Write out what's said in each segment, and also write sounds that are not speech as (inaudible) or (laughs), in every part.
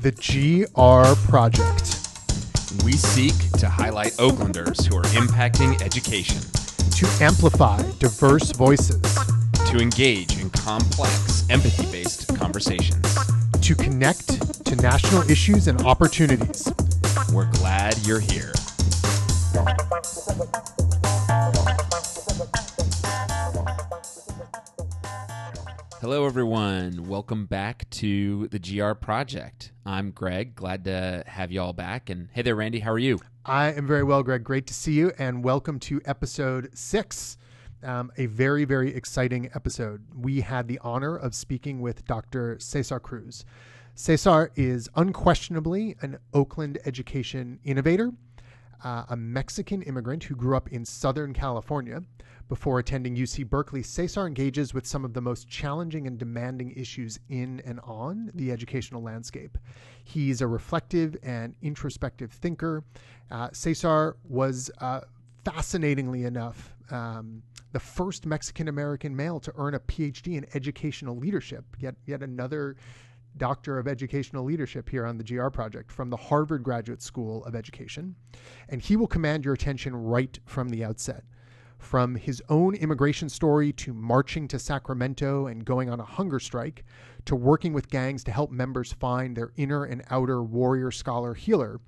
The GR Project. We seek to highlight Oaklanders who are impacting education, To amplify diverse voices. to engage in complex, empathy based conversations. To connect to national issues and opportunities. We're glad you're here. Hello, everyone. Welcome back to the GR Project. I'm Greg. Glad to have you all back. And hey there, Randy. How are you? I am very well, Greg. Great to see you, and welcome to episode six. Um, a very, very exciting episode. We had the honor of speaking with Dr. Cesar Cruz. Cesar is unquestionably an Oakland education innovator, uh, a Mexican immigrant who grew up in Southern California. Before attending UC Berkeley, Cesar engages with some of the most challenging and demanding issues in and on the educational landscape. He's a reflective and introspective thinker. Uh, Cesar was, uh, fascinatingly enough, um, the first Mexican American male to earn a PhD in educational leadership. Yet, yet another Doctor of Educational Leadership here on the GR Project from the Harvard Graduate School of Education. And he will command your attention right from the outset. From his own immigration story to marching to Sacramento and going on a hunger strike, to working with gangs to help members find their inner and outer warrior scholar healer,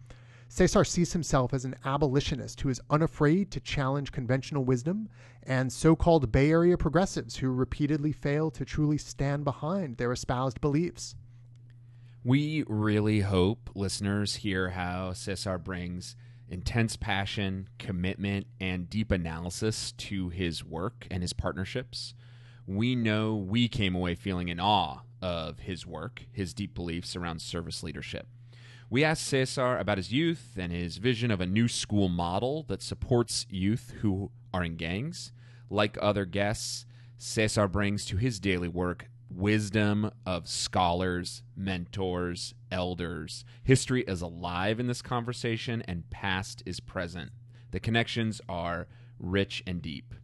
Cesar sees himself as an abolitionist who is unafraid to challenge conventional wisdom and so called Bay Area progressives who repeatedly fail to truly stand behind their espoused beliefs. We really hope listeners hear how Cesar brings intense passion, commitment, and deep analysis to his work and his partnerships. We know we came away feeling in awe of his work, his deep beliefs around service leadership. We asked Cesar about his youth and his vision of a new school model that supports youth who are in gangs. Like other guests, Cesar brings to his daily work wisdom of scholars, mentors, elders. History is alive in this conversation, and past is present. The connections are rich and deep.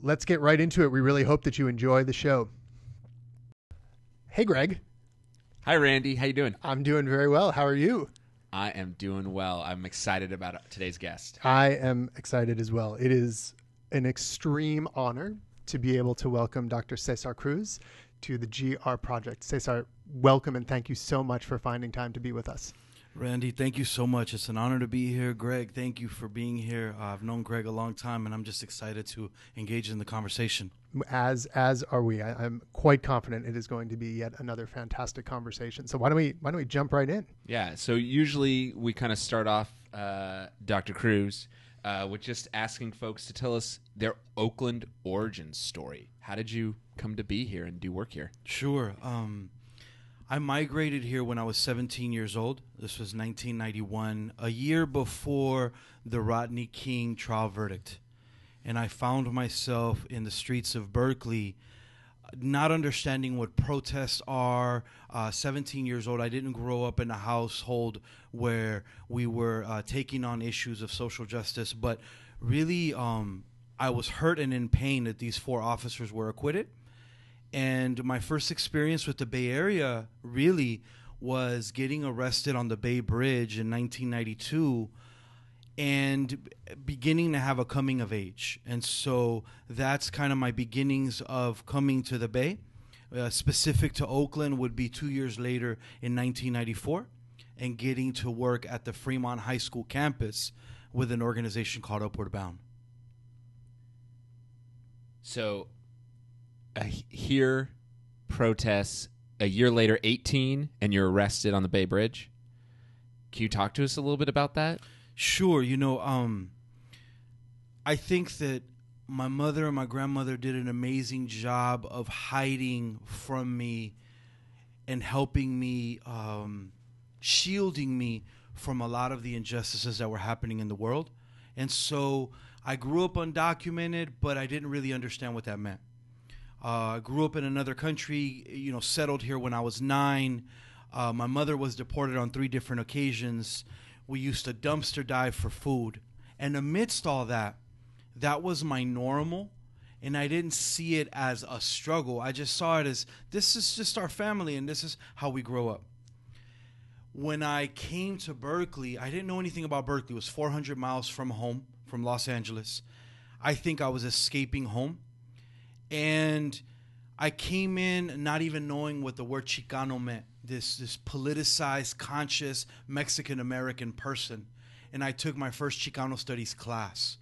Let's get right into it. We really hope that you enjoy the show. Hey, Greg. Hi, Randy. How you doing? I'm doing very well. How are you? I am doing well. I'm excited about today's guest. I am excited as well. It is an extreme honor to be able to welcome Dr. Cesar Cruz to the GR Project. Cesar, welcome and thank you so much for finding time to be with us. Randy, thank you so much. It's an honor to be here. Greg, thank you for being here. Uh, I've known Greg a long time, and I'm just excited to engage in the conversation. As as are we. I, I'm quite confident it is going to be yet another fantastic conversation. So why don't we why don't we jump right in? Yeah. So usually we kind of start off, uh, Dr. Cruz, uh, with just asking folks to tell us their Oakland origin story. How did you come to be here and do work here? Sure. Um, I migrated here when I was 17 years old. This was 1991, a year before the Rodney King trial verdict. And I found myself in the streets of Berkeley, not understanding what protests are. Uh, 17 years old, I didn't grow up in a household where we were uh, taking on issues of social justice, but really, um, I was hurt and in pain that these four officers were acquitted. And my first experience with the Bay Area really was getting arrested on the Bay Bridge in 1992 and beginning to have a coming of age. And so that's kind of my beginnings of coming to the Bay. Uh, specific to Oakland would be two years later in 1994 and getting to work at the Fremont High School campus with an organization called Upward Bound. So uh, here, protests a year later, 18, and you're arrested on the Bay Bridge. Can you talk to us a little bit about that? Sure, you know, um, I think that my mother and my grandmother did an amazing job of hiding from me and helping me, um, shielding me from a lot of the injustices that were happening in the world. And so I grew up undocumented, but I didn't really understand what that meant. Uh, I grew up in another country, you know, settled here when I was nine. Uh, my mother was deported on three different occasions. We used to dumpster dive for food. And amidst all that, that was my normal. And I didn't see it as a struggle. I just saw it as this is just our family and this is how we grow up. when I came to Berkeley, I didn't know anything about Berkeley. It was 400 miles from home, from Los Angeles. I think I was escaping home. And I came in not even knowing what the word Chicano meant this, this politicized, conscious Mexican American person. And I took my first Chicano studies class.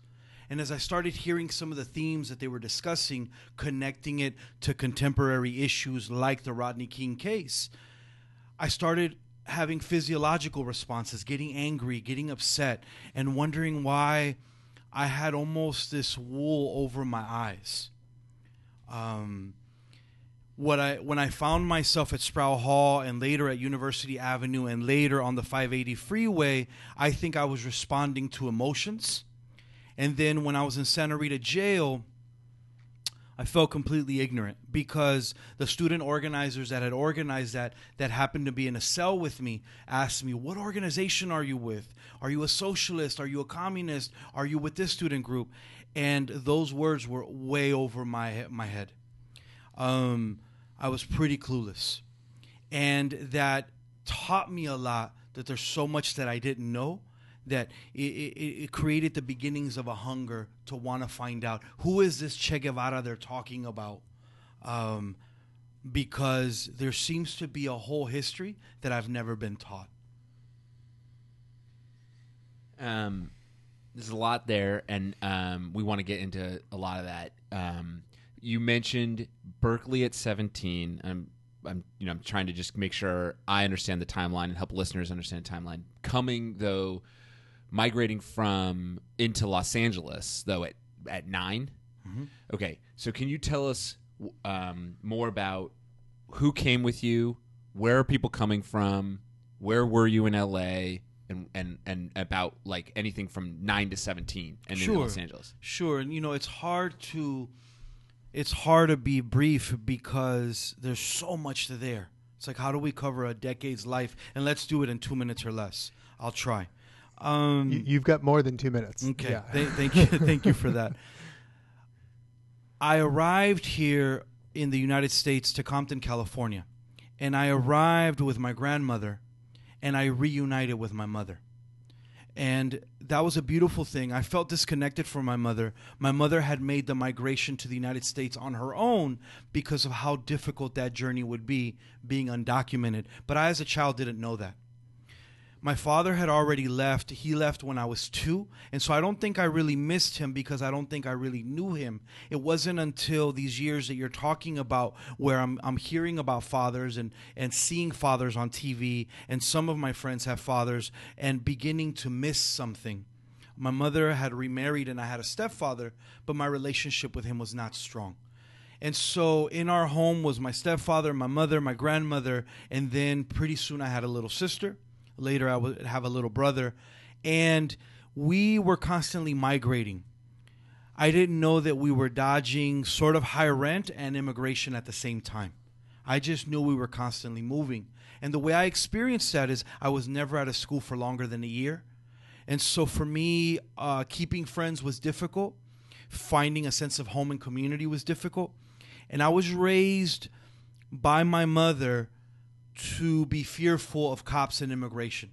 And as I started hearing some of the themes that they were discussing, connecting it to contemporary issues like the Rodney King case, I started having physiological responses, getting angry, getting upset, and wondering why I had almost this wool over my eyes. Um, what I when I found myself at Sproul Hall and later at University Avenue and later on the 580 freeway, I think I was responding to emotions. And then when I was in Santa Rita jail, I felt completely ignorant because the student organizers that had organized that, that happened to be in a cell with me, asked me, What organization are you with? Are you a socialist? Are you a communist? Are you with this student group? And those words were way over my, my head. Um, I was pretty clueless. And that taught me a lot that there's so much that I didn't know that it, it, it, created the beginnings of a hunger to want to find out who is this Che Guevara they're talking about. Um, because there seems to be a whole history that I've never been taught. Um, there's a lot there, and um, we want to get into a lot of that. Um, you mentioned Berkeley at 17. I'm, I'm, you know, I'm trying to just make sure I understand the timeline and help listeners understand the timeline. Coming though migrating from into Los Angeles though at at 9 mm-hmm. Okay, so can you tell us um, more about who came with you? Where are people coming from? Where were you in LA? And, and and about like anything from nine to seventeen and sure. in Los Angeles. Sure, and you know it's hard to it's hard to be brief because there's so much to there. It's like how do we cover a decade's life and let's do it in two minutes or less. I'll try. Um, you, have got more than two minutes. Okay. Yeah. Th- thank you. (laughs) thank you for that. I arrived here in the United States to Compton, California, and I arrived with my grandmother, and I reunited with my mother. And that was a beautiful thing. I felt disconnected from my mother. My mother had made the migration to the United States on her own because of how difficult that journey would be being undocumented. But I, as a child, didn't know that my father had already left. He left when I was two. And so I don't think I really missed him because I don't think I really knew him. It wasn't until these years that you're talking about where I'm, I'm hearing about fathers and, and seeing fathers on TV. And some of my friends have fathers and beginning to miss something. My mother had remarried and I had a stepfather, but my relationship with him was not strong. And so in our home was my stepfather, my mother, my grandmother, and then pretty soon I had a little sister Later, I would have a little brother. And we were constantly migrating. I didn't know that we were dodging sort of high rent and immigration at the same time. I just knew we were constantly moving. And the way I experienced that is I was never out of school for longer than a year. And so for me, uh, keeping friends was difficult. Finding a sense of home and community was difficult. And I was raised by my mother to be fearful of cops and immigration.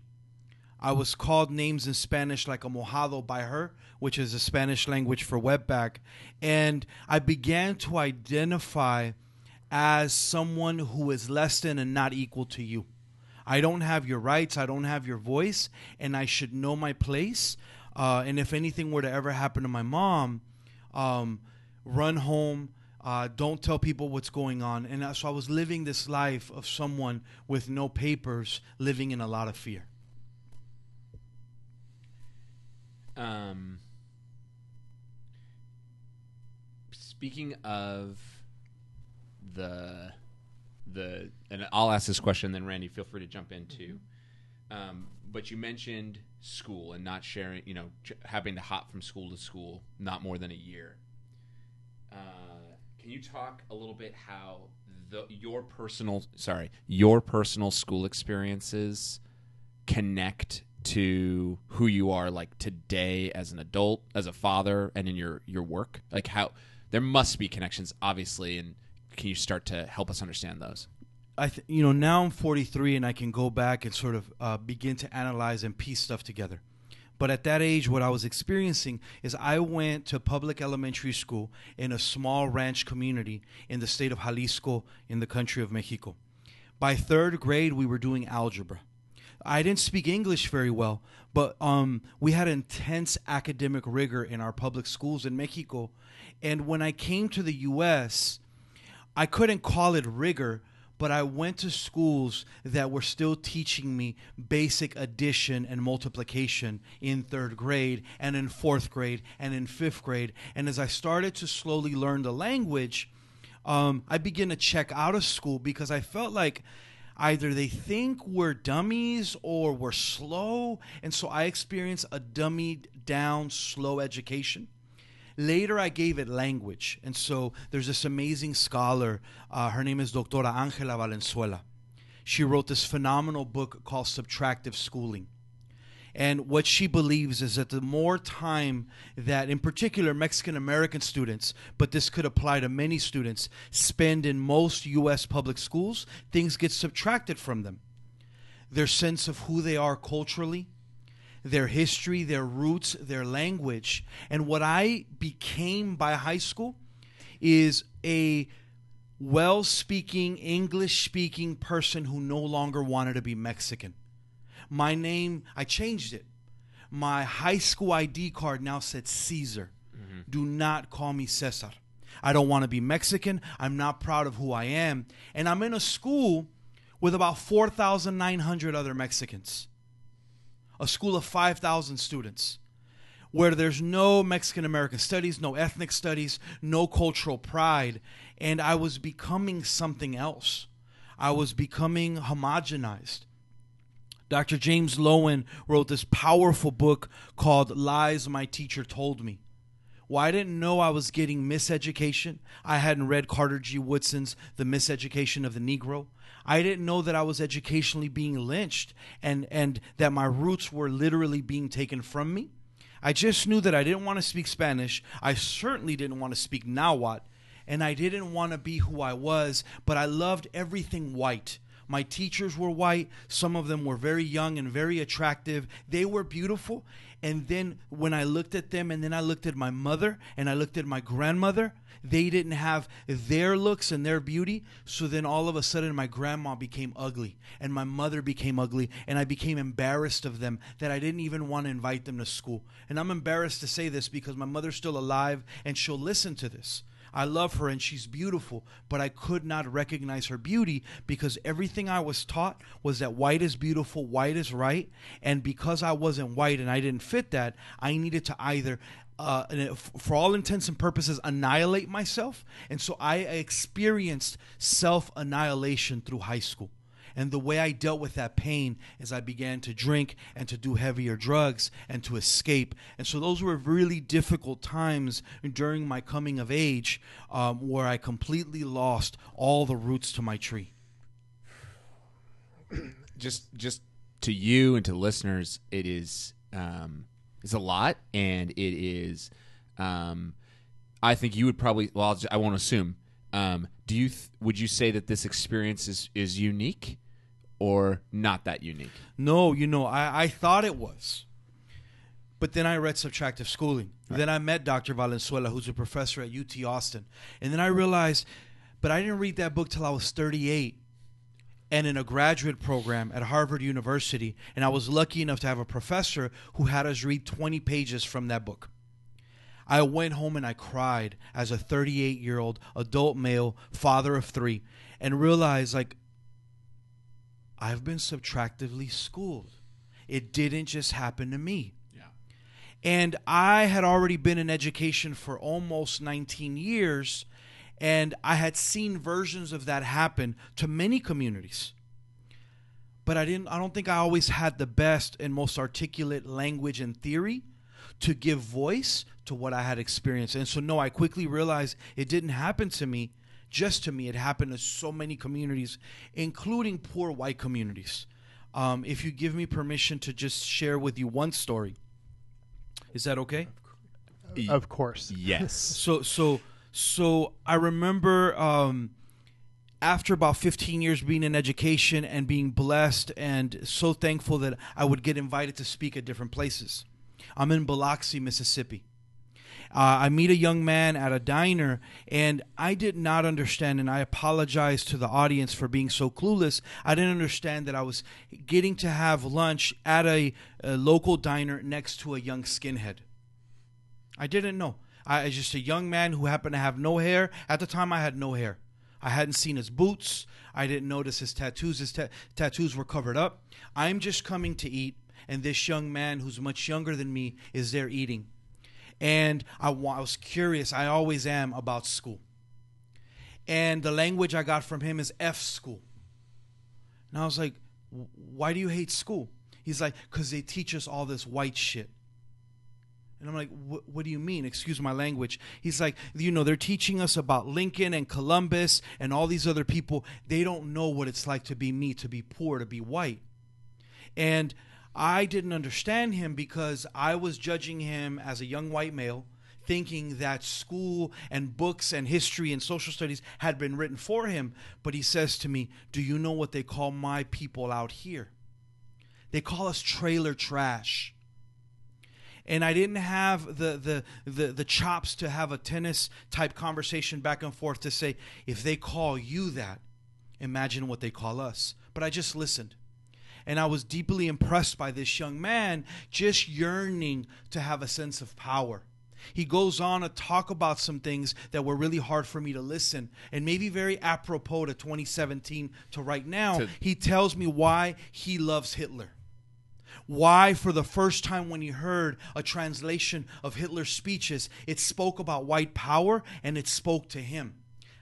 I was called names in Spanish like a mojado by her, which is a Spanish language for wetback. And I began to identify as someone who is less than and not equal to you. I don't have your rights, I don't have your voice, and I should know my place. Uh, and if anything were to ever happen to my mom, um, run home, uh, don't tell people what's going on. And uh, so I was living this life of someone with no papers, living in a lot of fear. Um, speaking of the the, and I'll ask this question, then Randy, feel free to jump in too. Um, but you mentioned school and not sharing, you know, having to hop from school to school, not more than a year. Uh, can you talk a little bit how the, your personal sorry your personal school experiences connect to who you are like today as an adult, as a father, and in your your work? Like how there must be connections, obviously, and can you start to help us understand those? I, th- you know, now I'm 43 and I can go back and sort of uh, begin to analyze and piece stuff together. But at that age, what I was experiencing is I went to public elementary school in a small ranch community in the state of Jalisco in the country of Mexico. By third grade, we were doing algebra. I didn't speak English very well, but um, we had intense academic rigor in our public schools in Mexico. And when I came to the U.S., I couldn't call it rigor, but I went to schools that were still teaching me basic addition and multiplication in third grade and in fourth grade and in fifth grade. And as I started to slowly learn the language, um, I began to check out of school because I felt like either they think we're dummies or we're slow. And so I experienced a dummied down, slow education. Later, I gave it language. And so there's this amazing scholar. Uh, her name is Doctora Angela Valenzuela. She wrote this phenomenal book called Subtractive Schooling. And what she believes is that the more time that, in particular, Mexican American students, but this could apply to many students, spend in most U.S. public schools, things get subtracted from them. Their sense of who they are culturally, their history, their roots, their language. And what I became by high school is a well speaking, English speaking person who no longer wanted to be Mexican. My name, I changed it. My high school ID card now said Caesar. Mm-hmm. Do not call me Cesar. I don't want to be Mexican. I'm not proud of who I am. And I'm in a school with about 4,900 other Mexicans a school of 5,000 students where there's no Mexican American studies, no ethnic studies, no cultural pride. And I was becoming something else. I was becoming homogenized. Dr. James Loewen wrote this powerful book called Lies My Teacher Told Me. Well, I didn't know I was getting miseducation. I hadn't read Carter G. Woodson's The Miseducation of the Negro. I didn't know that I was educationally being lynched and, and that my roots were literally being taken from me. I just knew that I didn't want to speak Spanish. I certainly didn't want to speak Nahuatl. And I didn't want to be who I was, but I loved everything white. My teachers were white. Some of them were very young and very attractive. They were beautiful. And then when I looked at them, and then I looked at my mother, and I looked at my grandmother, they didn't have their looks and their beauty. So then all of a sudden, my grandma became ugly and my mother became ugly. And I became embarrassed of them that I didn't even want to invite them to school. And I'm embarrassed to say this because my mother's still alive and she'll listen to this. I love her and she's beautiful, but I could not recognize her beauty because everything I was taught was that white is beautiful, white is right. And because I wasn't white and I didn't fit that, I needed to either uh, for all intents and purposes, annihilate myself. And so I experienced self annihilation through high school. And the way I dealt with that pain is I began to drink and to do heavier drugs and to escape. And so those were really difficult times during my coming of age um, where I completely lost all the roots to my tree. (clears throat) Just, just to you and to listeners, it is um, it's a lot, and it is. Um, I think you would probably. Well, i won't assume. Um, do you? Th- would you say that this experience is is unique, or not that unique? No, you know, I, I thought it was. But then I read subtractive schooling. Right. Then I met Dr. Valenzuela, who's a professor at UT Austin. And then I realized, but I didn't read that book till I was 38 and in a graduate program at Harvard University. And I was lucky enough to have a professor who had us read 20 pages from that book. I went home and I cried as a 38 year old adult male, father of three, and realized like, I've been subtractively schooled. It didn't just happen to me. Yeah. And I had already been in education for almost 19 years and I had seen versions of that happen to many communities. But I didn't I don't think I always had the best and most articulate language and theory to give voice to what I had experienced. And so no, I quickly realized it didn't happen to me just to me. It happened to so many communities, including poor white communities. Um, if you give me permission to just share with you one story, is that okay? Of course. Yes. (laughs) So so so I remember um, after about 15 years being in education and being blessed and so thankful that I would get invited to speak at different places. I'm in Biloxi, Mississippi. Uh, I meet a young man at a diner, and I did not understand, and I apologize to the audience for being so clueless. I didn't understand that I was getting to have lunch at a, a local diner next to a young skinhead. I didn't know. I was just a young man who happened to have no hair. At the time, I had no hair. I hadn't seen his boots. I didn't notice his tattoos. His ta- tattoos were covered up. I'm just coming to eat, and this young man who's much younger than me is there eating. And I, I was curious. I always am about school. And the language I got from him is F school. And I was like, why do you hate school? He's like, because they teach us all this white shit. And I'm like, what do you mean? Excuse my language. He's like, you know, they're teaching us about Lincoln and Columbus and all these other people. They don't know what it's like to be me, to be poor, to be white. And I didn't understand him because I was judging him as a young white male, thinking that school and books and history and social studies had been written for him. But he says to me, Do you know what they call my people out here? They call us trailer trash and I didn't have the, the the the chops to have a tennis type conversation back and forth to say if they call you that, imagine what they call us. But I just listened. And I was deeply impressed by this young man just yearning to have a sense of power. He goes on to talk about some things that were really hard for me to listen, and maybe very apropos to 2017 to right now. To- he tells me why he loves Hitler why, for the first time, when he heard a translation of Hitler's speeches, it spoke about white power and it spoke to him.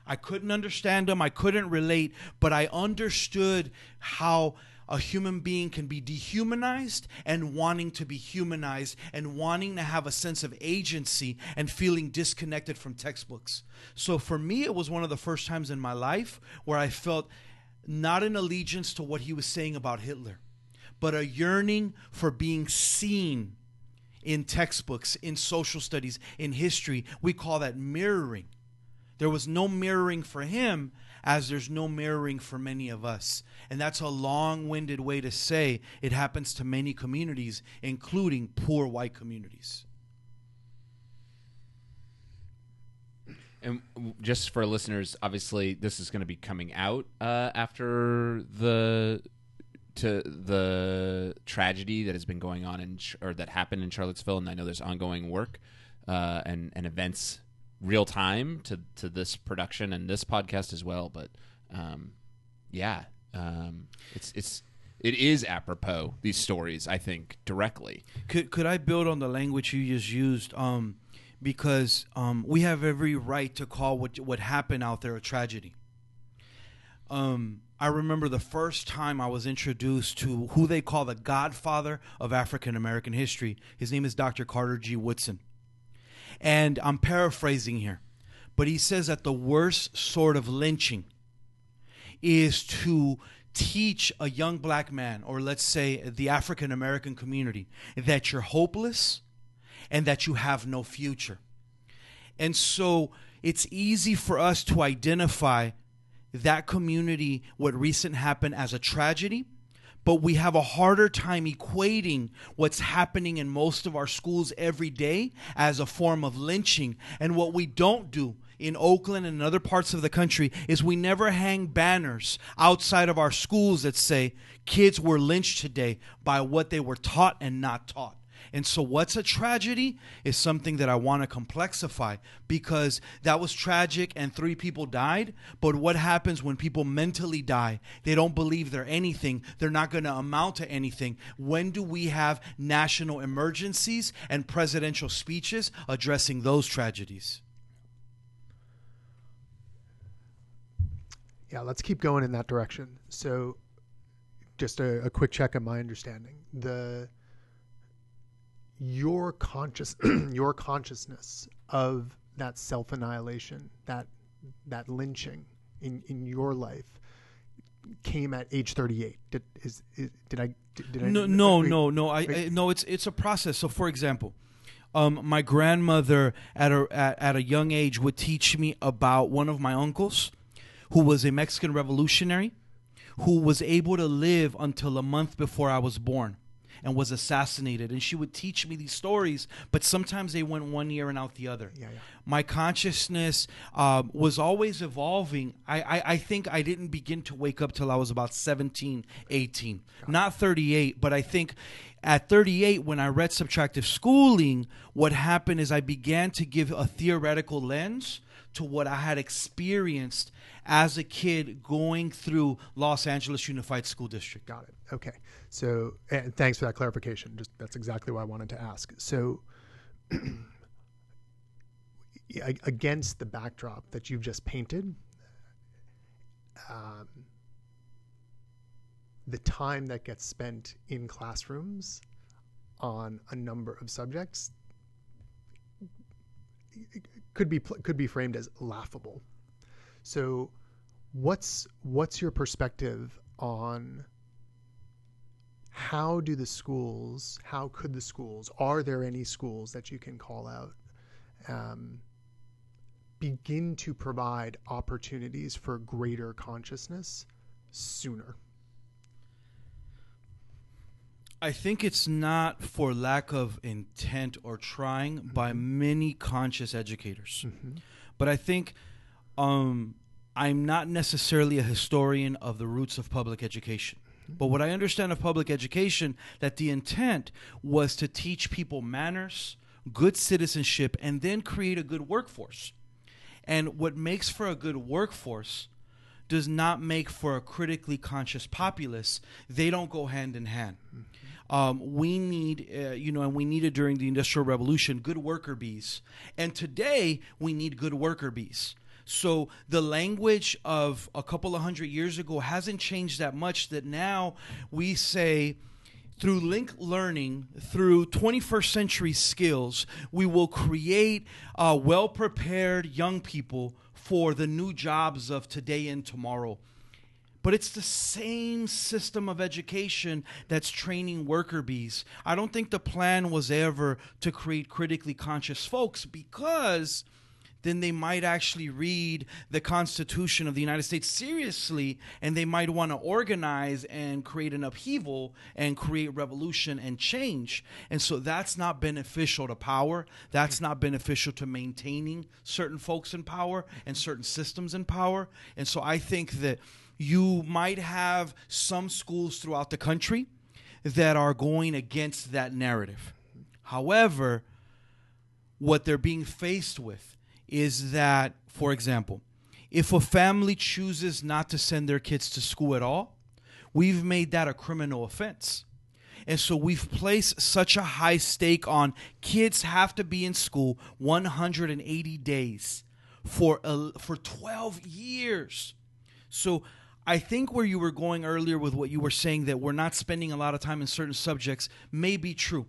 I couldn't understand him, I couldn't relate, but I understood how a human being can be dehumanized and wanting to be humanized and wanting to have a sense of agency and feeling disconnected from textbooks. So for me, it was one of the first times in my life where I felt not an allegiance to what he was saying about Hitler but a yearning for being seen in textbooks, in social studies, in history. We call that mirroring. There was no mirroring for him as there's no mirroring for many of us. And that's a long winded way to say it happens to many communities, including poor white communities. And just for listeners, obviously, this is going to be coming out uh, after the to the tragedy that has been going on in or that happened in Charlottesville, and I know there's ongoing work uh, and and events real time to to this production and this podcast as well. But um, yeah, um, it's it's it is apropos these stories. I think directly. Could could I build on the language you just used? Um, because um, we have every right to call what what happened out there a tragedy. Um, I remember the first time I was introduced to who they call the godfather of African American history. His name is Dr. Carter G. Woodson. And I'm paraphrasing here, but he says that the worst sort of lynching is to teach a young black man, or let's say the African American community, that you're hopeless and that you have no future. And so it's easy for us to identify that community, what recent happened, as a tragedy, but we have a harder time equating what's happening in most of our schools every day as a form of lynching. And what we don't do in Oakland and other parts of the country is we never hang banners outside of our schools that say kids were lynched today by what they were taught and not taught. And so, what's a tragedy is something that I want to complexify because that was tragic and three people died. But what happens when people mentally die? They don't believe they're anything, they're not going to amount to anything. When do we have national emergencies and presidential speeches addressing those tragedies? Yeah, let's keep going in that direction. So, just a, a quick check on my understanding. The your conscious (clears throat) your consciousness of that self annihilation, that that lynching in in your life came at age 38 did is, is did i did, no I, no wait, no no. I, I, no it's it's a process. So for example um, my grandmother at a at, at a young age would teach me about one of my uncles who was a Mexican revolutionary who was able to live until a month before I was born and was assassinated. And she would teach me these stories, but sometimes they went one ear and out the other. Yeah, yeah. My consciousness um, was always evolving. I, I, I think I didn't begin to wake up till I was about 17, 18. Not 38, but I think at 38, when I read subtractive schooling, what happened is I began to give a theoretical lens to what I had experienced as a kid going through Los Angeles Unified School District. Got it. Okay. So, and thanks for that clarification. Just that's exactly what I wanted to ask. So, (clears throat) against the backdrop that you've just painted, um, the time that gets spent in classrooms on a number of subjects could be could be framed as laughable. So, what's what's your perspective on how do the schools, how could the schools, are there any schools that you can call out, um, begin to provide opportunities for greater consciousness sooner? I think it's not for lack of intent or trying by many conscious educators. But I think um, I'm not necessarily a historian of the roots of public education. But what I understand of public education that the intent was to teach people manners, good citizenship, and then create a good workforce. And what makes for a good workforce does not make for a critically conscious populace. They don't go hand in hand. Um, we need, uh, you know, and we needed during the Industrial Revolution good worker bees. And today we need good worker bees. So the language of a couple of hundred years ago hasn't changed that much that now we say, through Linked Learning, through 21st century skills, we will create uh, well prepared young people for the new jobs of today and tomorrow. But it's the same system of education that's training worker bees. I don't think the plan was ever to create critically conscious folks because then they might actually read the Constitution of the United States seriously and they might want to organize and create an upheaval and create revolution and change. And so that's not beneficial to power. That's not beneficial to maintaining certain folks in power and certain systems in power. And so I think that you might have some schools throughout the country that are going against that narrative. However, what they're being faced with is that, for example, if a family chooses not to send their kids to school at all, we've made that a criminal offense. And so we've placed such a high stake on kids have to be in school 180 days for uh, for 12 years. So I think where you were going earlier with what you were saying that we're not spending a lot of time in certain subjects may be true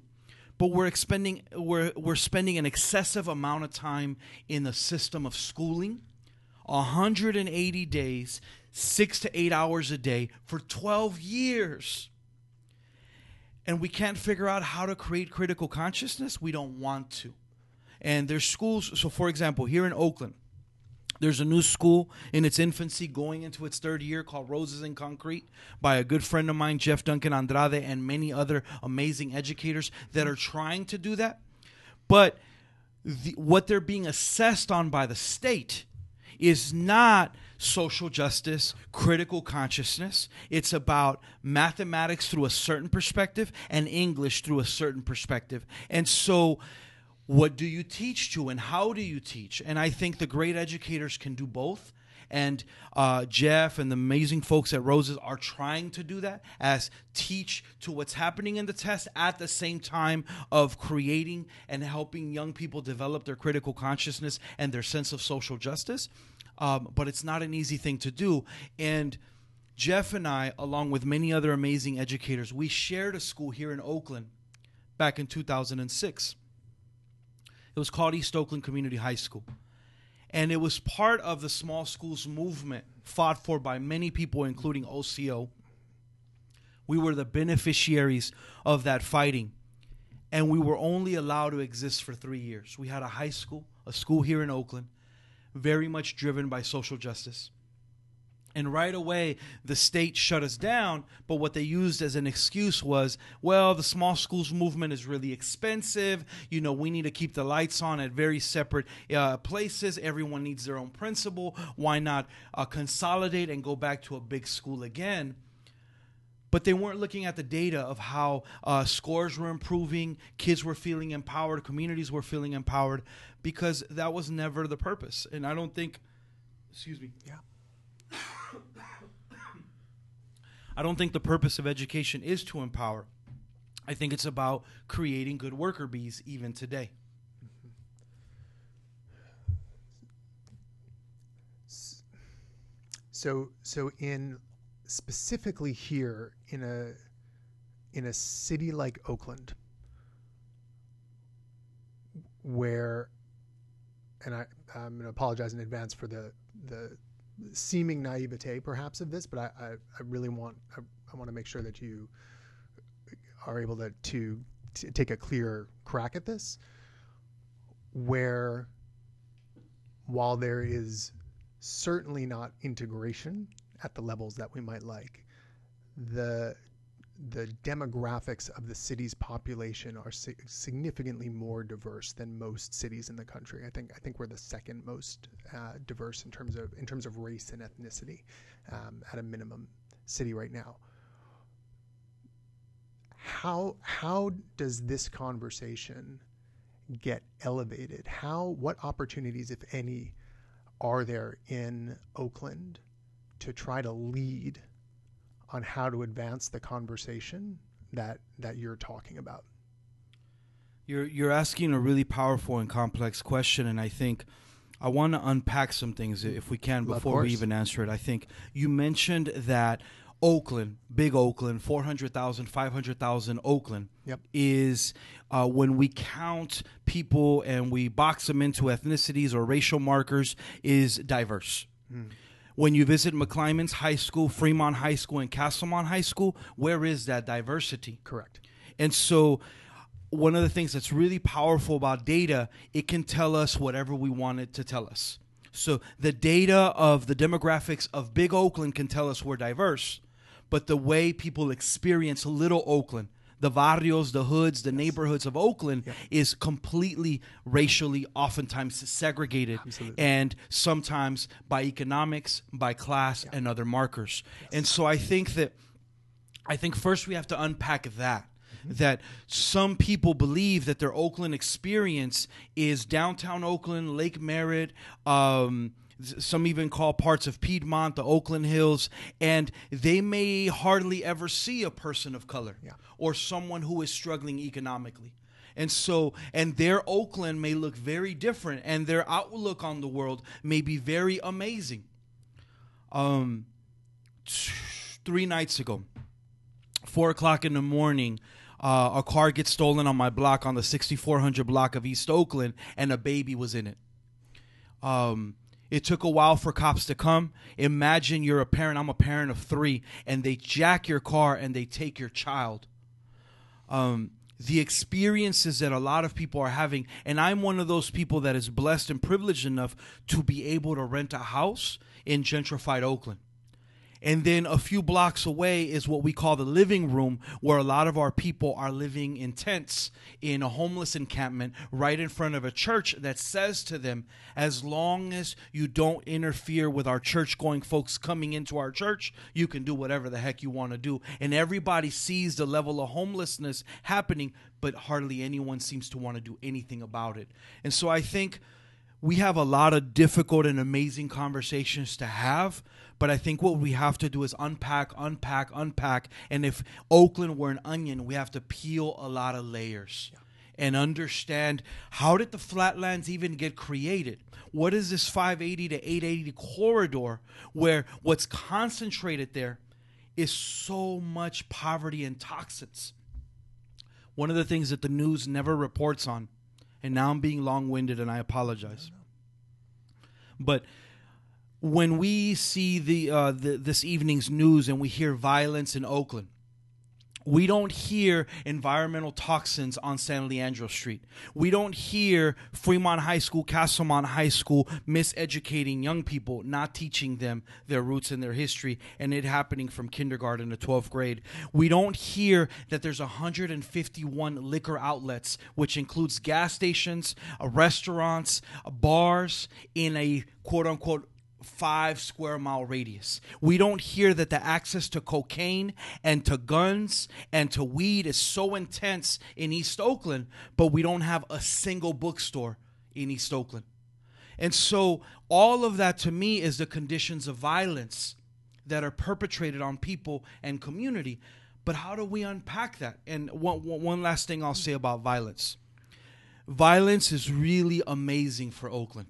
but we're expending we're we're spending an excessive amount of time in the system of schooling. 180 days 6 to 8 hours a day for 12 years. And we can't figure out how to create critical consciousness. We don't want to. And there's schools so for example here in Oakland there's a new school in its infancy going into its third year called Roses in Concrete by a good friend of mine, Jeff Duncan Andrade, and many other amazing educators that are trying to do that. But the, what they're being assessed on by the state is not social justice, critical consciousness. It's about mathematics through a certain perspective and English through a certain perspective. And so what do you teach to and how do you teach? And i think the great educators can do both. And uh, jeff and the amazing folks at roses are trying to do that as teach to what's happening in the test at the same time of creating and helping young people develop their critical consciousness and their sense of social justice. Um, but it's not an easy thing to do. And jeff and i along with many other amazing educators we shared a school here in oakland back in 2006 it was called East Oakland Community High School. And it was part of the small schools movement fought for by many people, including OCO. We were the beneficiaries of that fighting. And we were only allowed to exist for three years. We had a high school, a school here in Oakland, very much driven by social justice. And right away, the state shut us down. But what they used as an excuse was, well, the small schools movement is really expensive. You know, we need to keep the lights on at very separate uh, places. Everyone needs their own principal. Why not uh, consolidate and go back to a big school again? But they weren't looking at the data of how uh, scores were improving, kids were feeling empowered, communities were feeling empowered, because that was never the purpose. And I don't think, excuse me. Yeah. I don't think the purpose of education is to empower. I think it's about creating good worker bees even today. So so in specifically here in a in a city like Oakland where and I, I'm going to apologize in advance for the the seeming naivete perhaps of this, but I, I, I really want I, I, want to make sure that you are able to, to, to take a clear crack at this where while there is certainly not integration at the levels that we might like, the the demographics of the city's population are si- significantly more diverse than most cities in the country. I think I think we're the second most uh, diverse in terms of in terms of race and ethnicity um, at a minimum city right now. How how does this conversation get elevated? How what opportunities, if any, are there in Oakland to try to lead? On how to advance the conversation that that you're talking about. You're you're asking a really powerful and complex question, and I think I want to unpack some things if we can before we even answer it. I think you mentioned that Oakland, big Oakland, 400,000, 500,000 Oakland yep. is uh, when we count people and we box them into ethnicities or racial markers is diverse. Mm when you visit McClymonds High School, Fremont High School, and Castlemont High School, where is that diversity? Correct. And so, one of the things that's really powerful about data, it can tell us whatever we want it to tell us. So, the data of the demographics of Big Oakland can tell us we're diverse, but the way people experience Little Oakland, the barrios, the hoods, the yes. neighborhoods of Oakland yeah. is completely racially, oftentimes segregated, Absolutely. and sometimes by economics, by class, yeah. and other markers. Yes. And so I think that I think first we have to unpack that. Mm-hmm. That some people believe that their Oakland experience is downtown Oakland, Lake Merritt, um, some even call parts of Piedmont the Oakland Hills, and they may hardly ever see a person of color yeah. or someone who is struggling economically. And so, and their Oakland may look very different, and their outlook on the world may be very amazing. Um, three nights ago, four o'clock in the morning, uh, a car gets stolen on my block on the 6400 block of East Oakland, and a baby was in it. Um, it took a while for cops to come. Imagine you're a parent, I'm a parent of three, and they jack your car and they take your child. Um, the experiences that a lot of people are having, and I'm one of those people that is blessed and privileged enough to be able to rent a house in gentrified Oakland. And then a few blocks away is what we call the living room, where a lot of our people are living in tents in a homeless encampment right in front of a church that says to them, as long as you don't interfere with our church going folks coming into our church, you can do whatever the heck you want to do. And everybody sees the level of homelessness happening, but hardly anyone seems to want to do anything about it. And so I think we have a lot of difficult and amazing conversations to have but I think what we have to do is unpack, unpack, unpack. And if Oakland were an onion, we have to peel a lot of layers. Yeah. And understand how did the flatlands even get created? What is this 580 to 880 corridor where what's concentrated there is so much poverty and toxins? One of the things that the news never reports on, and now I'm being long winded and I apologize. But when we see the, uh, the this evening's news and we hear violence in Oakland, We don't hear environmental toxins on San Leandro Street. We don't hear Fremont High School, Castlemont High School miseducating young people, not teaching them their roots and their history, and it happening from kindergarten to 12th grade. We don't hear that there's 151 liquor outlets, which includes gas stations, uh, restaurants, uh, bars, in a quote unquote five square mile radius. We don't hear that the access to cocaine and to guns and to weed is so intense in East Oakland, but we don't have a single bookstore in East Oakland. And so, all of that to me is the conditions of violence that are perpetrated on people and community. But how do we unpack that? And one, one last thing I'll say about violence violence is really amazing for Oakland.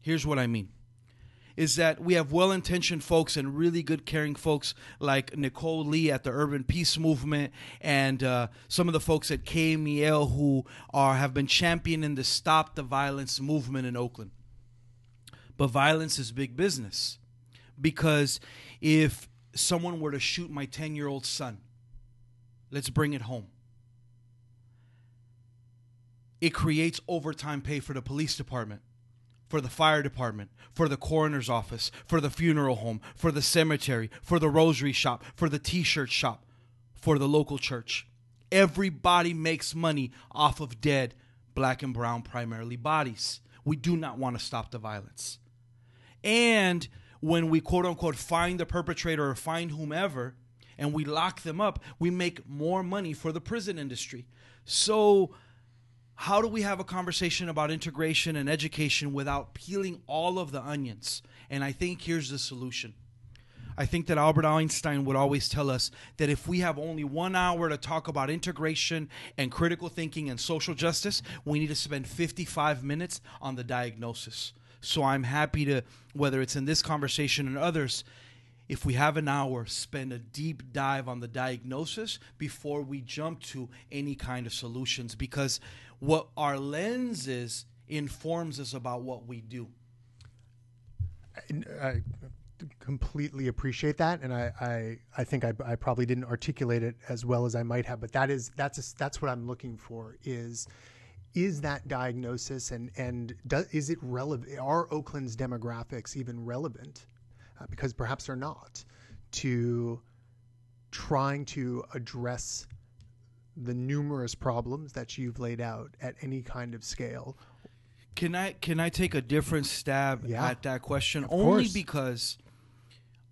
Here's what I mean is that we have well intentioned folks and really good caring folks like Nicole Lee at the Urban Peace Movement and uh, some of the folks at KMEL who are have been championing the Stop the Violence movement in Oakland. But violence is big business because if someone were to shoot my 10 year old son, let's bring it home. It creates overtime pay for the police department for the fire department, for the coroner's office, for the funeral home, for the cemetery, for the rosary shop, for the t shirt shop, for the local church. Everybody makes money off of dead black and brown, primarily bodies. We do not want to stop the violence. And when we quote unquote find the perpetrator or find whomever and we lock them up, we make more money for the prison industry. So how do we have a conversation about integration and education without peeling all of the onions? And I think here's the solution. I think that Albert Einstein would always tell us that if we have only one hour to talk about integration and critical thinking and social justice, we need to spend 55 minutes on the diagnosis. So I'm happy to, whether it's in this conversation and others, if we have an hour, spend a deep dive on the diagnosis before we jump to any kind of solutions because what our lens is informs us about what we do. I completely appreciate that, and I I, I think I, I probably didn't articulate it as well as I might have, but that is that's a, that's what I'm looking for is is that diagnosis and and does, is it relevant? Are Oakland's demographics even relevant? Uh, because perhaps they're not to trying to address the numerous problems that you've laid out at any kind of scale. Can I can I take a different stab yeah, at that question? Only course. because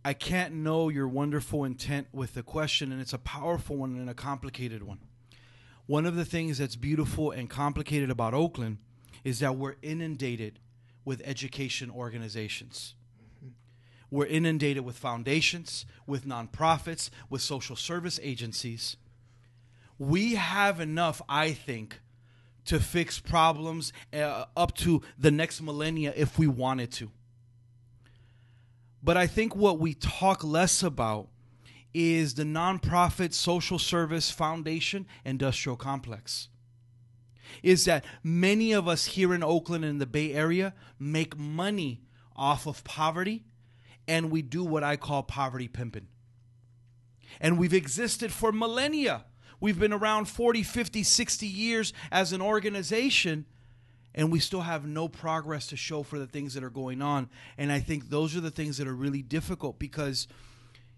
I can't know your wonderful intent with the question, and it's a powerful one and a complicated one. One of the things that's beautiful and complicated about Oakland is that we're inundated with education organizations. Mm-hmm. We're inundated with foundations, with nonprofits, with social service agencies we have enough, I think, to fix problems uh, up to the next millennia if we wanted to. But I think what we talk less about is the nonprofit social service foundation industrial complex. Is that many of us here in Oakland and the Bay Area make money off of poverty and we do what I call poverty pimping. And we've existed for millennia We've been around 40, 50, 60 years as an organization, and we still have no progress to show for the things that are going on. And I think those are the things that are really difficult because,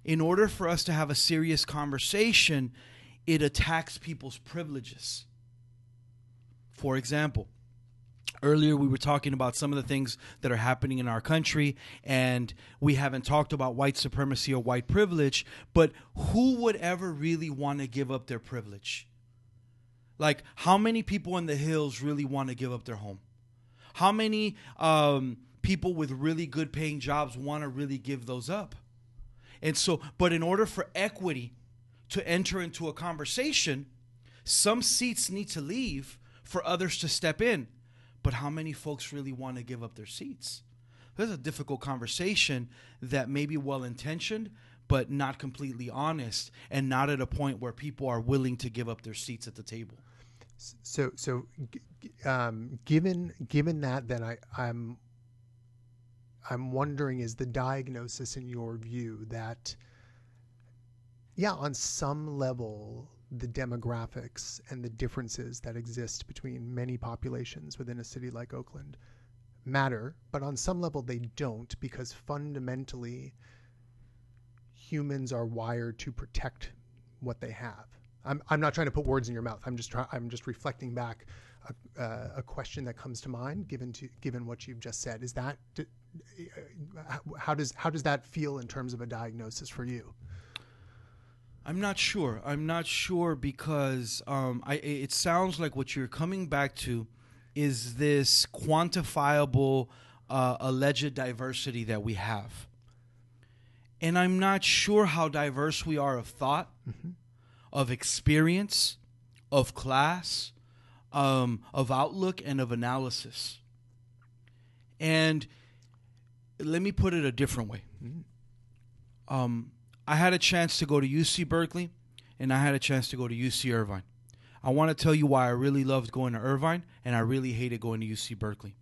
in order for us to have a serious conversation, it attacks people's privileges. For example, Earlier, we were talking about some of the things that are happening in our country, and we haven't talked about white supremacy or white privilege, but who would ever really want to give up their privilege? Like, how many people in the hills really want to give up their home? How many um, people with really good paying jobs want to really give those up? And so, but in order for equity to enter into a conversation, some seats need to leave for others to step in. But how many folks really want to give up their seats? That's a difficult conversation that may be well intentioned, but not completely honest, and not at a point where people are willing to give up their seats at the table. So, so um, given given that, then I, I'm I'm wondering: is the diagnosis, in your view, that yeah, on some level, the demographics and the differences that exist between many populations within a city like Oakland matter, but on some level they don't because fundamentally humans are wired to protect what they have. I'm, I'm not trying to put words in your mouth. I'm just trying. I'm just reflecting back a, uh, a question that comes to mind given to given what you've just said. Is that uh, how does how does that feel in terms of a diagnosis for you? I'm not sure. I'm not sure because um, I, it sounds like what you're coming back to is this quantifiable uh, alleged diversity that we have. And I'm not sure how diverse we are of thought, mm-hmm. of experience, of class, um, of outlook, and of analysis. And let me put it a different way. Mm-hmm. Um, I had a chance to go to UC Berkeley, and I had a chance to go to UC Irvine. I want to tell you why I really loved going to Irvine and I really hated going to UC Berkeley.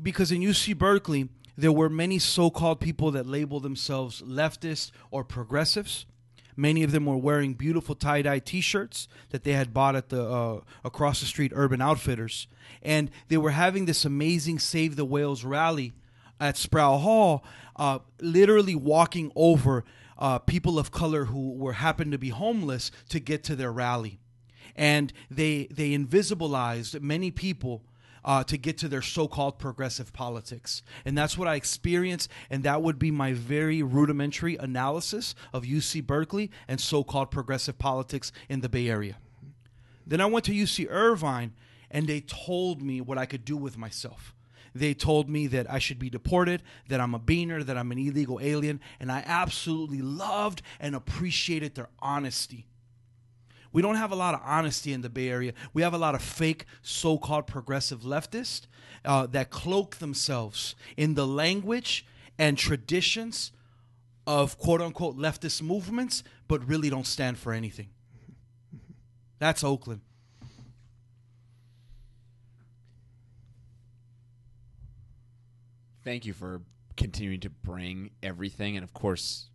Because in UC Berkeley, there were many so called people that labeled themselves leftists or progressives. Many of them were wearing beautiful tie dye t shirts that they had bought at the uh, across the street Urban Outfitters. And they were having this amazing Save the Whales rally at Sproul Hall, uh, literally walking over uh, people of color who were happened to be homeless to get to their rally and they they invisibilized many people uh, to get to their so-called progressive politics, and that's what I experienced, and that would be my very rudimentary analysis of UC Berkeley and so-called progressive politics in the Bay Area. Then I went to UC Irvine, and they told me what I could do with myself. They told me that I should be deported, that I'm a beaner, that I'm an illegal alien, and I absolutely loved and appreciated their honesty. We don't have a lot of honesty in the Bay Area. We have a lot of fake so called progressive leftists uh, that cloak themselves in the language and traditions of quote unquote leftist movements, but really don't stand for anything. That's Oakland. Thank you for continuing to bring everything. And of course,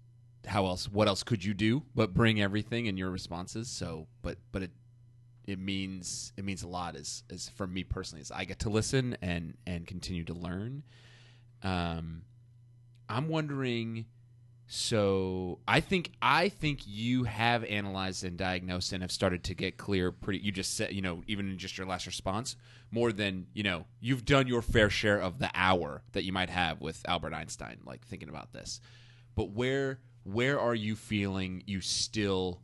how else what else could you do but bring everything in your responses so but but it it means it means a lot as as for me personally as I get to listen and and continue to learn um I'm wondering so I think I think you have analyzed and diagnosed and have started to get clear pretty you just said you know even in just your last response more than you know you've done your fair share of the hour that you might have with Albert Einstein like thinking about this. But where where are you feeling you still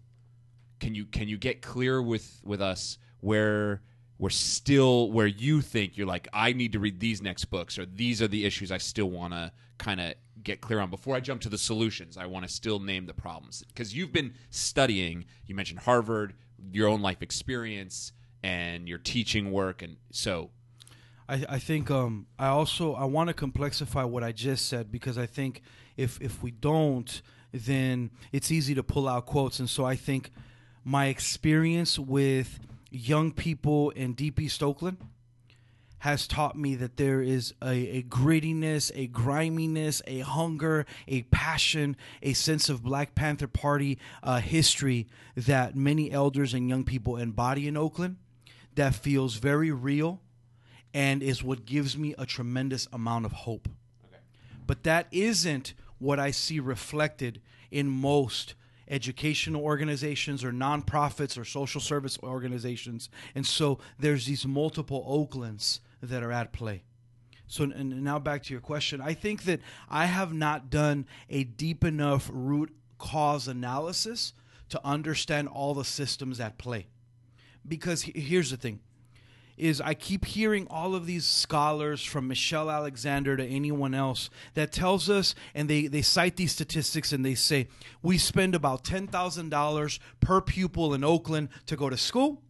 can you can you get clear with with us where we're still where you think you're like I need to read these next books or these are the issues I still want to kind of get clear on before I jump to the solutions I want to still name the problems because you've been studying you mentioned Harvard your own life experience and your teaching work and so I, I think um, I also I want to complexify what I just said because I think if if we don't then it's easy to pull out quotes. And so I think my experience with young people in Deep East Oakland has taught me that there is a, a, grittiness, a griminess, a hunger, a passion, a sense of Black Panther Party uh, history that many elders and young people embody in Oakland that feels very real and is what gives me a tremendous amount of hope. Okay. But that isn't what I see reflected in most educational organizations or nonprofits or social service organizations. And so there's these multiple Oaklands that are at play. So and now back to your question. I think that I have not done a deep enough root cause analysis to understand all the systems at play. Because here's the thing is I keep hearing all of these scholars from Michelle Alexander to anyone else that tells us and they, they cite these statistics and they say we spend about $10,000 per pupil in Oakland to go to school.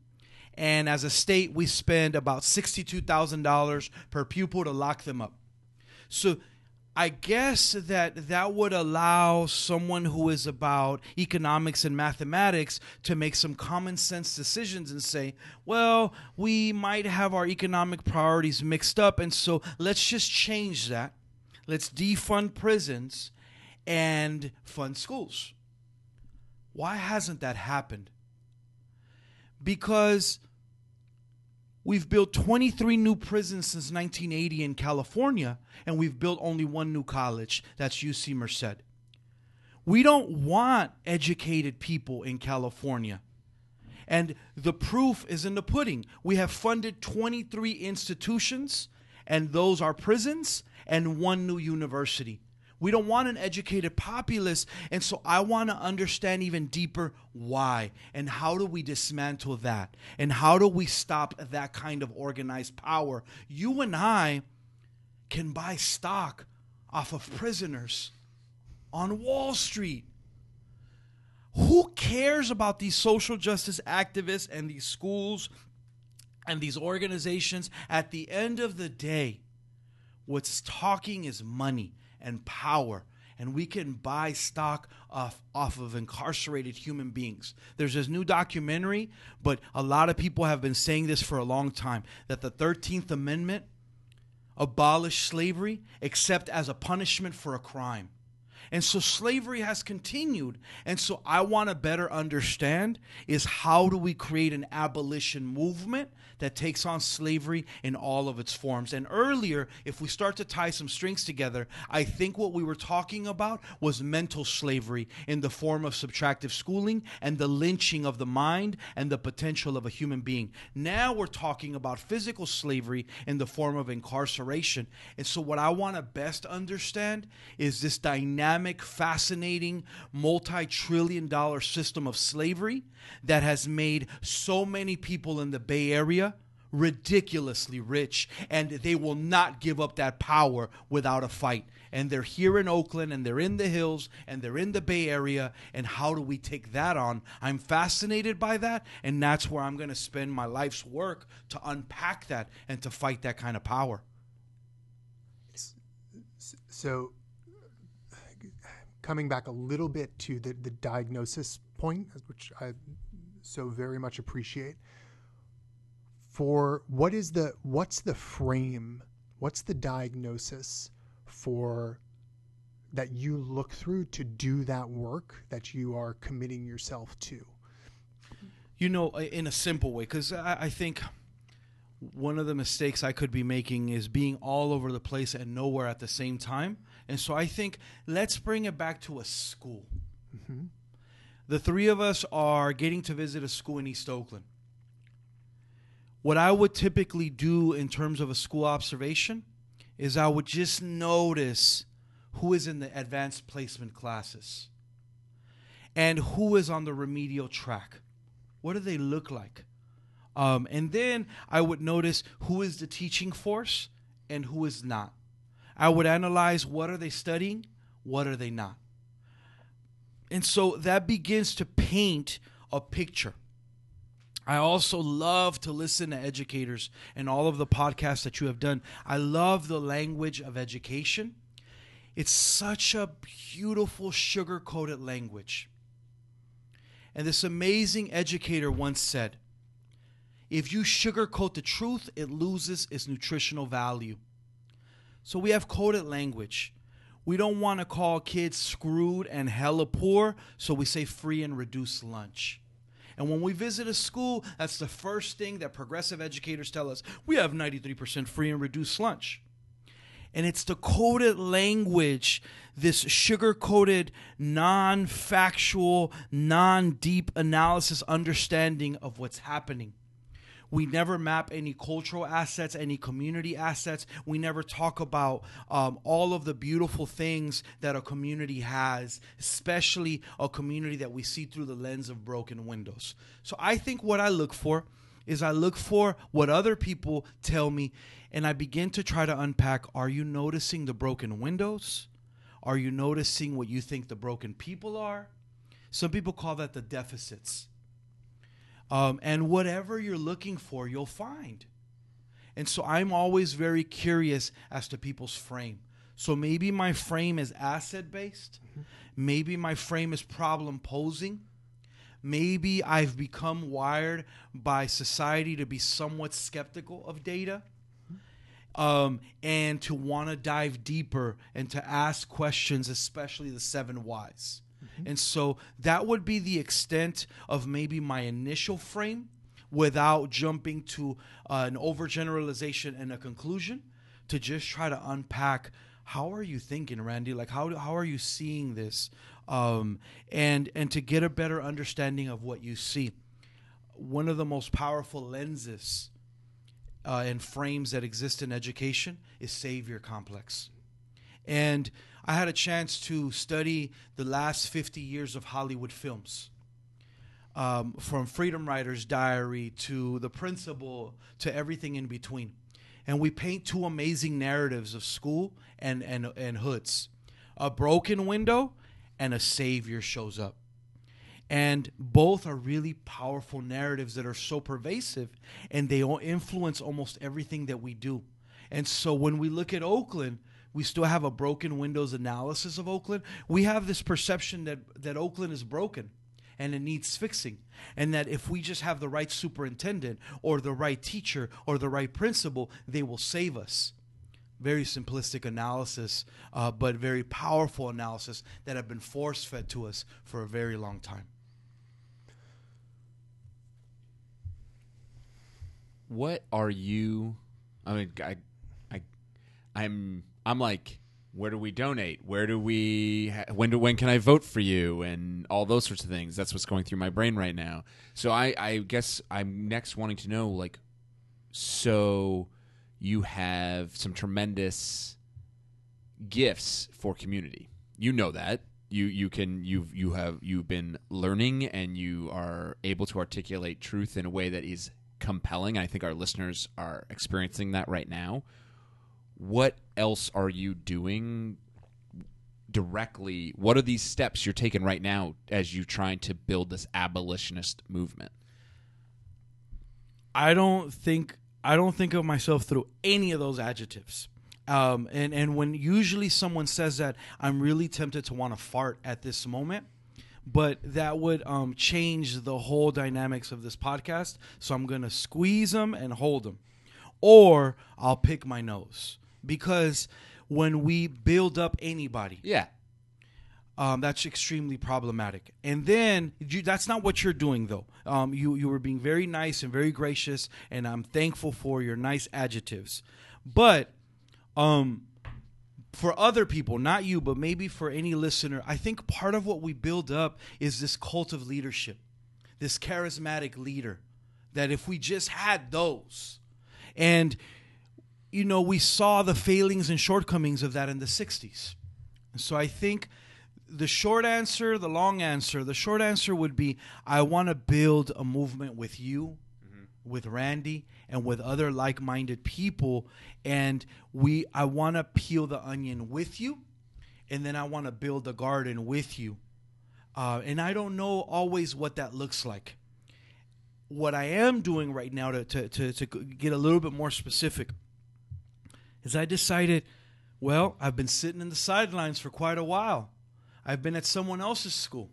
And as a state, we spend about $62,000 per pupil to lock them up. So I guess that that would allow someone who is about economics and mathematics to make some common sense decisions and say, well, we might have our economic priorities mixed up, and so let's just change that. Let's defund prisons and fund schools. Why hasn't that happened? Because we've built 23 new prisons since 1980 in California, and we've built only one new college. That's UC Merced. We don't want educated people in California. And the proof is in the pudding. We have funded 23 institutions, and those are prisons, and one new university. We don't want an educated populace. And so I want to understand even deeper why and how do we dismantle that? And how do we stop that kind of organized power? You and I can buy stock off of prisoners on Wall Street. Who cares about these social justice activists and these schools and these organizations? At the end of the day, what's talking is money and power and we can buy stock off, off of incarcerated human beings. There's this new documentary, but a lot of people have been saying this for a long time that the 13th Amendment abolished slavery except as a punishment for a crime. And so slavery has continued. And so I want to better understand is how do we create an abolition movement that takes on slavery in all of its forms. And earlier, if we start to tie some strings together, I think what we were talking about was mental slavery in the form of subtractive schooling and the lynching of the mind and the potential of a human being. Now we're talking about physical slavery in the form of incarceration. And so what I want to best understand is this dynamic dynamic, fascinating, multi trillion dollar system of slavery that has made so many people in the Bay Area ridiculously rich, and they will not give up that power without a fight. And they're here in Oakland, and they're in the hills, and they're in the Bay Area. And how do we take that on? I'm fascinated by that, and that's where I'm going to spend my life's work to unpack that and to fight that kind of power. So, coming back a little bit to the, the diagnosis point, which I so very much appreciate. For what is the what's the frame? What's the diagnosis for that you look through to do that work that you are committing yourself to? You know, in a simple way, because I, I think one of the mistakes I could be making is being all over the place and nowhere at the same time. And so I think let's bring it back to a school. Mm-hmm. The three of us are getting to visit a school in East Oakland. What I would typically do in terms of a school observation is I would just notice who is in the advanced placement classes and who is on the remedial track. What do they look like? Um, and then I would notice who is the teaching force and who is not. I would analyze what are they studying, what are they not. And so that begins to paint a picture. I also love to listen to educators and all of the podcasts that you have done. I love the language of education. It's such a beautiful, sugar coated language. And this amazing educator once said if you sugarcoat the truth, it loses its nutritional value. So we have coded language. We don't want to call kids screwed and hella poor, so we say free and reduced lunch. And when we visit a school, that's the first thing that progressive educators tell us we have 93% free and reduced lunch. And it's the coded language, this sugar coated, non factual, non deep analysis understanding of what's happening. We never map any cultural assets, any community assets. We never talk about um, all of the beautiful things that a community has, especially a community that we see through the lens of broken windows. So I think what I look for is I look for what other people tell me and I begin to try to unpack are you noticing the broken windows? Are you noticing what you think the broken people are? Some people call that the deficits. Um, and whatever you're looking for, you'll find. And so I'm always very curious as to people's frame. So maybe my frame is asset based. Mm-hmm. Maybe my frame is problem posing. Maybe I've become wired by society to be somewhat skeptical of data um, and to want to dive deeper and to ask questions, especially the seven whys. And so that would be the extent of maybe my initial frame without jumping to uh, an overgeneralization and a conclusion to just try to unpack how are you thinking randy? Like how, how are you seeing this? Um, and and to get a better understanding of what you see one of the most powerful lenses uh, and frames that exist in education is savior complex. And i had a chance to study the last 50 years of hollywood films um, from freedom writer's diary to the principal to everything in between. And we paint two amazing narratives of school and and and hoods. A broken window and a savior shows up. And both are really powerful narratives that are so pervasive and they all influence almost everything that we do. And so when we look at oakland we still have a broken windows analysis of oakland we have this perception that that oakland is broken and it needs fixing. And that if we just have the right superintendent or the right teacher or the right principal, they will save us. Very simplistic analysis, uh, but very powerful analysis that have been force fed to us for a very long time. What are you? I mean, I, I, I'm, I'm like where do we donate? Where do we when do when can I vote for you and all those sorts of things. That's what's going through my brain right now. So I I guess I'm next wanting to know like so you have some tremendous gifts for community. You know that. You you can you've you have you've been learning and you are able to articulate truth in a way that is compelling. I think our listeners are experiencing that right now what else are you doing directly? What are these steps you're taking right now as you're trying to build this abolitionist movement? I don't think I don't think of myself through any of those adjectives. Um, and and when usually someone says that, I'm really tempted to want to fart at this moment, but that would um, change the whole dynamics of this podcast. So I'm gonna squeeze them and hold them, or I'll pick my nose because when we build up anybody, yeah, um, that's extremely problematic. And then you, that's not what you're doing, though. Um, you you were being very nice and very gracious, and I'm thankful for your nice adjectives. But um, for other people, not you, but maybe for any listener, I think part of what we build up is this cult of leadership, this charismatic leader. That if we just had those, and you know, we saw the failings and shortcomings of that in the 60s. So I think the short answer, the long answer, the short answer would be I want to build a movement with you, mm-hmm. with Randy, and with other like minded people. And we I want to peel the onion with you, and then I want to build a garden with you. Uh, and I don't know always what that looks like. What I am doing right now to, to, to, to get a little bit more specific is I decided, well, I've been sitting in the sidelines for quite a while. I've been at someone else's school.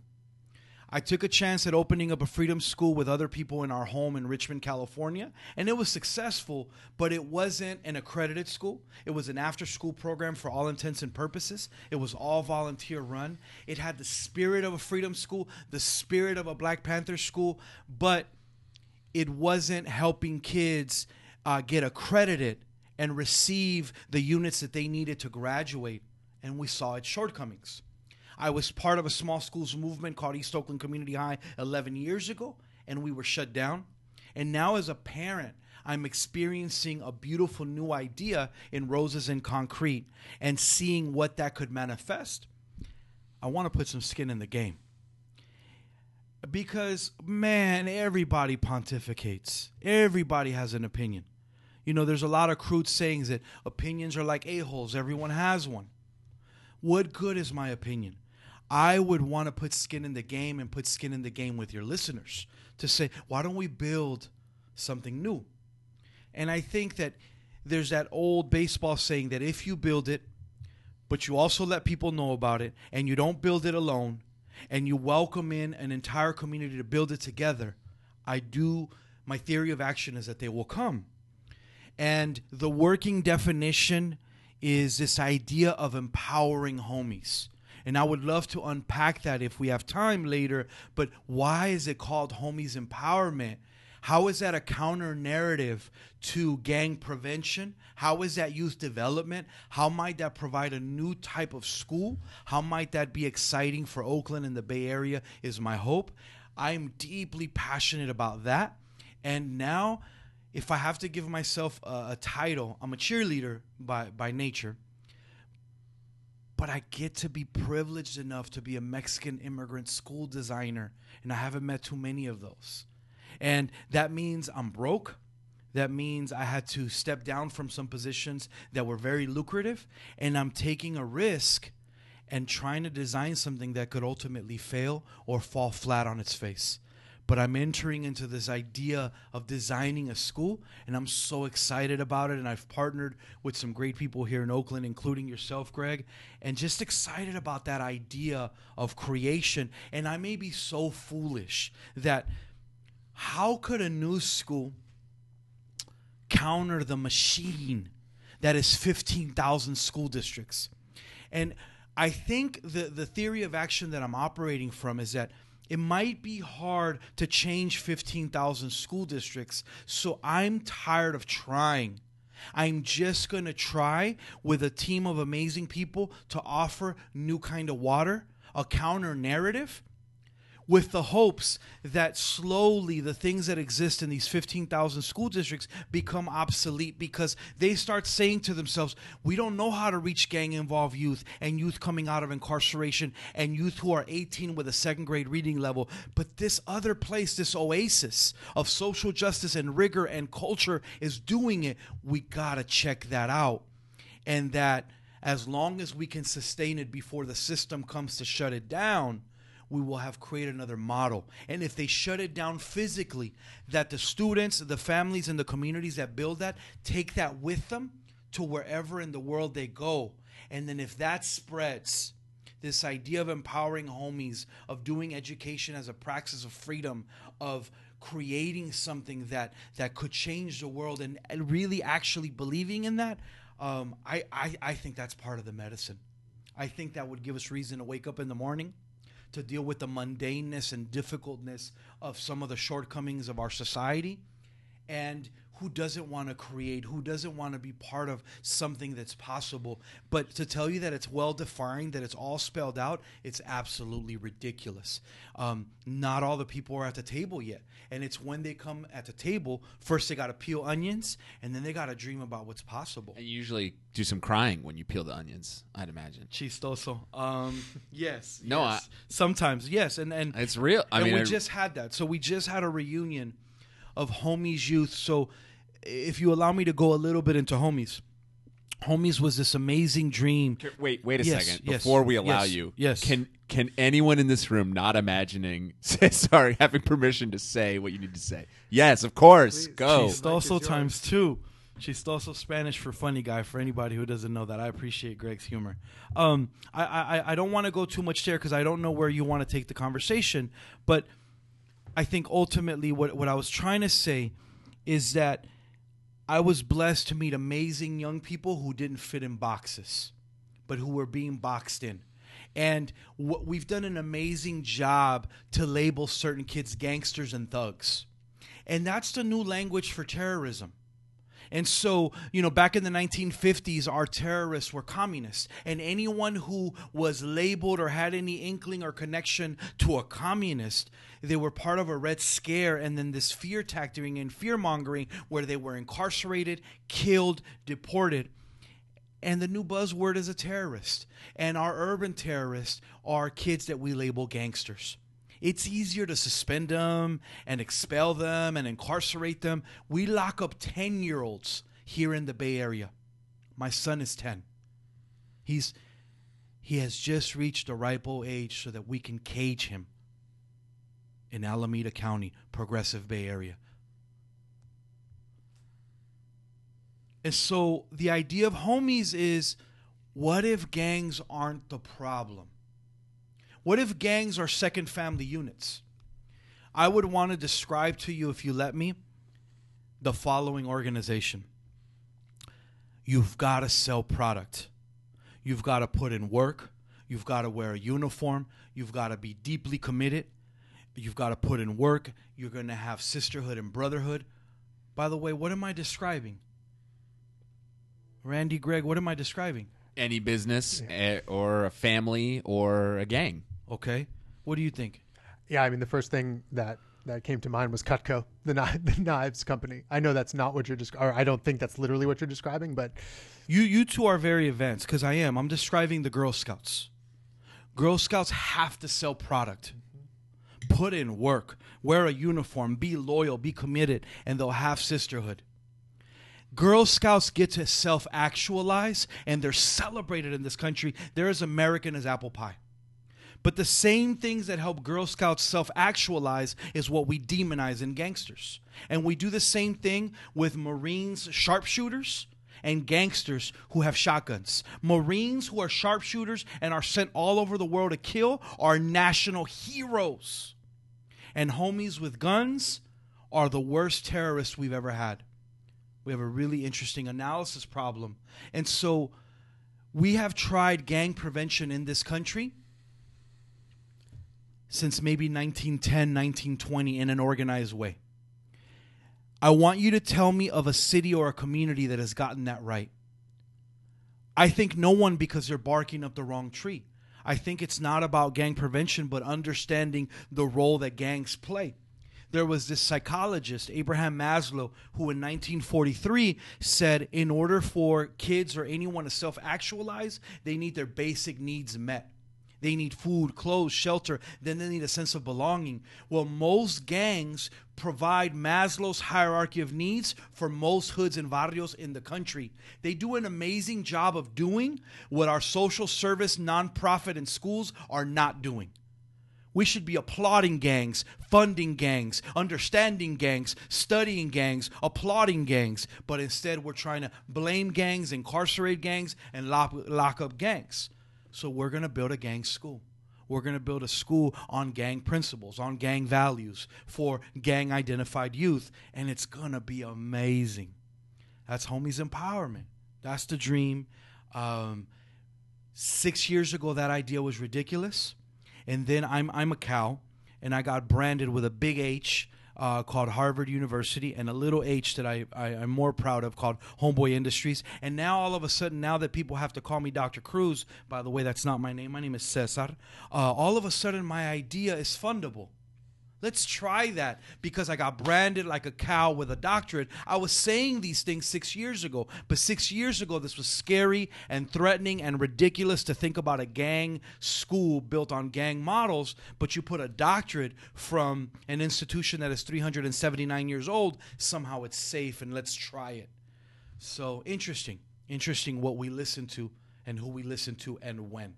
I took a chance at opening up a freedom school with other people in our home in Richmond, California, and it was successful, but it wasn't an accredited school. It was an after school program for all intents and purposes. It was all volunteer run. It had the spirit of a freedom school, the spirit of a Black Panther school, but it wasn't helping kids uh, get accredited and receive the units that they needed to graduate, and we saw its shortcomings. I was part of a small schools movement called East Oakland Community High 11 years ago, and we were shut down. And now, as a parent, I'm experiencing a beautiful new idea in Roses in Concrete and seeing what that could manifest. I want to put some skin in the game. Because, man, everybody pontificates, everybody has an opinion. You know, there's a lot of crude sayings that opinions are like a-holes, everyone has one. What good is my opinion? I would want to put skin in the game and put skin in the game with your listeners to say, why don't we build something new? And I think that there's that old baseball saying that if you build it, but you also let people know about it, and you don't build it alone, and you welcome in an entire community to build it together, I do, my theory of action is that they will come. And the working definition is this idea of empowering homies. And I would love to unpack that if we have time later. But why is it called homies empowerment? How is that a counter narrative to gang prevention? How is that youth development? How might that provide a new type of school? How might that be exciting for Oakland and the Bay Area? Is my hope. I'm deeply passionate about that. And now, if I have to give myself a, a title, I'm a cheerleader by, by nature but I get to be privileged enough to be a Mexican immigrant school designer, and I haven't met too many of those. And that means I'm broke. That means I had to step down from some positions that were very lucrative, and I'm taking a risk and trying to design something that could ultimately fail or fall flat on its face but I'm entering into this idea of designing a school, and I'm so excited about it. And I've partnered with some great people here in Oakland, including yourself, Greg, and just excited about that idea of creation. And I may be so foolish that how could a new school counter the machine that is 15,000 school districts? And I think the, the theory of action that I'm operating from is that it might be hard to change 15,000 school districts. So I'm tired of trying. I'm just going to try with a team of amazing people to offer new kind of water, a counter narrative with the hopes that slowly the things that exist in these 15,000 school districts become obsolete because they start saying to themselves, we don't know how to reach gang involved youth and youth coming out of incarceration and youth who are 18 with a second grade reading level. But this other place, this oasis of social justice and rigor and culture is doing it. We got to check that out. And that as long as we can sustain it before the system comes to shut it down, we will have created another model. And if they shut it down physically, that the students, the families, and the communities that build that take that with them to wherever in the world they go. And then if that spreads, this idea of empowering homies, of doing education as a praxis of freedom, of creating something that that could change the world, and, and really actually believing in that, um, I, I I think that's part of the medicine. I think that would give us reason to wake up in the morning to deal with the mundaneness and difficultness of some of the shortcomings of our society. And who doesn't want to create who doesn't want to be part of something that's possible but to tell you that it's well defined that it's all spelled out it's absolutely ridiculous um, not all the people are at the table yet and it's when they come at the table first they got to peel onions and then they got to dream about what's possible And you usually do some crying when you peel the onions, I'd imagine. chistoso um, yes No, yes. sometimes yes and and It's real. I and mean, we I- just had that. So we just had a reunion of homies youth. So if you allow me to go a little bit into homies, homies was this amazing dream. Wait, wait a Yes, second. yes, Before we allow yes, you, yes. Can can anyone in this room not imagining? (laughs) Sorry, having permission to say what you need to say? Yes, of course. Please. Go. She's- Chistoso yours. times two. Chistoso Spanish for funny guy. For anybody who doesn't know that, I appreciate Greg's humor. Um, I, I I don't want to go too much there because I don't know where you want to take the conversation, but I think ultimately what what I was trying to say is that I was blessed to meet amazing young people who didn't fit in boxes, but who were being boxed in. And we've done an amazing job to label certain kids gangsters and thugs. And that's the new language for terrorism. And so, you know, back in the 1950s, our terrorists were communists. And anyone who was labeled or had any inkling or connection to a communist, they were part of a Red Scare and then this fear tactic and fear mongering where they were incarcerated, killed, deported. And the new buzzword is a terrorist. And our urban terrorists are kids that we label gangsters. It's easier to suspend them and expel them and incarcerate them. We lock up 10 year olds here in the Bay Area. My son is 10. He's he has just reached a ripe old age so that we can cage him in Alameda County, Progressive Bay Area. And so the idea of homies is what if gangs aren't the problem? What if gangs are second family units? I would want to describe to you, if you let me, the following organization. You've got to sell product. You've got to put in work. You've got to wear a uniform. You've got to be deeply committed. You've got to put in work. You're going to have sisterhood and brotherhood. By the way, what am I describing? Randy Greg, what am I describing? Any business eh, or a family or a gang. Okay. What do you think? Yeah, I mean the first thing that that came to mind was Cutco, (laughs) the, the knives company. I know that's not what you're just, or I don't think that's literally what you're describing, but You you two are very advanced because I am. I'm describing the Girl Scouts. Girl Scouts have to sell product. Put in work, wear a uniform, be loyal, be committed, and they'll have sisterhood. Girl Scouts get to self actualize and they're celebrated in this country. They're as American as apple pie. But the same things that help Girl Scouts self actualize is what we demonize in gangsters. And we do the same thing with Marines sharpshooters and gangsters who have shotguns. Marines who are sharpshooters and are sent all over the world to kill are national heroes. And homies with guns are the worst terrorists we've ever had. We have a really interesting analysis problem. And so we have tried gang prevention in this country since maybe 1910, 1920 in an organized way. I want you to tell me of a city or a community that has gotten that right. I think no one because they're barking up the wrong tree. I think it's not about gang prevention, but understanding the role that gangs play. There was this psychologist, Abraham Maslow, who in 1943 said in order for kids or anyone to self actualize, they need their basic needs met. They need food, clothes, shelter. Then they need a sense of belonging. Well, most gangs provide Maslow's hierarchy of needs for most hoods and barrios in the country. They do an amazing job of doing what our social service, nonprofit, and schools are not doing. We should be applauding gangs, funding gangs, understanding gangs, studying gangs, applauding gangs. But instead, we're trying to blame gangs, incarcerate gangs, and lock, lock up gangs. So we're going to build a gang school. We're going to build a school on gang principles, on gang values for gang identified youth. And it's going to be amazing. That's homies empowerment. That's the dream. Um, six years ago, that idea was ridiculous. And then I'm, I'm a cow, and I got branded with a big H uh, called Harvard University and a little H that I, I am more proud of called Homeboy Industries. And now all of a sudden, now that people have to call me Dr. Cruz, by the way, that's not my name. My name is Cesar. Uh, all of a sudden, my idea is fundable. Let's try that because I got branded like a cow with a doctorate. I was saying these things six years ago, but six years ago, this was scary and threatening and ridiculous to think about a gang school built on gang models. But you put a doctorate from an institution that is 379 years old, somehow it's safe and let's try it. So interesting, interesting what we listen to and who we listen to and when.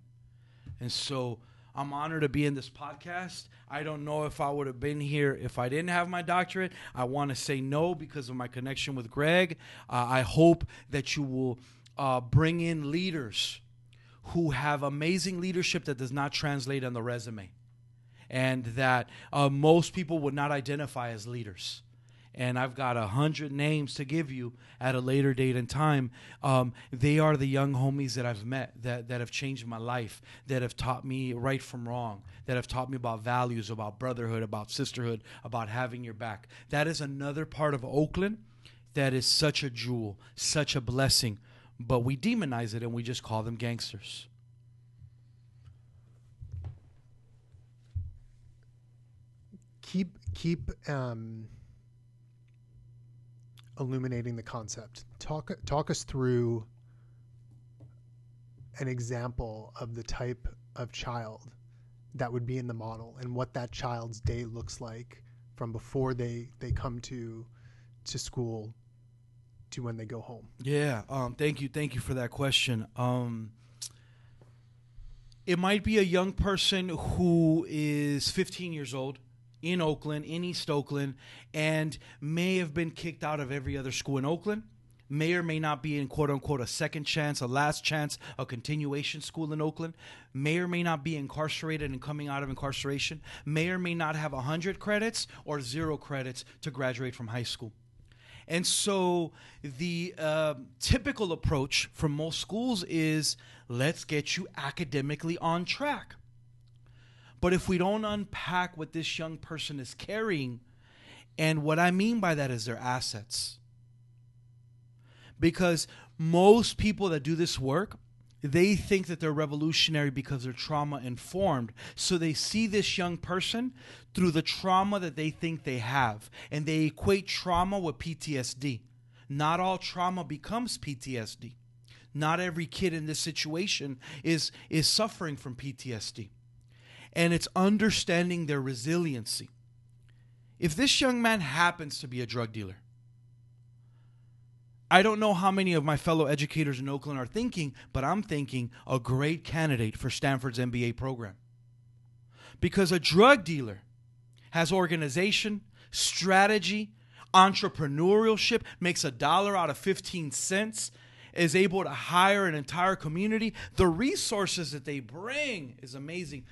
And so I'm honored to be in this podcast. I don't know if I would have been here if I didn't have my doctorate. I want to say no because of my connection with Greg. Uh, I hope that you will uh, bring in leaders who have amazing leadership that does not translate on the resume, and that uh, most people would not identify as leaders and I've got a hundred names to give you at a later date and time. Um, they are the young homies that I've met that, that have changed my life, that have taught me right from wrong, that have taught me about values, about brotherhood, about sisterhood, about having your back. That is another part of Oakland that is such a jewel, such a blessing, but we demonize it and we just call them gangsters. keep keep um, illuminating the concept. Talk talk us through an example of the type of child that would be in the model and what that child's day looks like from before they they come to to school to when they go home. Yeah, um, thank you, thank you for that question. Um, it might be a young person who is 15 years old in Oakland, in East Oakland, and may have been kicked out of every other school in Oakland. May or may not be in quote unquote a second chance, a last chance, a continuation school in Oakland. May or may not be incarcerated and coming out of incarceration. May or may not have 100 credits or zero credits to graduate from high school. And so the uh, typical approach from most schools is let's get you academically on track. But if we don't unpack what this young person is carrying, and what I mean by that is their assets. Because most people that do this work, they think that they're revolutionary because they're trauma informed. So they see this young person through the trauma that they think they have, and they equate trauma with PTSD. Not all trauma becomes PTSD. Not every kid in this situation is, is suffering from PTSD. And it's understanding their resiliency. If this young man happens to be a drug dealer, I don't know how many of my fellow educators in Oakland are thinking, but I'm thinking a great candidate for Stanford's MBA program. Because a drug dealer has organization, strategy, entrepreneurship, makes a dollar out of 15 cents, is able to hire an entire community. The resources that they bring is amazing.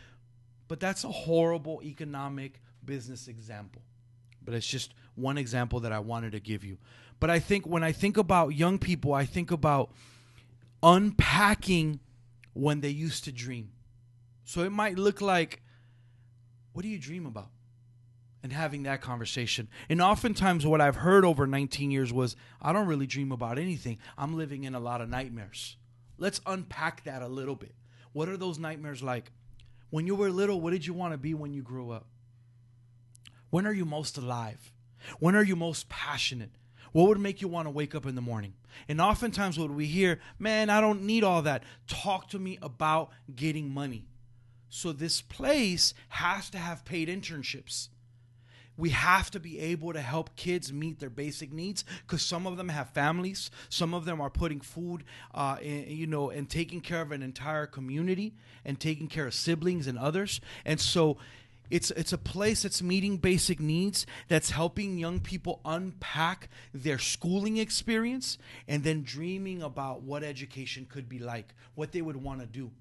But that's a horrible economic business example. But it's just one example that I wanted to give you. But I think when I think about young people, I think about unpacking when they used to dream. So it might look like, what do you dream about? And having that conversation. And oftentimes, what I've heard over 19 years was, I don't really dream about anything. I'm living in a lot of nightmares. Let's unpack that a little bit. What are those nightmares like? When you were little, what did you want to be when you grew up? When are you most alive? When are you most passionate? What would make you want to wake up in the morning? And oftentimes, what we hear, man, I don't need all that. Talk to me about getting money. So, this place has to have paid internships. We have to be able to help kids meet their basic needs because some of them have families. Some of them are putting food, uh, in, you know, and taking care of an entire community and taking care of siblings and others. And so, it's it's a place that's meeting basic needs, that's helping young people unpack their schooling experience and then dreaming about what education could be like, what they would want to do.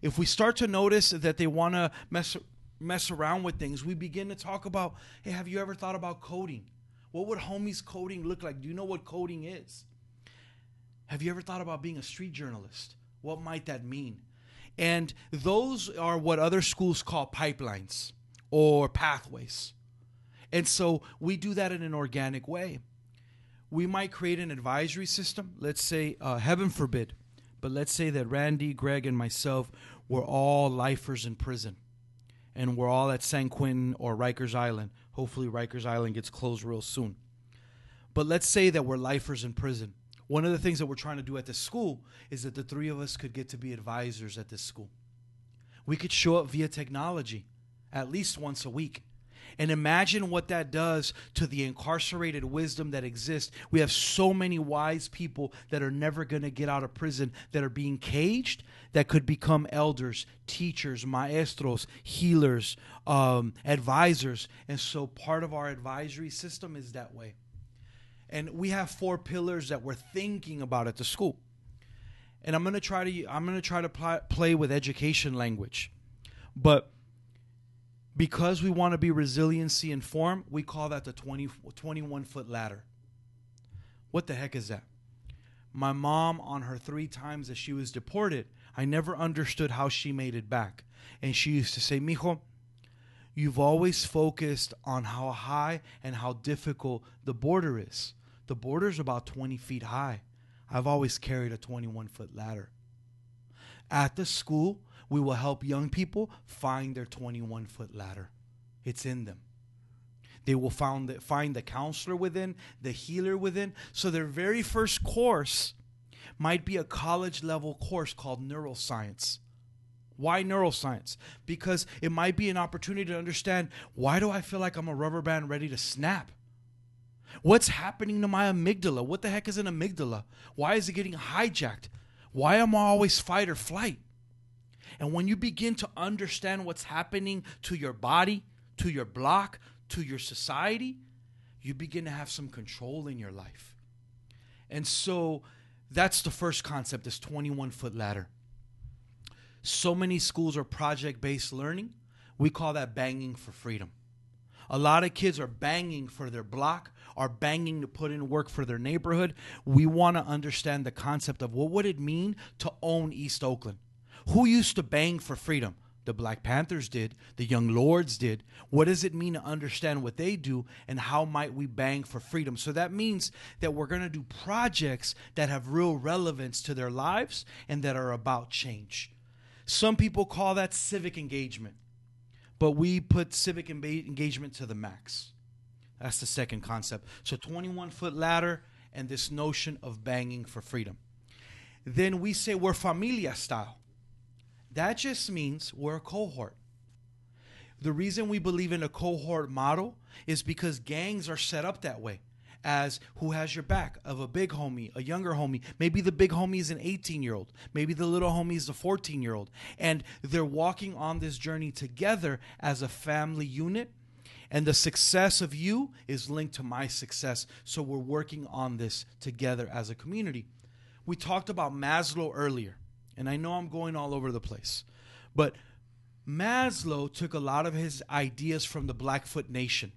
If we start to notice that they want to mess mess around with things, we begin to talk about, "Hey, have you ever thought about coding? What would homies coding look like? Do you know what coding is? Have you ever thought about being a street journalist? What might that mean?" And those are what other schools call pipelines or pathways. And so we do that in an organic way. We might create an advisory system. Let's say, uh, heaven forbid, but let's say that Randy, Greg, and myself were all lifers in prison. And we're all at San Quentin or Rikers Island. Hopefully, Rikers Island gets closed real soon. But let's say that we're lifers in prison. One of the things that we're trying to do at this school is that the three of us could get to be advisors at this school. We could show up via technology at least once a week. And imagine what that does to the incarcerated wisdom that exists. We have so many wise people that are never going to get out of prison that are being caged that could become elders, teachers, maestros, healers, um, advisors. And so part of our advisory system is that way. And we have four pillars that we're thinking about at the school. And I'm going to try to I'm going to try to pl- play with education language. But because we want to be resiliency informed, we call that the 20, 21 foot ladder. What the heck is that? My mom, on her three times that she was deported, I never understood how she made it back. And she used to say, Mijo, you've always focused on how high and how difficult the border is. The border is about 20 feet high. I've always carried a 21 foot ladder. At the school, we will help young people find their 21 foot ladder. It's in them. They will find the, find the counselor within, the healer within. So their very first course might be a college level course called neuroscience. Why neuroscience? Because it might be an opportunity to understand why do I feel like I'm a rubber band ready to snap? What's happening to my amygdala? What the heck is an amygdala? Why is it getting hijacked? Why am I always fight or flight? And when you begin to understand what's happening to your body, to your block, to your society, you begin to have some control in your life. And so that's the first concept this 21 foot ladder. So many schools are project based learning. We call that banging for freedom. A lot of kids are banging for their block, are banging to put in work for their neighborhood. We want to understand the concept of what would it mean to own East Oakland? Who used to bang for freedom? The Black Panthers did, the Young Lords did. What does it mean to understand what they do and how might we bang for freedom? So that means that we're going to do projects that have real relevance to their lives and that are about change. Some people call that civic engagement, but we put civic engagement to the max. That's the second concept. So 21 foot ladder and this notion of banging for freedom. Then we say we're familia style. That just means we're a cohort. The reason we believe in a cohort model is because gangs are set up that way as who has your back of a big homie, a younger homie. Maybe the big homie is an 18 year old. Maybe the little homie is a 14 year old. And they're walking on this journey together as a family unit. And the success of you is linked to my success. So we're working on this together as a community. We talked about Maslow earlier. And I know I'm going all over the place, but Maslow took a lot of his ideas from the Blackfoot Nation.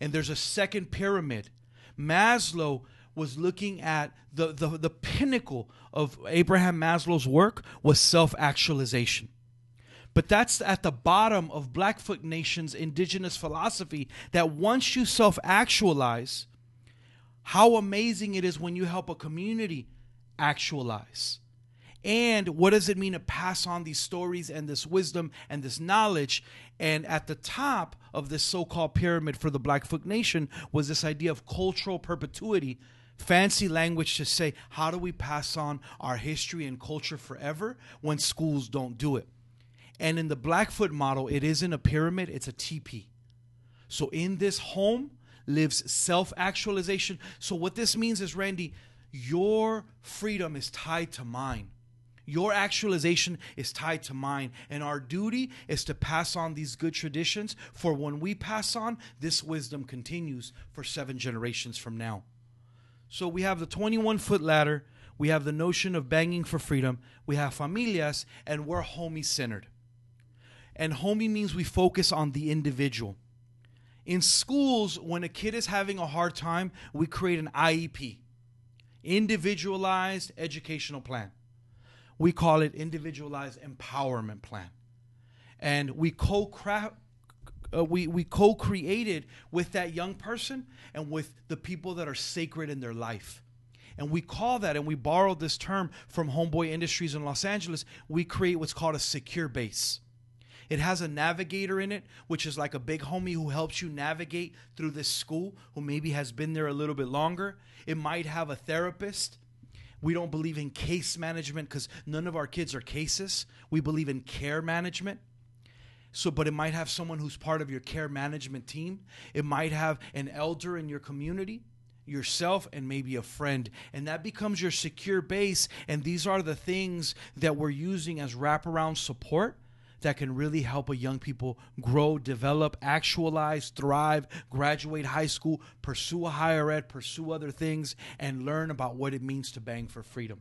And there's a second pyramid. Maslow was looking at the, the, the pinnacle of Abraham Maslow's work was self-actualization. But that's at the bottom of Blackfoot Nation's indigenous philosophy that once you self actualize, how amazing it is when you help a community actualize. And what does it mean to pass on these stories and this wisdom and this knowledge? And at the top of this so called pyramid for the Blackfoot Nation was this idea of cultural perpetuity. Fancy language to say, how do we pass on our history and culture forever when schools don't do it? And in the Blackfoot model, it isn't a pyramid, it's a teepee. So in this home lives self actualization. So what this means is, Randy, your freedom is tied to mine. Your actualization is tied to mine. And our duty is to pass on these good traditions. For when we pass on, this wisdom continues for seven generations from now. So we have the 21 foot ladder. We have the notion of banging for freedom. We have familias, and we're homie centered. And homie means we focus on the individual. In schools, when a kid is having a hard time, we create an IEP, individualized educational plan. We call it individualized empowerment plan. And we co uh, we, we co-created with that young person and with the people that are sacred in their life. And we call that, and we borrowed this term from Homeboy Industries in Los Angeles. We create what's called a secure base. It has a navigator in it, which is like a big homie who helps you navigate through this school, who maybe has been there a little bit longer. It might have a therapist we don't believe in case management because none of our kids are cases. We believe in care management. So, but it might have someone who's part of your care management team. It might have an elder in your community, yourself, and maybe a friend. And that becomes your secure base. And these are the things that we're using as wraparound support that can really help a young people grow, develop, actualize, thrive, graduate high school, pursue a higher ed, pursue other things, and learn about what it means to bang for freedom.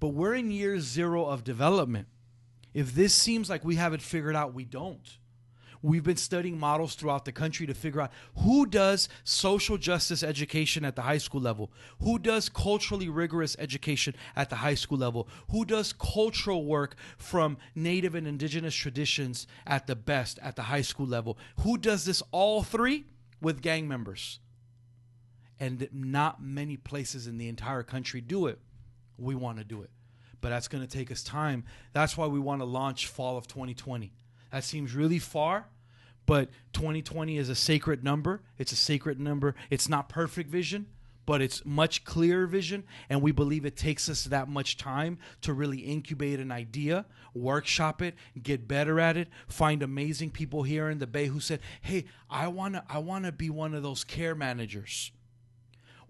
But we're in year zero of development. If this seems like we have it figured out, we don't. We've been studying models throughout the country to figure out who does social justice education at the high school level, who does culturally rigorous education at the high school level, who does cultural work from native and indigenous traditions at the best at the high school level, who does this all three with gang members. And not many places in the entire country do it. We want to do it but that's going to take us time. That's why we want to launch fall of 2020. That seems really far, but 2020 is a sacred number. It's a sacred number. It's not perfect vision, but it's much clearer vision. And we believe it takes us that much time to really incubate an idea, workshop it, get better at it, find amazing people here in the Bay who said, Hey, I wanna I wanna be one of those care managers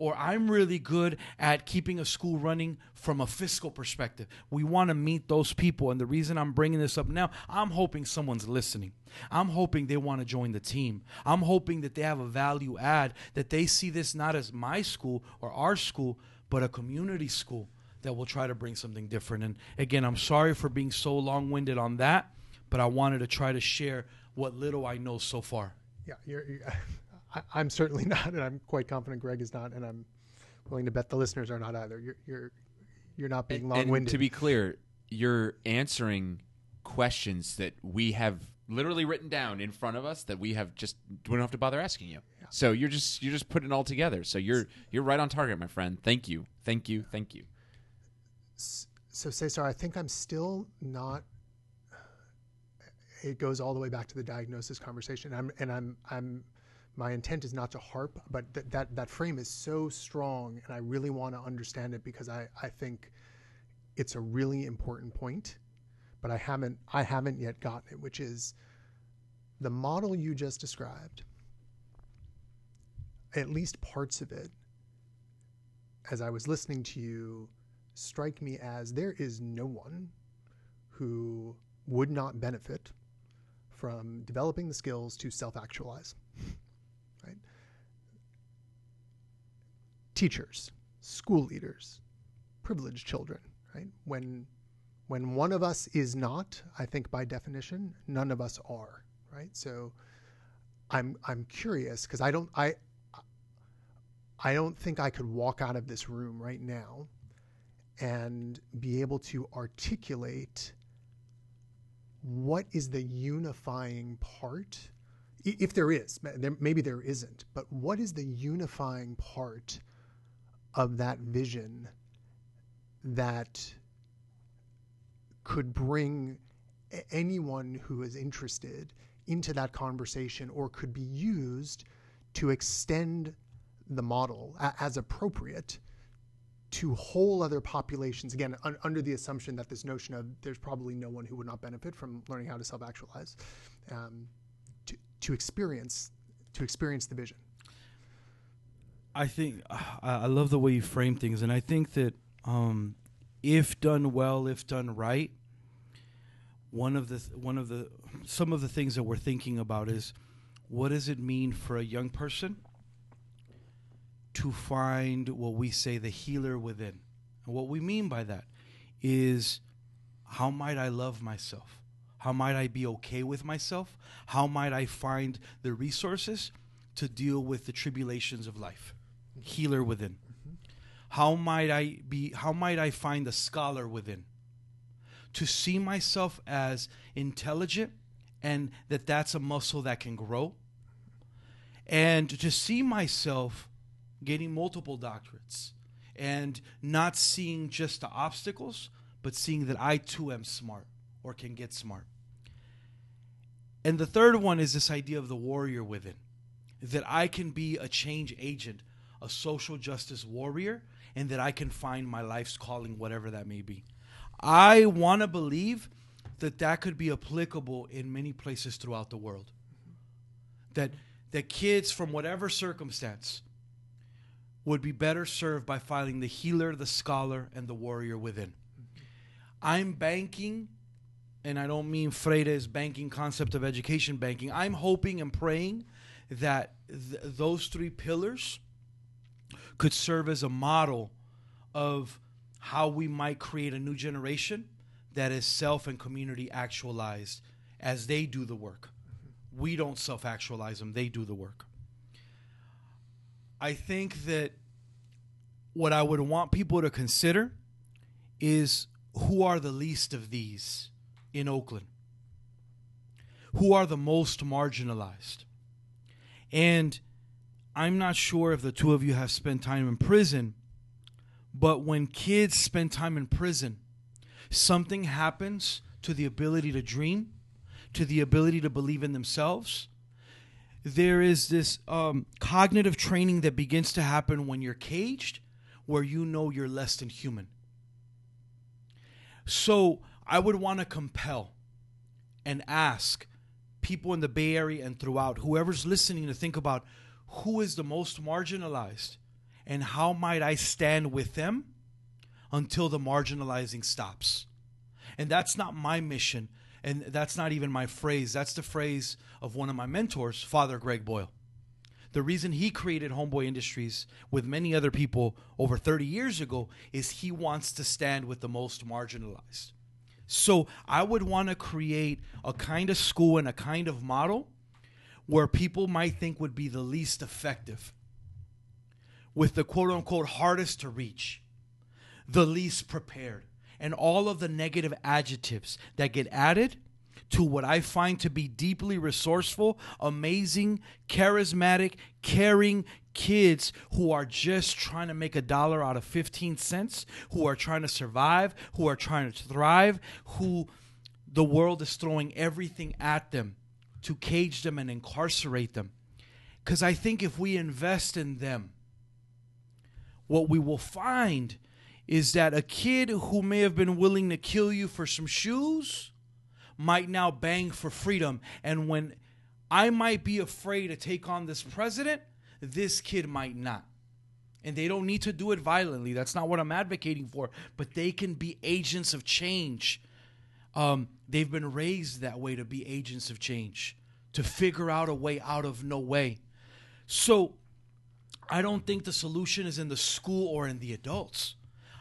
or I'm really good at keeping a school running from a fiscal perspective. We want to meet those people. And the reason I'm bringing this up now, I'm hoping someone's listening. I'm hoping they want to join the team. I'm hoping that they have a value add, that they see this not as my school or our school, but a community school that will try to bring something different. And again, I'm sorry for being so long winded on that, but I wanted to try to share what little I know so far. yeah, you're, you're (laughs) I, I'm certainly (laughs) not, and I'm quite confident Greg is not, and I'm willing to bet the listeners are not either. You're you're you're not being long-winded. And to be clear, you're answering questions that we have literally written down in front of us that we have just we don't have to bother asking you. So you're just you're just putting it all together. So you're you're right on target, my friend. Thank you, thank you, thank you. so Cesar, I think I'm still not. It goes all the way back to the diagnosis conversation. I'm and I'm I'm. My intent is not to harp, but th- that that frame is so strong, and I really want to understand it because I I think it's a really important point, but I haven't I haven't yet gotten it, which is the model you just described. At least parts of it, as I was listening to you, strike me as there is no one who would not benefit from developing the skills to self actualize. Right? Teachers, school leaders, privileged children, right? When when one of us is not, I think by definition, none of us are, right? So I'm I'm curious because I don't I I don't think I could walk out of this room right now and be able to articulate what is the unifying part if there is maybe there isn't but what is the unifying part of that vision that could bring anyone who is interested into that conversation or could be used to extend the model as appropriate to whole other populations. Again un- under the assumption that this notion of there's probably no one who would not benefit from learning how to self-actualize um, to, to experience to experience the vision I think (sighs) I I love the way you frame things, and I think that um, if done well, if done right, one of the th- one of the some of the things that we're thinking about is what does it mean for a young person to find what we say the healer within, and what we mean by that is how might I love myself? How might I be okay with myself? How might I find the resources to deal with the tribulations of life? Healer within. How might I be how might I find the scholar within? To see myself as intelligent and that that's a muscle that can grow. And to see myself getting multiple doctorates and not seeing just the obstacles, but seeing that I too am smart or can get smart. And the third one is this idea of the warrior within that I can be a change agent, a social justice warrior, and that I can find my life's calling, whatever that may be. I want to believe that that could be applicable in many places throughout the world. That that kids from whatever circumstance would be better served by finding the healer, the scholar, and the warrior within. I'm banking, and I don't mean Freire's banking concept of education banking. I'm hoping and praying that th- those three pillars could serve as a model of how we might create a new generation that is self and community actualized as they do the work. We don't self actualize them, they do the work. I think that what I would want people to consider is who are the least of these in Oakland? Who are the most marginalized? And I'm not sure if the two of you have spent time in prison, but when kids spend time in prison, something happens to the ability to dream, to the ability to believe in themselves. There is this um, cognitive training that begins to happen when you're caged, where you know you're less than human. So I would want to compel and ask people in the Bay Area and throughout, whoever's listening, to think about who is the most marginalized and how might I stand with them until the marginalizing stops. And that's not my mission, and that's not even my phrase. That's the phrase of one of my mentors, Father Greg Boyle. The reason he created Homeboy Industries with many other people over 30 years ago is he wants to stand with the most marginalized. So I would want to create a kind of school and a kind of model where people might think would be the least effective, with the quote unquote hardest to reach, the least prepared, and all of the negative adjectives that get added to what I find to be deeply resourceful, amazing, charismatic, caring kids who are just trying to make a dollar out of 15 cents, who are trying to survive, who are trying to thrive, who the world is throwing everything at them to cage them and incarcerate them. Because I think if we invest in them, what we will find is that a kid who may have been willing to kill you for some shoes might now bang for freedom. And when I might be afraid to take on this president, this kid might not. And they don't need to do it violently. That's not what I'm advocating for. But they can be agents of change. Um, they've been raised that way to be agents of change, to figure out a way out of no way. So I don't think the solution is in the school or in the adults.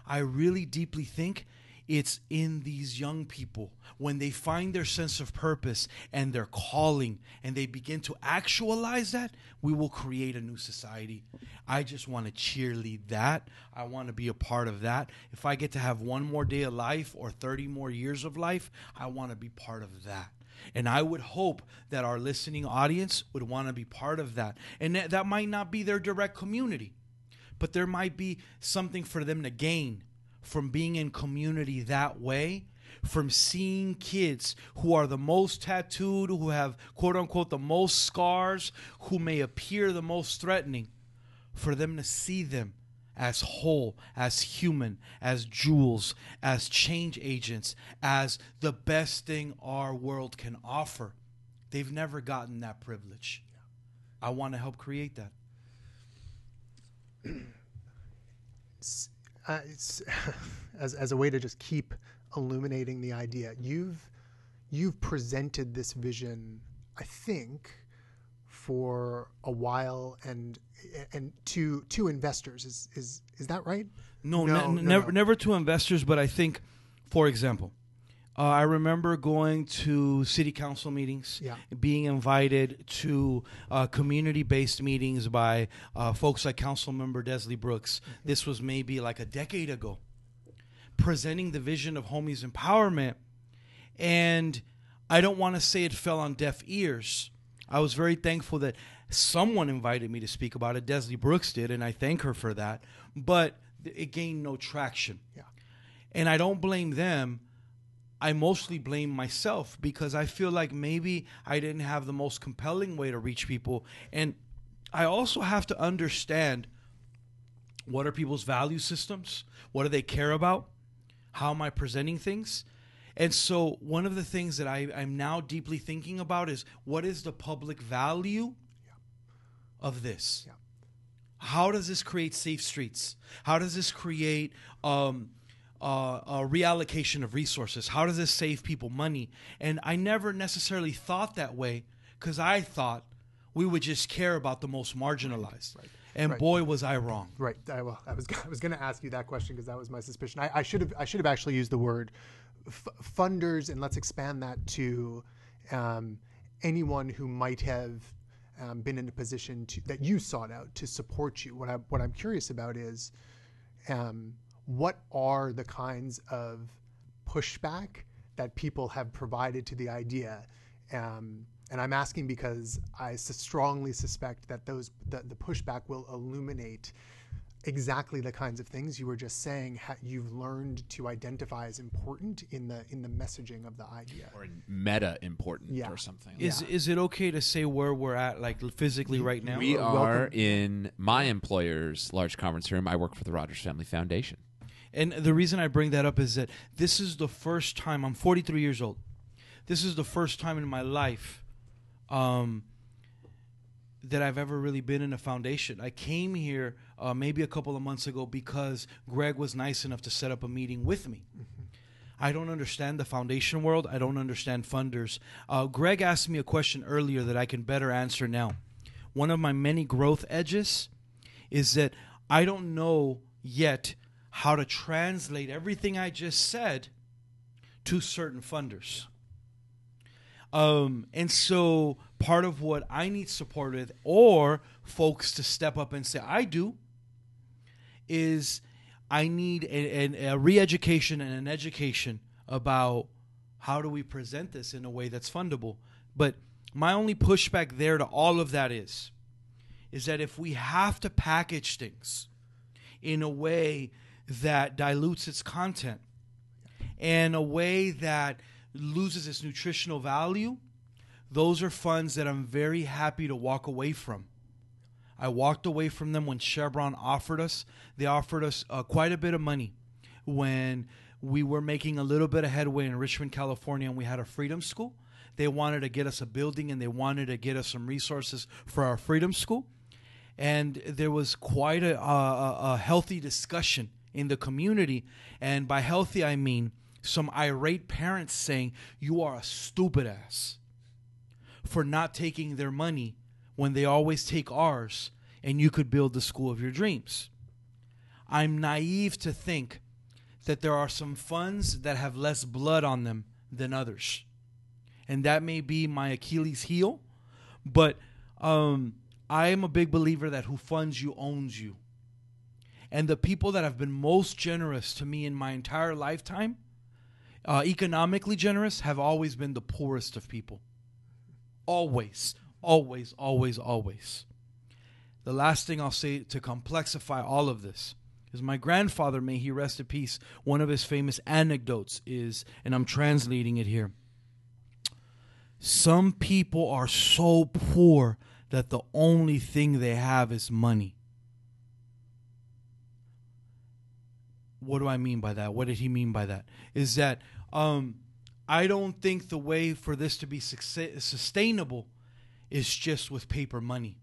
I really deeply think it's in these young people when they find their sense of purpose and their calling and they begin to actualize that, we will create a new society. I just want to cheerlead that. I want to be a part of that. If I get to have one more day of life or 30 more years of life, I want to be part of that. And I would hope that our listening audience would want to be part of that. And that, that might not be their direct community, but there might be something for them to gain from being in community that way, from seeing kids who are the most tattooed, who have quote unquote the most scars, who may appear the most threatening, for them to see them as whole, as human, as jewels, as change agents, as the best thing our world can offer. They've never gotten that privilege. I want to help create that. (clears throat) uh, (laughs) as as a way to just keep illuminating the idea. You've you've presented this vision, I think, for a while and and to to investors. Is is is that right? No, no, ne- no never no. never to investors, but I think, for example, uh, I remember going to city council meetings, yeah. being invited to uh, community based meetings by uh, folks like Council Member Desley Brooks. Mm-hmm. This was maybe like a decade ago, presenting the vision of homies empowerment. And I don't want to say it fell on deaf ears. I was very thankful that someone invited me to speak about it. Desley Brooks did, and I thank her for that. But it gained no traction. Yeah. And I don't blame them I mostly blame myself because I feel like maybe I didn't have the most compelling way to reach people. And I also have to understand what are people's value systems? What do they care about? How am I presenting things? And so, one of the things that I, am now deeply thinking about is what is the public value yeah. of this? Yeah. How does this create safe streets? How does this create um, uh, a reallocation of resources. How does this save people money? And I never necessarily thought that way because I thought we would just care about the most marginalized. Right. And right. boy, was I wrong. Right. I, well, I was I was going to ask you that question because that was my suspicion. I, I, should have I should have actually used the word f- funders, and let's expand that to um, anyone who might have um, been in a position to, that you sought out to support you. What I what I'm curious about is. Um, what are the kinds of pushback that people have provided to the idea? Um, and I'm asking because I strongly suspect that those the, the pushback will illuminate exactly the kinds of things you were just saying ha- you've learned to identify as important in the in the messaging of the idea or meta important yeah. or something is yeah. is it okay to say where we're at like physically right now we are Welcome. in my employer's large conference room i work for the rogers family foundation and the reason I bring that up is that this is the first time I'm 43 years old. This is the first time in my life um, that I've ever really been in a foundation. I came here uh, maybe a couple of months ago because Greg was nice enough to set up a meeting with me. Mm-hmm. I don't understand the foundation world. I don't understand funders. Uh, Greg asked me a question earlier that I can better answer now. One of my many growth edges is that I don't know yet how to translate everything I just said to certain funders. Um, and so part of what I need support with, or folks to step up and say, I do, is I need a, a, a re education and an education about how do we present this in a way that's fundable. But my only pushback there to all of that is, is that if we have to package things in a way that dilutes its content and a way that loses its nutritional value, those are funds that I'm very happy to walk away from. I walked away from them when Chevron offered us. They offered us uh, quite a bit of money when we were making a little bit of headway in Richmond, California, and we had a freedom school. They wanted to get us a building and they wanted to get us some resources for our freedom school. And there was quite a, a, a healthy discussion in the community. And by healthy, I mean some irate parents saying, You are a stupid ass for not taking their money when they always take ours and you could build the school of your dreams. I'm naive to think that there are some funds that have less blood on them than others. And that may be my Achilles heel, but um, I am a big believer that who funds you owns you. And the people that have been most generous to me in my entire lifetime, uh, economically generous, have always been the poorest of people. Always, always, always, always. The last thing I'll say to complexify all of this is my grandfather, may he rest in peace, one of his famous anecdotes is, and I'm translating it here. Some people are so poor that the only thing they have is money. What do I mean by that? What did he mean by that? Is that um, I don't think the way for this to be sustainable is just with paper money.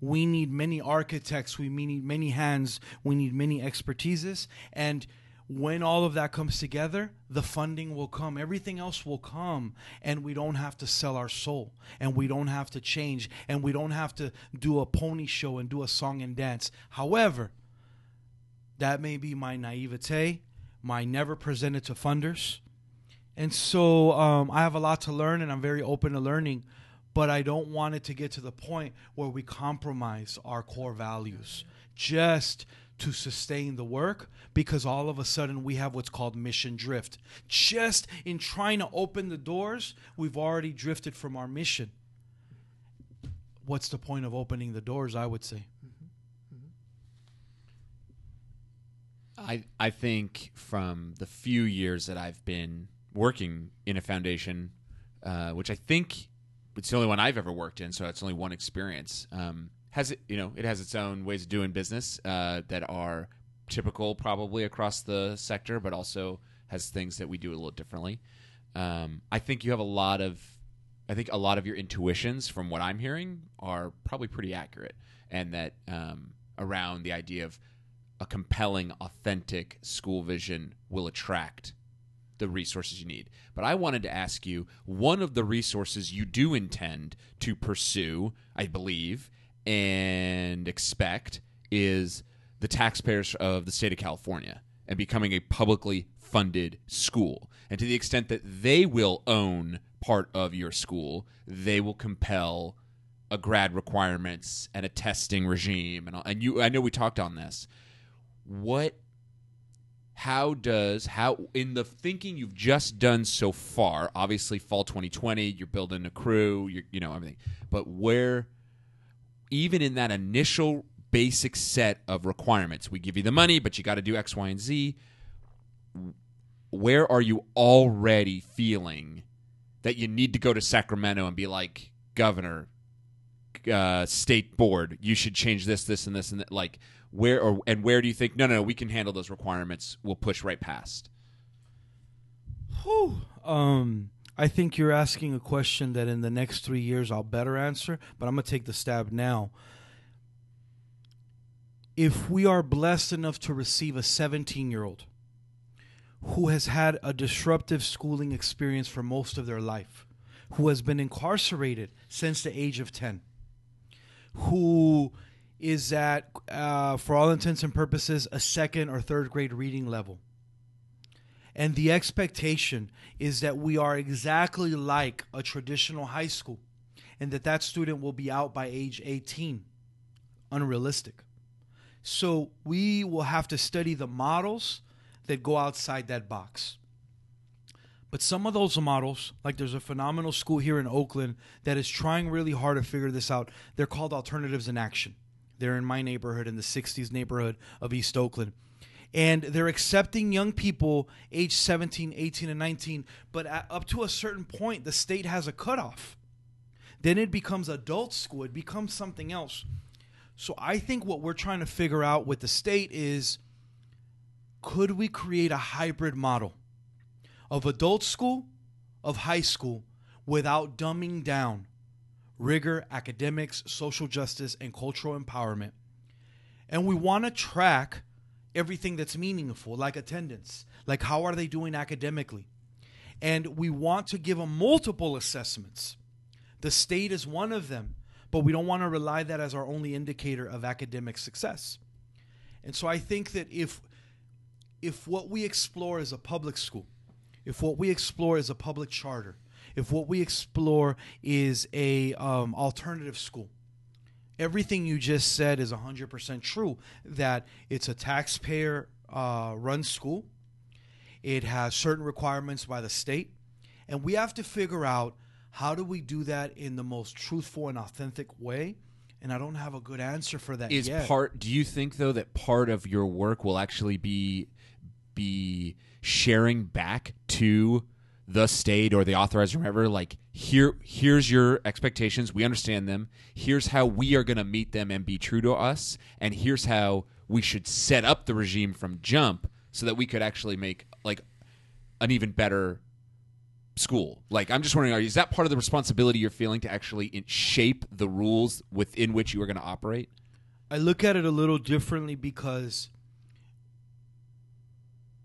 We need many architects. We need many hands. We need many expertises. And when all of that comes together, the funding will come. Everything else will come. And we don't have to sell our soul. And we don't have to change. And we don't have to do a pony show and do a song and dance. However, that may be my naivete, my never presented to funders. And so um, I have a lot to learn, and I'm very open to learning but I don't want it to get to the point where we compromise our core values just to sustain the work because all of a sudden we have what's called mission drift. Just in trying to open the doors, we've already drifted from our mission. What's the point of opening the doors, I would say? I I think from the few years that I've been working in a foundation, uh, which I think it's the only one I've ever worked in, so it's only one experience. Um, has it, you know, it has its own ways of doing business uh, that are typical probably across the sector, but also has things that we do a little differently. Um, I think you have a lot of, I think a lot of your intuitions from what I'm hearing are probably pretty accurate, and that um, around the idea of a compelling, authentic school vision will attract the resources you need. But I wanted to ask you one of the resources you do intend to pursue, I believe, and expect is the taxpayers of the state of California and becoming a publicly funded school. And to the extent that they will own part of your school, they will compel a grad requirements and a testing regime and and you I know we talked on this. What how does how in the thinking you've just done so far obviously fall 2020 you're building a crew you you know everything but where even in that initial basic set of requirements we give you the money but you got to do x y and z where are you already feeling that you need to go to sacramento and be like governor uh, state board you should change this this and this and that like where or and where do you think no no, no we can handle those requirements. We'll push right past. Whew. um i think you're asking a question that in the next three years i'll better answer but i'm gonna take the stab now. If we are blessed enough to receive a 17 year old who has had a disruptive schooling experience for most of their life who has been incarcerated since the age of 10 who is at, uh, for all intents and purposes, a second or third grade reading level. And the expectation is that we are exactly like a traditional high school, and that that student will be out by age 18. Unrealistic. So we will have to study the models that go outside that box. But some of those models, like there's a phenomenal school here in Oakland that is trying really hard to figure this out. They're called Alternatives in Action. They're in my neighborhood, in the 60s neighborhood of East Oakland. And they're accepting young people age 17, 18, and 19, but at, up to a certain point, the state has a cutoff. Then it becomes adult school, it becomes something else. So I think what we're trying to figure out with the state is could we create a hybrid model of adult school, of high school, without dumbing down rigor, academics, social justice, and cultural empowerment? And we want to track everything that's meaningful, like attendance, like how are they doing academically. And we want to give them multiple assessments. The state is one of them but we don't want to rely that as our only indicator of academic success. And so I think that if if what we explore is a public school, if what we explore is a public charter, if what we explore is a um, alternative school, everything you just said is 100% true that it's a taxpayer uh, run school it has certain requirements by the state and we have to figure out how do we do that in the most truthful and authentic way? And I don't have a good answer for that is yet. part do you think though that part of your work will actually be be sharing back to the state or the authorized whoever like here here's your expectations we understand them here's how we are going to meet them and be true to us and here's how we should set up the regime from jump so that we could actually make like an even better school. Like, I'm just wondering, are, is that part of the responsibility you're feeling to actually shape the rules within which you are going to operate? I look at it a little differently because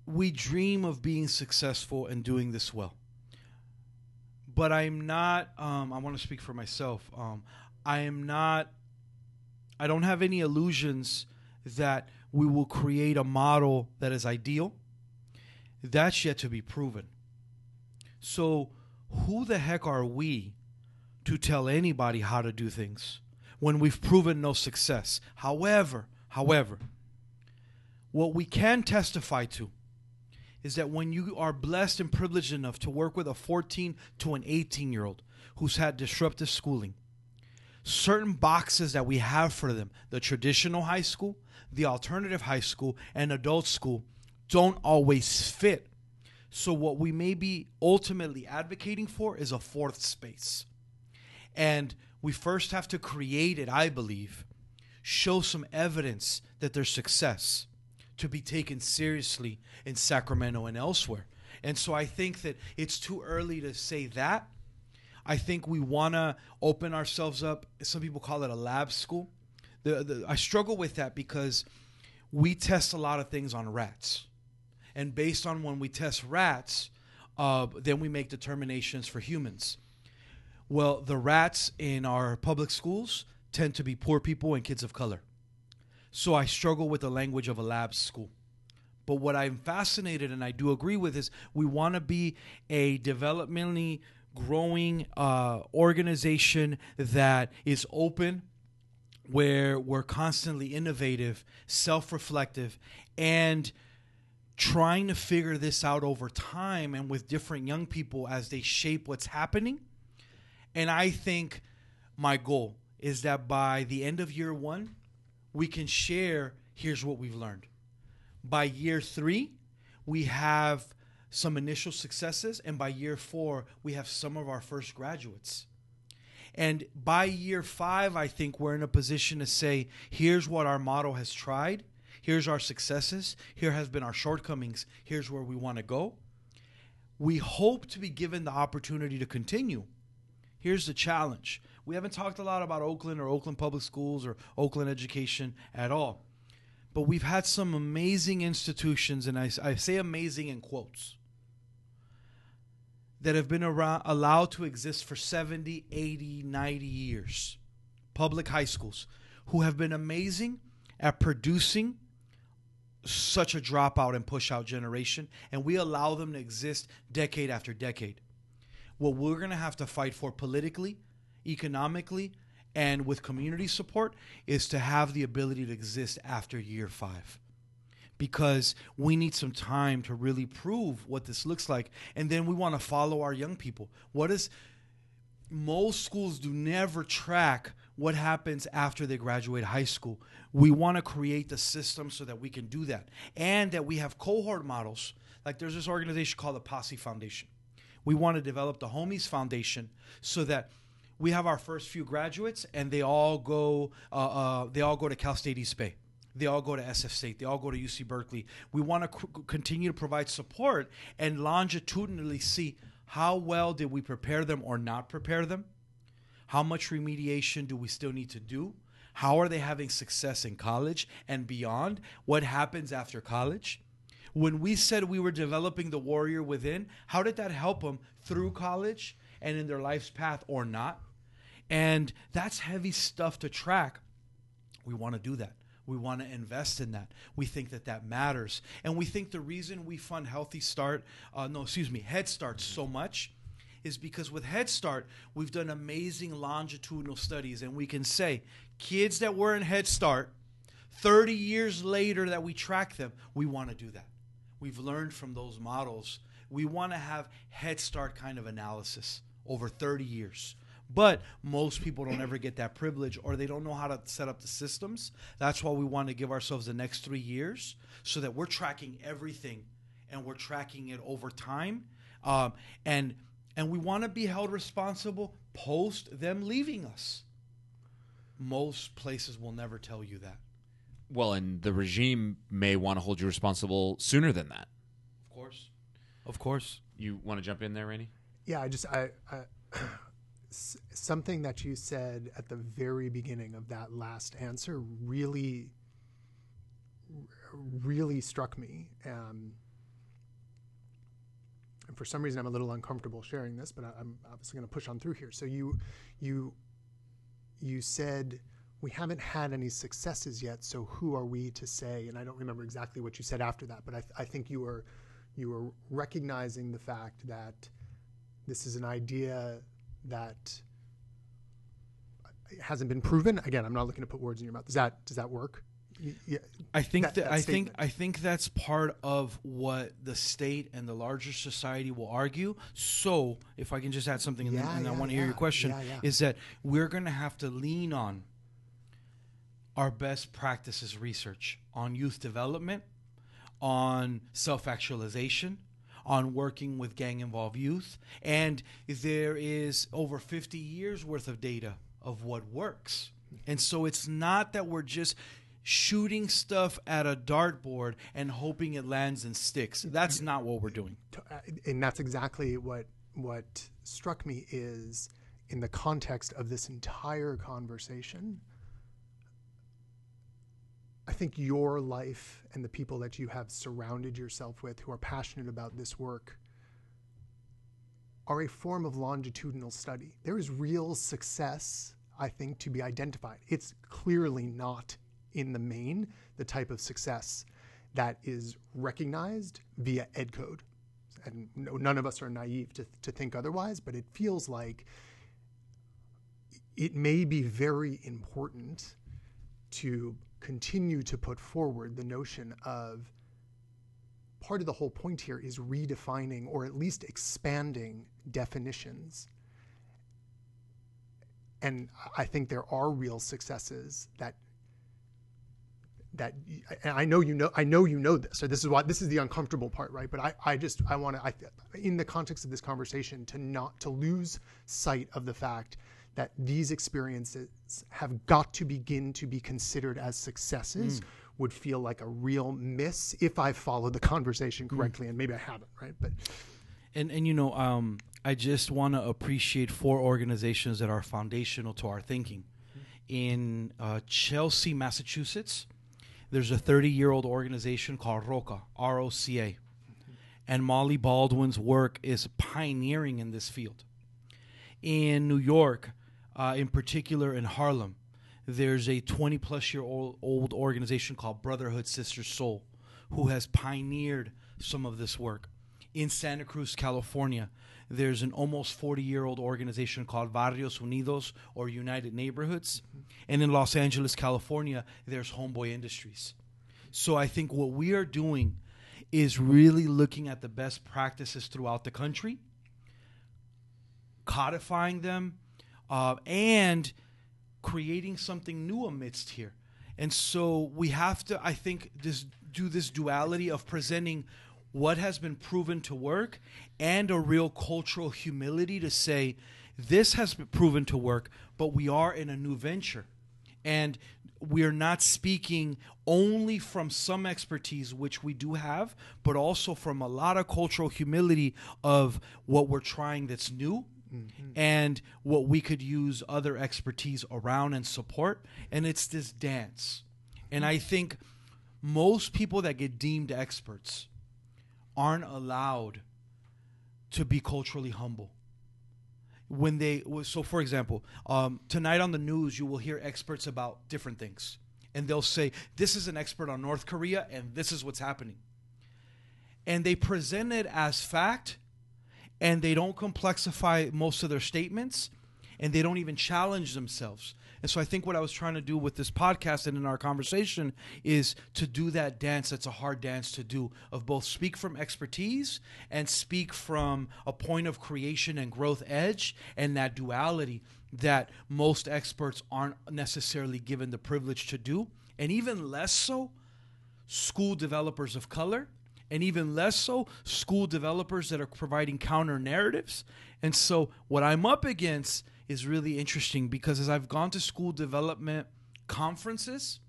we dream of being successful and doing this well. But I'm not, um, I want to speak for myself. Um, I am not, I don't have any illusions that we will create a model that is ideal. That's yet to be proven. So, who the heck are we to tell anybody how to do things when we've proven no success? However, however, what we can testify to is that when you are blessed and privileged enough to work with a 14 to an 18 year old who's had disruptive schooling, certain boxes that we have for them, the traditional high school, the alternative high school, and adult school, don't always fit so, what we may be ultimately advocating for is a fourth space. And we first have to create it, I believe, show some evidence that there's success to be taken seriously in Sacramento and elsewhere. And so I think that it's too early to say that. I think we want to open ourselves up. Some people call it a lab school. The, the, I struggle with that because we test a lot of things on rats and based on when we test rats, uh, then we make determinations for humans. Well, the rats in our public schools tend to be poor people and kids of color. So I struggle with the language of a lab school. But what I'm fascinated and I do agree with is we want to be a developmentally growing uh, organization that is open, where we're constantly innovative, self reflective, and trying to figure this out over time and with different young people as they shape what's happening. And I think my goal is that by the end of year one, we can share here's what we've learned. By year three, we have some initial successes, and by year four, we have some of our first graduates. And by year five, I think we're in a position to say, here's what our model has tried, Here's our successes. Here has been our shortcomings. Here's where we want to go. We hope to be given the opportunity to continue. Here's the challenge. We haven't talked a lot about Oakland or Oakland Public Schools or Oakland education at all. But we've had some amazing institutions, and I, I say amazing in quotes, that have been around, allowed to exist for 70, 80, 90 years. Public high schools who have been amazing at producing such a dropout and pushout generation, and we allow them to exist decade after decade. What we're going to have to fight for politically economically and with community support is to have the ability to exist after year five. Because we need some time to really prove what this looks like. And then we want to follow our young people. What is most schools do never track what happens after they graduate high school. We want to create the system so that we can do that. And that we have cohort models. Like there's this organization called the posse foundation. We want to develop the homies foundation so that we have our first few graduates and they all go uh, uh, they all go to cal state east bay they all go to SF State. They all go to UC Berkeley. We want to c- continue to provide support and longitudinally see how well did we prepare them or not prepare them? How much remediation do we still need to do? How are they having success in college and beyond? What happens after college? When we said we were developing the warrior within, how did that help them through college and in their life's path or not? And that's heavy stuff to track. We want to do that. We want to invest in that. We think that that matters. And we think the reason we fund Healthy Start, uh, no, excuse me, Head Start so much is because with Head Start, we've done amazing longitudinal studies, and we can say kids that were in Head Start, 30 years later that we track them, we want to do that. We've learned from those models. We want to have Head Start kind of analysis over 30 years. But most people don't ever get that privilege or they don't know how to set up the systems. That's why we want to give ourselves the next three years so that we're tracking everything and we're tracking it over time. Um, and and we want to be held responsible post them leaving us. Most places will never tell you that. Well, and the regime may want to hold you responsible sooner than that. Of course. Of course. You want to jump in there, Rainey? Yeah, I just I, I something that you said at the very beginning of that last answer really really struck me. Um, and for some reason, I'm a little uncomfortable sharing this, but I, I'm obviously going to push on through here. So you you you said we haven't had any successes yet, so who are we to say? And I don't remember exactly what you said after that, but I, I think you were you were recognizing the fact that this is an idea that hasn't been proven. Again, I'm not looking to put words in your mouth. Does that does that work? Yeah. I think That- that, that I think. I think that's part of what the state and the larger society will argue. So, if I can just add something, and, Yeah, and I want to hear your question, is that we're going to have to lean on our best practices research on youth development, on self actualization, on working with gang involved youth. And there is over 50 years worth of data of what works. And so it's not that we're just shooting stuff at a dartboard and hoping it lands and sticks. That's not what we're doing. Uh, and that's exactly what what struck me is in the context of this entire conversation i think your life and the people that you have surrounded yourself with who are passionate about this work are a form of longitudinal study. There is real success i think to be identified. It's clearly not in the main the type of success that is recognized via ed code. And no, none of us are naive to, to think otherwise, but it feels like it may be very important to continue to put forward the notion of part of the whole point here is redefining or at least expanding definitions. And I think there are real successes that that I know you know I know you know this so this is why this is the uncomfortable part right but I, I just I want to I in the context of this conversation to not to lose sight of the fact that these experiences have got to begin to be considered as successes would feel like a real miss if I followed the conversation correctly and maybe I haven't right but And and you know, um, I just want to appreciate four organizations that are foundational to our thinking. In uh, Chelsea, Massachusetts, there's a 30 year old organization called ROCA, R O C A. And Molly Baldwin's work is pioneering in this field. In New York, uh, in particular in Harlem, there's a 20 plus year old, old organization called Brotherhood Sister Sol who has pioneered some of this work. in Santa Cruz, California, there's an almost 40 year old organization called Barrios Unidos or United Neighborhoods. And in Los Angeles, California, there's Homeboy Industries. So I think what we are doing is really looking at the best practices throughout the country, codifying them, uh, and creating something new amidst here. And so we have to, I think, this do this duality of presenting what has been proven to work and a real cultural humility to say this has been proven to work, but we are in a new venture. And we are not speaking only from some expertise, which we do have, but also from a lot of cultural humility of what we're trying that's new mm-hmm. and what we could use other expertise around and support. And it's this dance. And I think most people that get deemed experts aren't allowed to be culturally humble when they so for example um, tonight on the news you will hear experts about different things and they'll say this is an expert on north korea and this is what's happening and they present it as fact and they don't complexify most of their statements and they don't even challenge themselves. And so I think what I was trying to do with this podcast and in our conversation is to do that dance that's a hard dance to do of both speak from expertise and speak from a point of creation and growth edge and that duality that most experts aren't necessarily given the privilege to do. And even less so school developers of color and even less so school developers that are providing counter narratives and so what i'm up against is really interesting because as I've gone to school development conferences,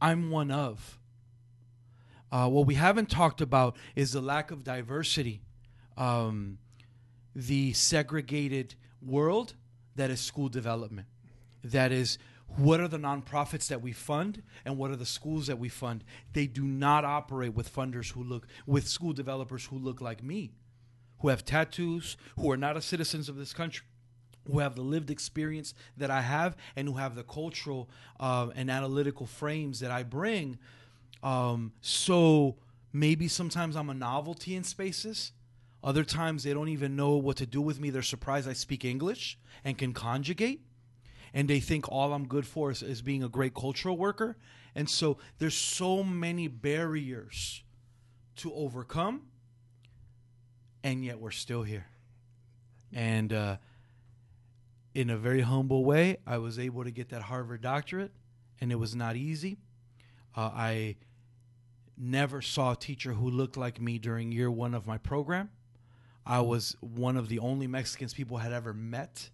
I'm one of. Uh, what we haven't talked about is the lack of diversity, um, the segregated world that is school development. That is, what are the nonprofits that we fund and what are the schools that we fund? They do not operate with funders who look, with school developers who look like me, who have tattoos, who are not citizens of this country who have the lived experience that I have and who have the cultural uh, and analytical frames that I bring. Um, so maybe sometimes I'm a novelty in spaces. Other times they don't even know what to do with me. They're surprised I speak English and can conjugate. And they think all I'm good for is, is being a great cultural worker. And so there's so many barriers to overcome. And yet we're still here. And, uh, in a very humble way, I was able to get that Harvard doctorate, and it was not easy. Uh, I never saw a teacher who looked like me during year one of my program. I was one of the only Mexicans people had ever met.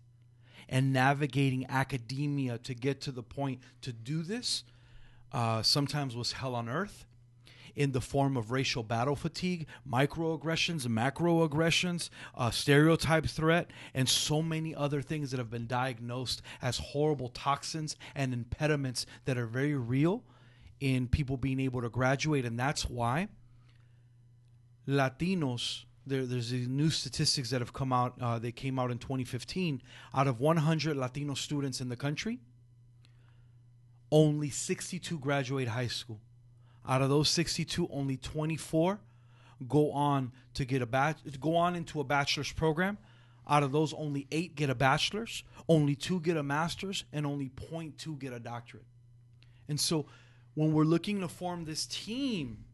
And navigating academia to get to the point to do this uh, sometimes was hell on earth in the form of racial battle fatigue, microaggressions, macroaggressions, uh, stereotype threat, and so many other things that have been diagnosed as horrible toxins and impediments that are very real in people being able to graduate. And that's why Latinos. There, there's these new statistics that have come out. Uh, they came out in 2015. Out of 100 Latino students in the country, only 62 graduate high school. Out of those 62, only 24 go on to get a batch go on into a bachelor's program. Out of those, only eight get a bachelor's, only two get a master's, and only 0.2 get a doctorate. And so, when we're looking to form this team,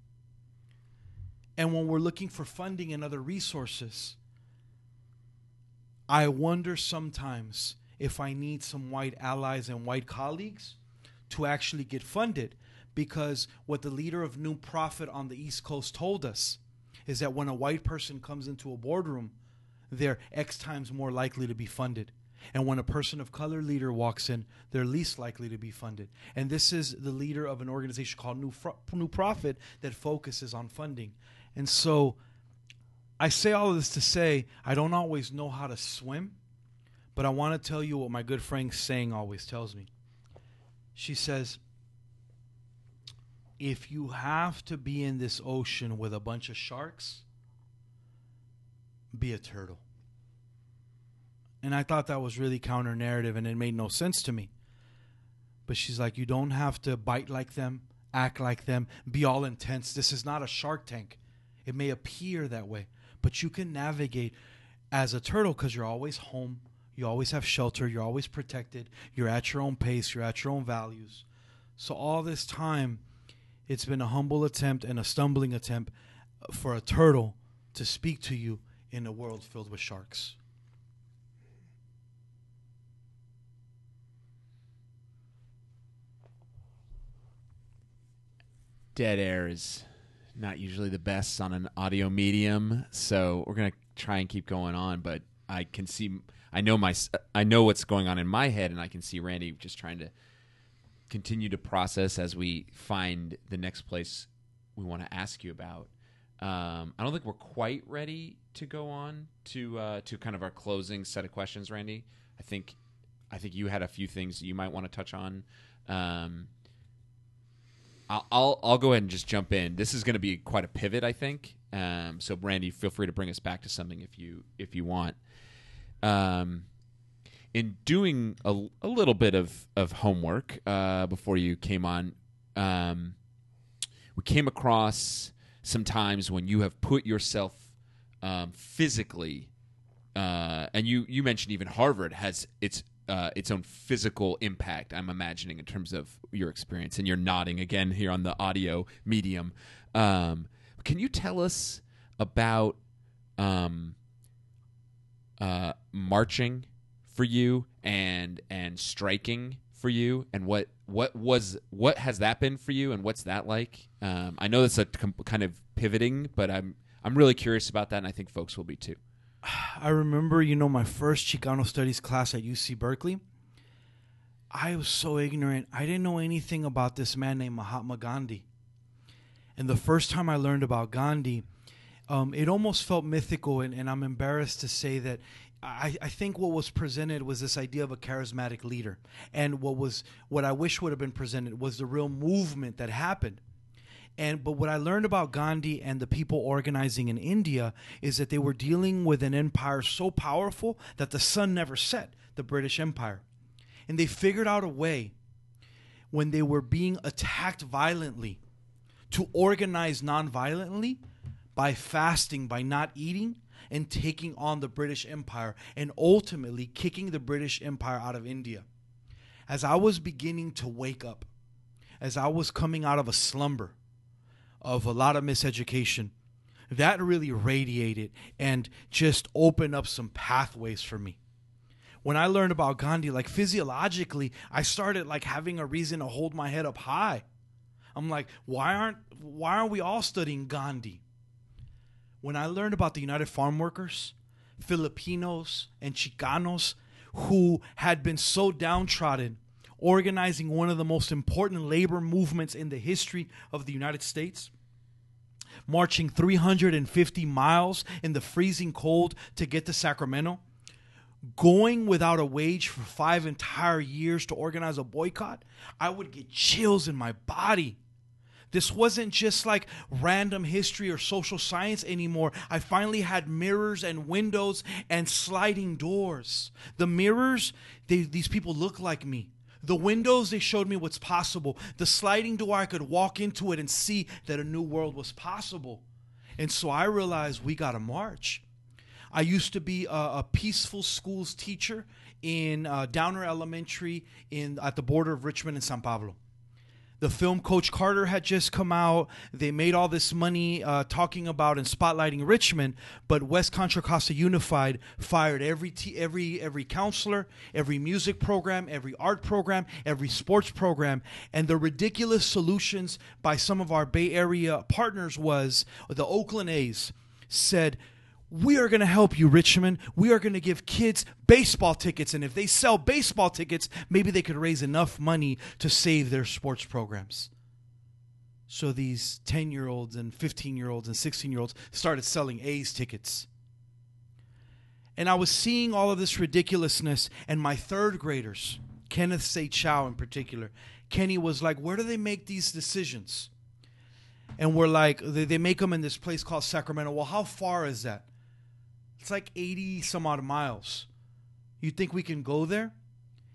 and when we're looking for funding and other resources, I wonder sometimes if I need some white allies and white colleagues to actually get funded because what the leader of New Profit on the East Coast told us is that when a white person comes into a boardroom, they're X times more likely to be funded. And when a person of color leader walks in, they're least likely to be funded. And this is the leader of an organization called New, Fro- New Profit that focuses on funding. And so I say all of this to say I don't always know how to swim, but I want to tell you what my good friend saying always tells me. She says, if you have to be in this ocean with a bunch of sharks, be a turtle. And I thought that was really counter narrative and it made no sense to me. But she's like, you don't have to bite like them, act like them, be all intense. This is not a shark tank. It may appear that way, but you can navigate as a turtle because you're always home. You always have shelter. You're always protected. You're at your own pace. You're at your own values. So, all this time, it's been a humble attempt and a stumbling attempt for a turtle to speak to you in a world filled with sharks. Dead air is not usually the best on an audio medium, so we're gonna try and keep going on. But I can see, I know my, I know what's going on in my head, and I can see Randy just trying to continue to process as we find the next place we want to ask you about. Um, I don't think we're quite ready to go on to uh, to kind of our closing set of questions, Randy. I think I think you had a few things you might want to touch on. Um, I'll, I'll, go ahead and just jump in. This is going to be quite a pivot, I think. Um, so, Randy, feel free to bring us back to something if you if you want. Um, in doing a, a little bit of of homework uh, before you came on, um, we came across some times when you have put yourself um, physically, uh, and you you mentioned even Harvard has its uh, its own physical impact. I'm imagining in terms of your experience, and you're nodding again here on the audio medium. Um, can you tell us about um, uh, marching for you and and striking for you, and what what was what has that been for you, and what's that like? Um, I know that's a com- kind of pivoting, but I'm I'm really curious about that, and I think folks will be too. I remember, you know, my first Chicano studies class at UC Berkeley. I was so ignorant. I didn't know anything about this man named Mahatma Gandhi. And the first time I learned about Gandhi, um, it almost felt mythical, and, and I'm embarrassed to say that I, I, think what was presented was this idea of a charismatic leader, and what was what I wish would have been presented was the real movement that happened. And but what I learned about Gandhi and the people organizing in India is that they were dealing with an empire so powerful that the sun never set, the British Empire. And they figured out a way when they were being attacked violently to organize non-violently by fasting, by not eating and taking on the British Empire and ultimately kicking the British Empire out of India. As I was beginning to wake up, as I was coming out of a slumber, of a lot of miseducation, that really radiated and just opened up some pathways for me. When I learned about Gandhi, like physiologically, I started like having a reason to hold my head up high. I'm like, why aren't why aren't we all studying Gandhi? When I learned about the United Farm Workers, Filipinos and Chicanos who had been so downtrodden organizing one of the most important labor movements in the history of the United States, marching 350 miles in the freezing cold to get to Sacramento, going without a wage for five entire years to organize a boycott, I would get chills in my body. This wasn't just like random history or social science anymore. I finally had mirrors and windows and sliding doors. The mirrors, they, these people look like me. The windows, they showed me what's possible. The sliding door, I could walk into it and see that a new world was possible. And so I realized we got to march. I used to be a, a peaceful schools teacher in uh, Downer Elementary in at the border of Richmond and San Pablo the film Coach Carter had just come out. They made all this money uh, talking about and spotlighting Richmond, but West Contra Costa Unified fired every t- every every counselor, every music program, every art program, every sports program, and the ridiculous solutions by some of our Bay Area partners was the Oakland A's said we are going to help you, Richmond. We are going to give kids baseball tickets. And if they sell baseball tickets, maybe they could raise enough money to save their sports programs. So these 10 year olds and 15 year olds and 16 year olds started selling A's tickets. And I was seeing all of this ridiculousness, and my third graders, Kenneth Say Chow in particular, Kenny was like, Where do they make these decisions? And we're like, they, they make them in this place called Sacramento. Well, how far is that? It's like 80 some odd miles. You think we can go there?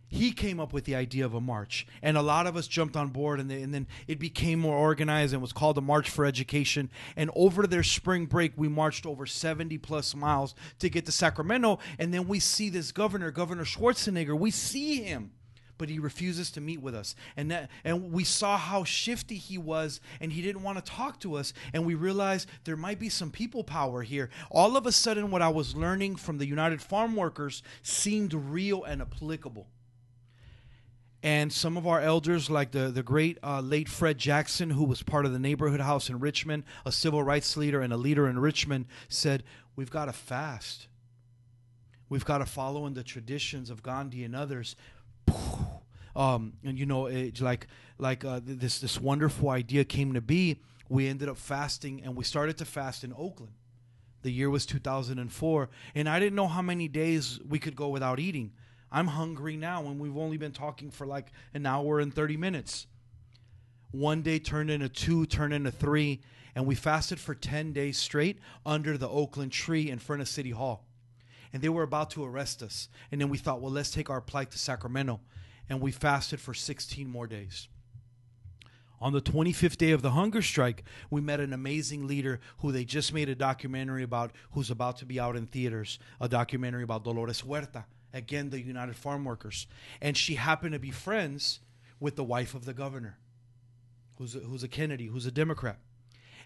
he came up with the idea of a march and a lot of us jumped on board and, and then it became more organized and was called the march for education and over their spring break we marched over 70 plus miles to get to sacramento and then we see this governor governor schwarzenegger we see him but he refuses to meet with us and that and we saw how shifty he was and he didn't want to talk to us and we realized there might be some people power here all of a sudden what i was learning from the united farm workers seemed real and applicable and some of our elders, like the the great uh, late Fred Jackson, who was part of the neighborhood house in Richmond, a civil rights leader and a leader in Richmond, said, "We've got to fast. We've got to follow in the traditions of Gandhi and others." Um, and you know, like like uh, this this wonderful idea came to be. We ended up fasting, and we started to fast in Oakland. The year was 2004, and I didn't know how many days we could go without eating. I'm hungry now, and we've only been talking for like an hour and 30 minutes. One day turned into two, turned into three, and we fasted for 10 days straight under the Oakland tree in front of City Hall. And they were about to arrest us. And then we thought, well, let's take our plight to Sacramento. And we fasted for 16 more days. On the 25th day of the hunger strike, we met an amazing leader who they just made a documentary about, who's about to be out in theaters, a documentary about Dolores Huerta again the United Farm Workers, and she happened to be friends with the wife of the governor, who's a, who's a Kennedy, who's a Democrat,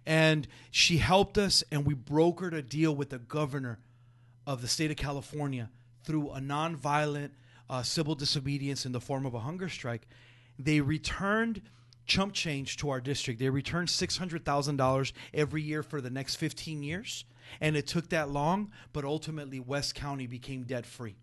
and she helped us, and we brokered a deal with the governor of the state of California through a nonviolent uh, civil disobedience in the form of a hunger strike. They returned chump change to our district. They returned $600,000 every year for the next 15 years. And it took that long, but ultimately West County became debt free.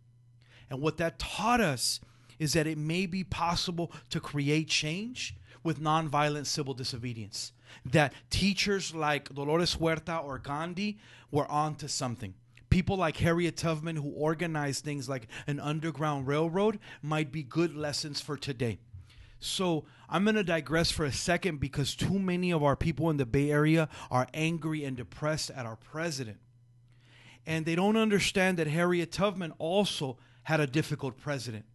And what that taught us is that it may be possible to create change with nonviolent civil disobedience. That teachers like Dolores Huerta or Gandhi were onto something. People like Harriet Tubman, who organized things like an underground railroad, might be good lessons for today. So I'm going to digress for a second because too many of our people in the Bay Area are angry and depressed at our president. And they don't understand that Harriet Tubman also had a difficult president.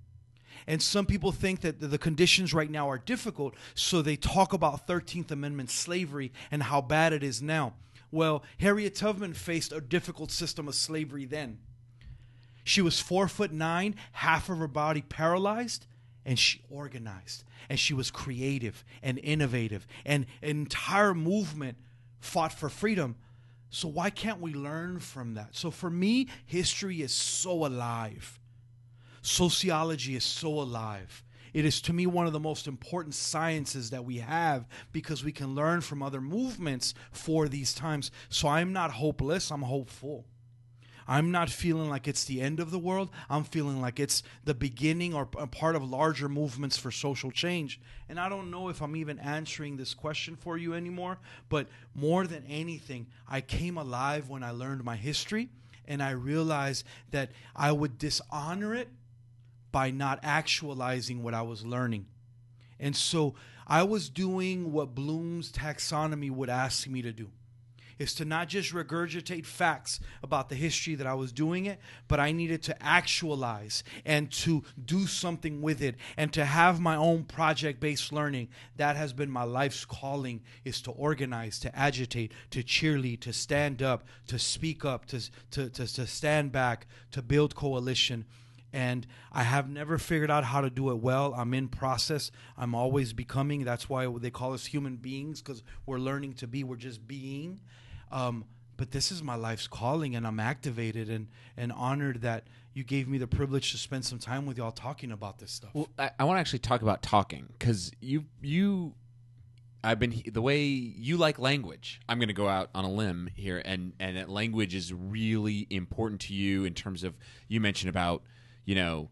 And some people think that the conditions right now are difficult, so they talk about 13th Amendment slavery and how bad it is now. Well, Harriet Tubman faced a difficult system of slavery then. She was four foot nine, half of her body paralyzed, and she organized. And she was creative and innovative. And an entire movement fought for freedom. So, why can't we learn from that? So, for me, history is so alive sociology is so alive. It is to me one of the most important sciences that we have because we can learn from other movements for these times. So I'm not hopeless, I'm hopeful. I'm not feeling like it's the end of the world. I'm feeling like it's the beginning or a part of larger movements for social change. And I don't know if I'm even answering this question for you anymore, but more than anything, I came alive when I learned my history and I realized that I would dishonor it by not actualizing what I was learning. And so I was doing what Bloom's taxonomy would ask me to do is to not just regurgitate facts about the history that I was doing it, but I needed to actualize and to do something with it and to have my own project based learning. That has been my life's calling is to organize, to agitate, to cheerlead, to stand up, to speak up, to, to, to, to stand back, to build coalition and I have never figured out how to do it well. I'm in process. I'm always becoming. That's why they call us human beings because we're learning to be. We're just being. Um, but this is my life's calling, and I'm activated and and honored that you gave me the privilege to spend some time with y'all talking about this stuff. Well, I, I want to actually talk about talking because you you. I've been the way you like language. I'm going to go out on a limb here, and and that language is really important to you in terms of you mentioned about you know,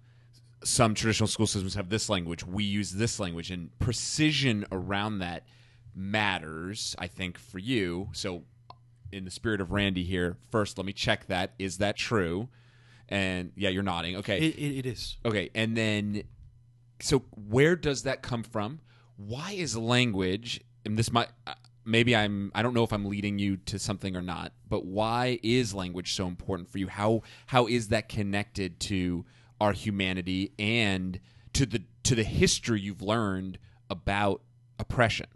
some traditional school systems have this language. We use this language, and precision around that matters. I think for you. So, in the spirit of Randy here, first let me check that. Is that true? And yeah, you're nodding. Okay, it, it, it is. Okay, and then so where does that come from? Why is language? And this might uh, maybe I'm I don't know if I'm leading you to something or not, but why is language so important for you? How how is that connected to our humanity and to the to the history you've learned about oppression?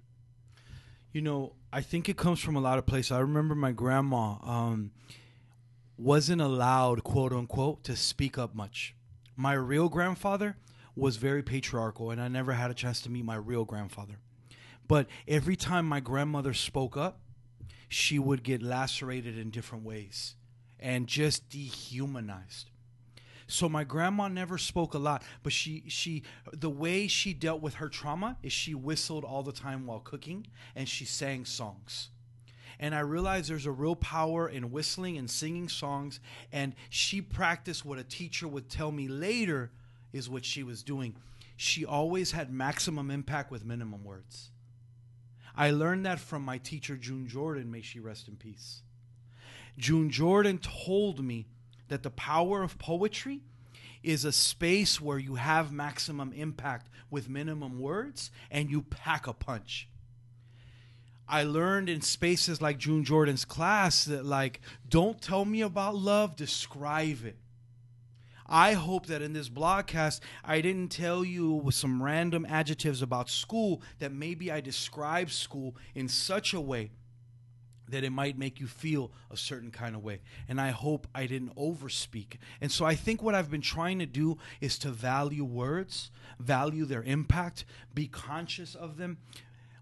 You know, I think it comes from a lot of places. I remember my grandma um, wasn't allowed, quote unquote, to speak up much. My real grandfather was very patriarchal, and I never had a chance to meet my real grandfather. But every time my grandmother spoke up, she would get lacerated in different ways and just dehumanized. So my grandma never spoke a lot, but she she the way she dealt with her trauma is she whistled all the time while cooking and she sang songs. And I realized there's a real power in whistling and singing songs and she practiced what a teacher would tell me later is what she was doing. She always had maximum impact with minimum words. I learned that from my teacher June Jordan, may she rest in peace. June Jordan told me that the power of poetry is a space where you have maximum impact with minimum words and you pack a punch. I learned in spaces like June Jordan's class that, like, don't tell me about love, describe it. I hope that in this broadcast, I didn't tell you with some random adjectives about school that maybe I describe school in such a way that it might make you feel a certain kind of way. And I hope I didn't overspeak. And so I think what I've been trying to do is to value words, value their impact, be conscious of them,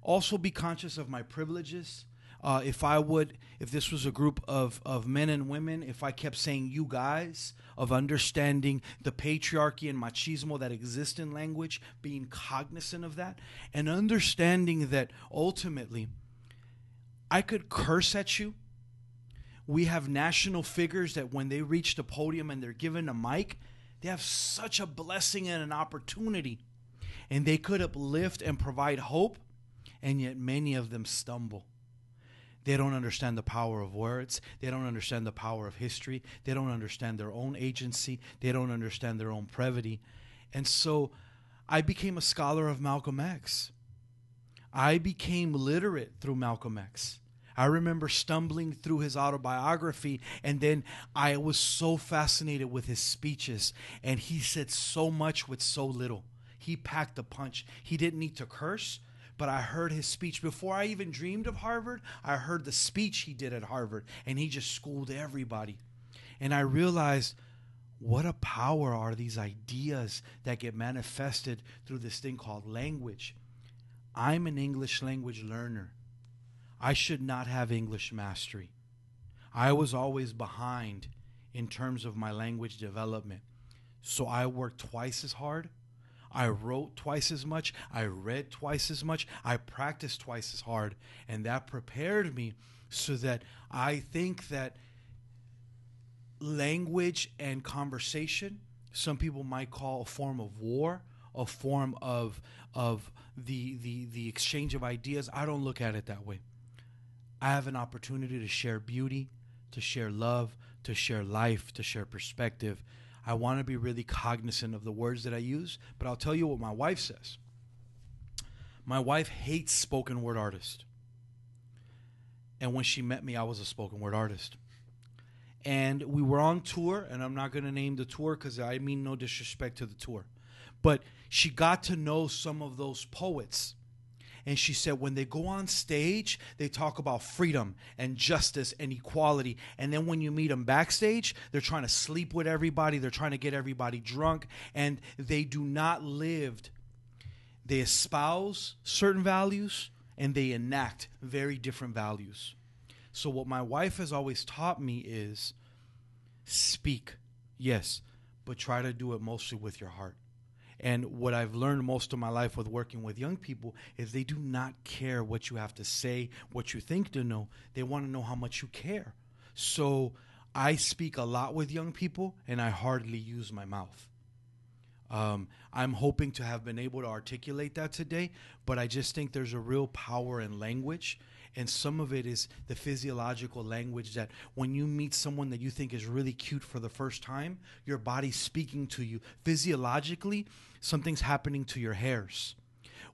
also be conscious of my privileges. Uh, if I would, if this was a group of, of men and women, if I kept saying you guys, of understanding the patriarchy and machismo that exist in language, being cognizant of that, and understanding that ultimately, I could curse at you. We have national figures that when they reach the podium and they're given a mic, they have such a blessing and an opportunity. And they could uplift and provide hope, and yet many of them stumble. They don't understand the power of words. They don't understand the power of history. They don't understand their own agency. They don't understand their own brevity. And so I became a scholar of Malcolm X. I became literate through Malcolm X. I remember stumbling through his autobiography, and then I was so fascinated with his speeches. And he said so much with so little. He packed a punch. He didn't need to curse, but I heard his speech. Before I even dreamed of Harvard, I heard the speech he did at Harvard, and he just schooled everybody. And I realized what a power are these ideas that get manifested through this thing called language. I'm an English language learner. I should not have English mastery. I was always behind in terms of my language development. So I worked twice as hard. I wrote twice as much. I read twice as much. I practiced twice as hard. And that prepared me so that I think that language and conversation, some people might call a form of war, a form of of the the the exchange of ideas. I don't look at it that way. I have an opportunity to share beauty, to share love, to share life, to share perspective. I want to be really cognizant of the words that I use, but I'll tell you what my wife says. My wife hates spoken word artists. And when she met me, I was a spoken word artist. And we were on tour, and I'm not going to name the tour because I mean no disrespect to the tour. But she got to know some of those poets. And she said, when they go on stage, they talk about freedom and justice and equality. And then when you meet them backstage, they're trying to sleep with everybody, they're trying to get everybody drunk, and they do not live. They espouse certain values and they enact very different values. So, what my wife has always taught me is speak, yes, but try to do it mostly with your heart. And what I've learned most of my life with working with young people is they do not care what you have to say, what you think to know. They want to know how much you care. So I speak a lot with young people and I hardly use my mouth. Um, I'm hoping to have been able to articulate that today, but I just think there's a real power in language. And some of it is the physiological language that when you meet someone that you think is really cute for the first time, your body's speaking to you. Physiologically, something's happening to your hairs.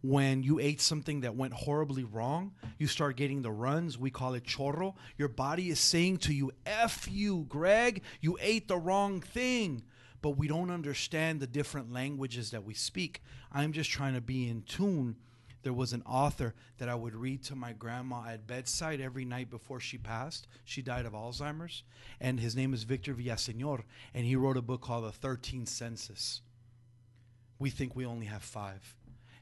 When you ate something that went horribly wrong, you start getting the runs. We call it chorro. Your body is saying to you, F you, Greg, you ate the wrong thing. but we don't understand the different languages that we speak. I'm just trying to be in tune. There was an author that I would read to my grandma at bedside every night before she passed. She died of Alzheimer's, and his name is Victor Villaseñor, and he wrote a book called The 13th Senses. We think we only have five.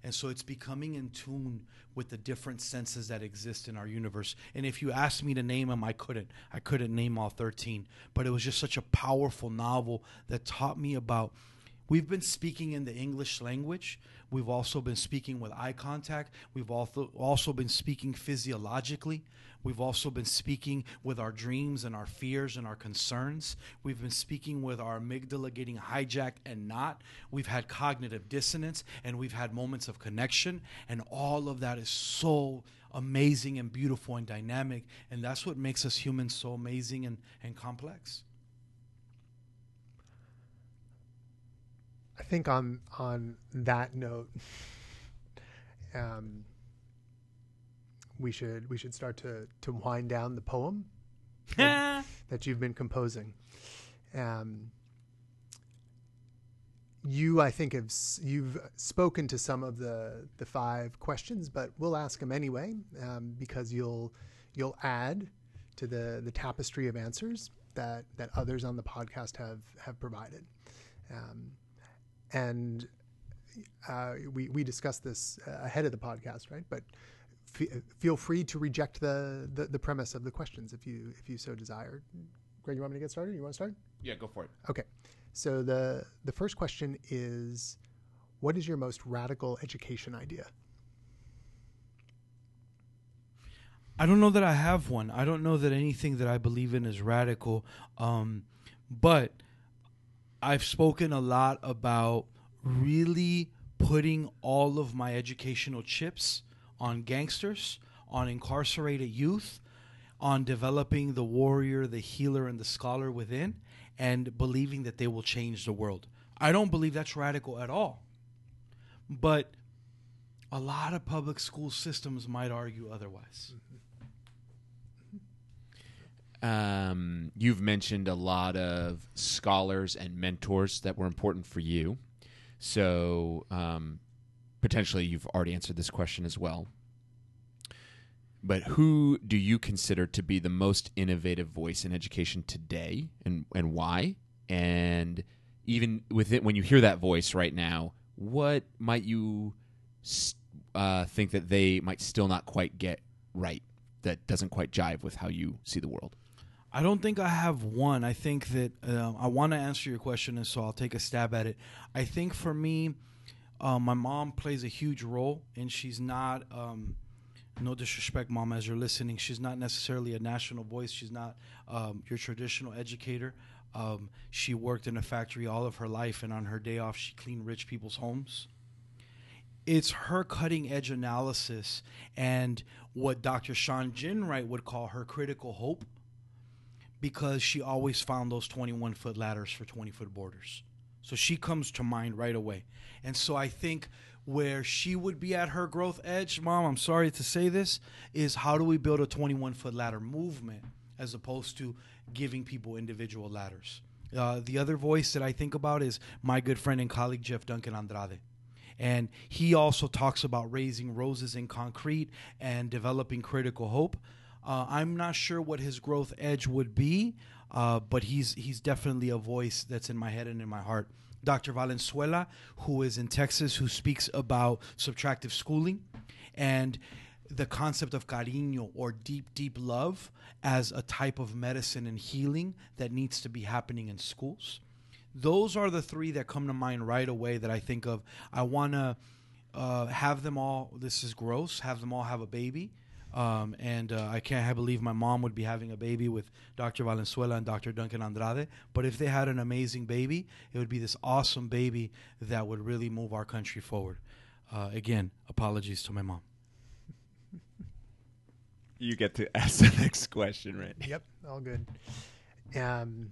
And so it's becoming in tune with the different senses that exist in our universe. And if you asked me to name them, I couldn't. I couldn't name all 13. But it was just such a powerful novel that taught me about. We've been speaking in the English language. We've also been speaking with eye contact. We've also also been speaking physiologically. We've also been speaking with our dreams and our fears and our concerns. We've been speaking with our amygdala getting hijacked and not. We've had cognitive dissonance and we've had moments of connection. And all of that is so amazing and beautiful and dynamic. And that's what makes us humans so amazing and, and complex. I think on on that note, um, we should we should start to to wind down the poem (laughs) that, that you've been composing. Um, you, I think, have you've spoken to some of the the five questions, but we'll ask them anyway um, because you'll you'll add to the the tapestry of answers that that others on the podcast have have provided. Um, and uh, we we discussed this uh, ahead of the podcast, right? But f- feel free to reject the, the the premise of the questions if you if you so desire. Greg, you want me to get started? You want to start? Yeah, go for it. Okay. So the the first question is, what is your most radical education idea? I don't know that I have one. I don't know that anything that I believe in is radical. Um, but I've spoken a lot about really putting all of my educational chips on gangsters, on incarcerated youth, on developing the warrior, the healer, and the scholar within, and believing that they will change the world. I don't believe that's radical at all. But a lot of public school systems might argue otherwise. Um, you've mentioned a lot of scholars and mentors that were important for you. So um, potentially you've already answered this question as well. But who do you consider to be the most innovative voice in education today, and and why? And even with it, when you hear that voice right now, what might you uh, think that they might still not quite get right? That doesn't quite jive with how you see the world. I don't think I have one. I think that um, I want to answer your question, and so I'll take a stab at it. I think for me, uh, my mom plays a huge role, and she's not. Um, no disrespect, mom, as you're listening. She's not necessarily a national voice. She's not um, your traditional educator. Um, she worked in a factory all of her life, and on her day off, she cleaned rich people's homes it's her cutting edge analysis and what Dr. Shawn Ginwright would call her critical hope because she always found those 21 foot ladders for 20 foot borders. So she comes to mind right away. And so I think where she would be at her growth edge, mom, I'm sorry to say this, is how do we build a 21 foot ladder movement as opposed to giving people individual ladders? Uh, the other voice that I think about is my good friend and colleague Jeff Duncan Andrade. And he also talks about raising roses in concrete and developing critical hope. Uh, I'm not sure what his growth edge would be, uh, but he's he's definitely a voice that's in my head and in my heart. Dr. Valenzuela, who is in Texas, who speaks about subtractive schooling and the concept of cariño or deep, deep love as a type of medicine and healing that needs to be happening in schools those are the three that come to mind right away that I think of. I want to uh, have them all. This is gross. Have them all have a baby. Um, and uh, I can't believe my mom would be having a baby with Dr. Valenzuela and Dr. Duncan Andrade. But if they had an amazing baby, it would be this awesome baby that would really move our country forward. Uh, again, apologies to my mom. You get to ask the next question, right? Yep, all good. Um,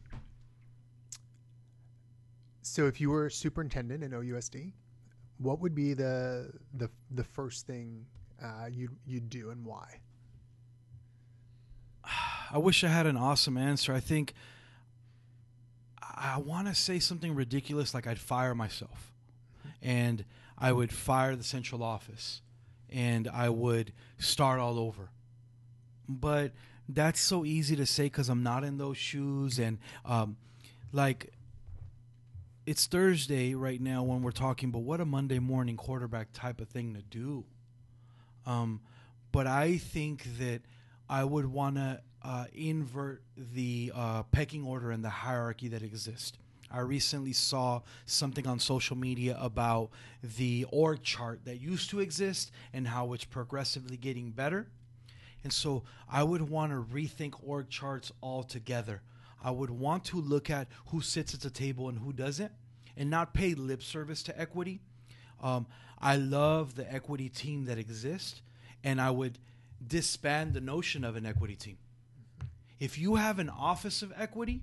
so if you were superintendent in OUSD, what would be the the the first thing uh, you you'd do and why? (sighs) I wish I had an awesome answer. I think I want to say something ridiculous like I'd fire myself, and I would fire the central office, and I would start all over. But that's so easy to say because I'm not in those shoes, and um, like it's Thursday right now when we're talking, but what a Monday morning quarterback type of thing to do. Um, but I think that I would want to uh, invert the uh, pecking order and the hierarchy that exists. I recently saw something on social media about the org chart that used to exist and how it's progressively getting better. And so I would want to rethink org charts altogether. I would want to look at who sits at the table and who doesn't and not pay lip service to equity. Um, I love the equity team that exists, and I would disband the notion of an equity team. If you have an office of equity,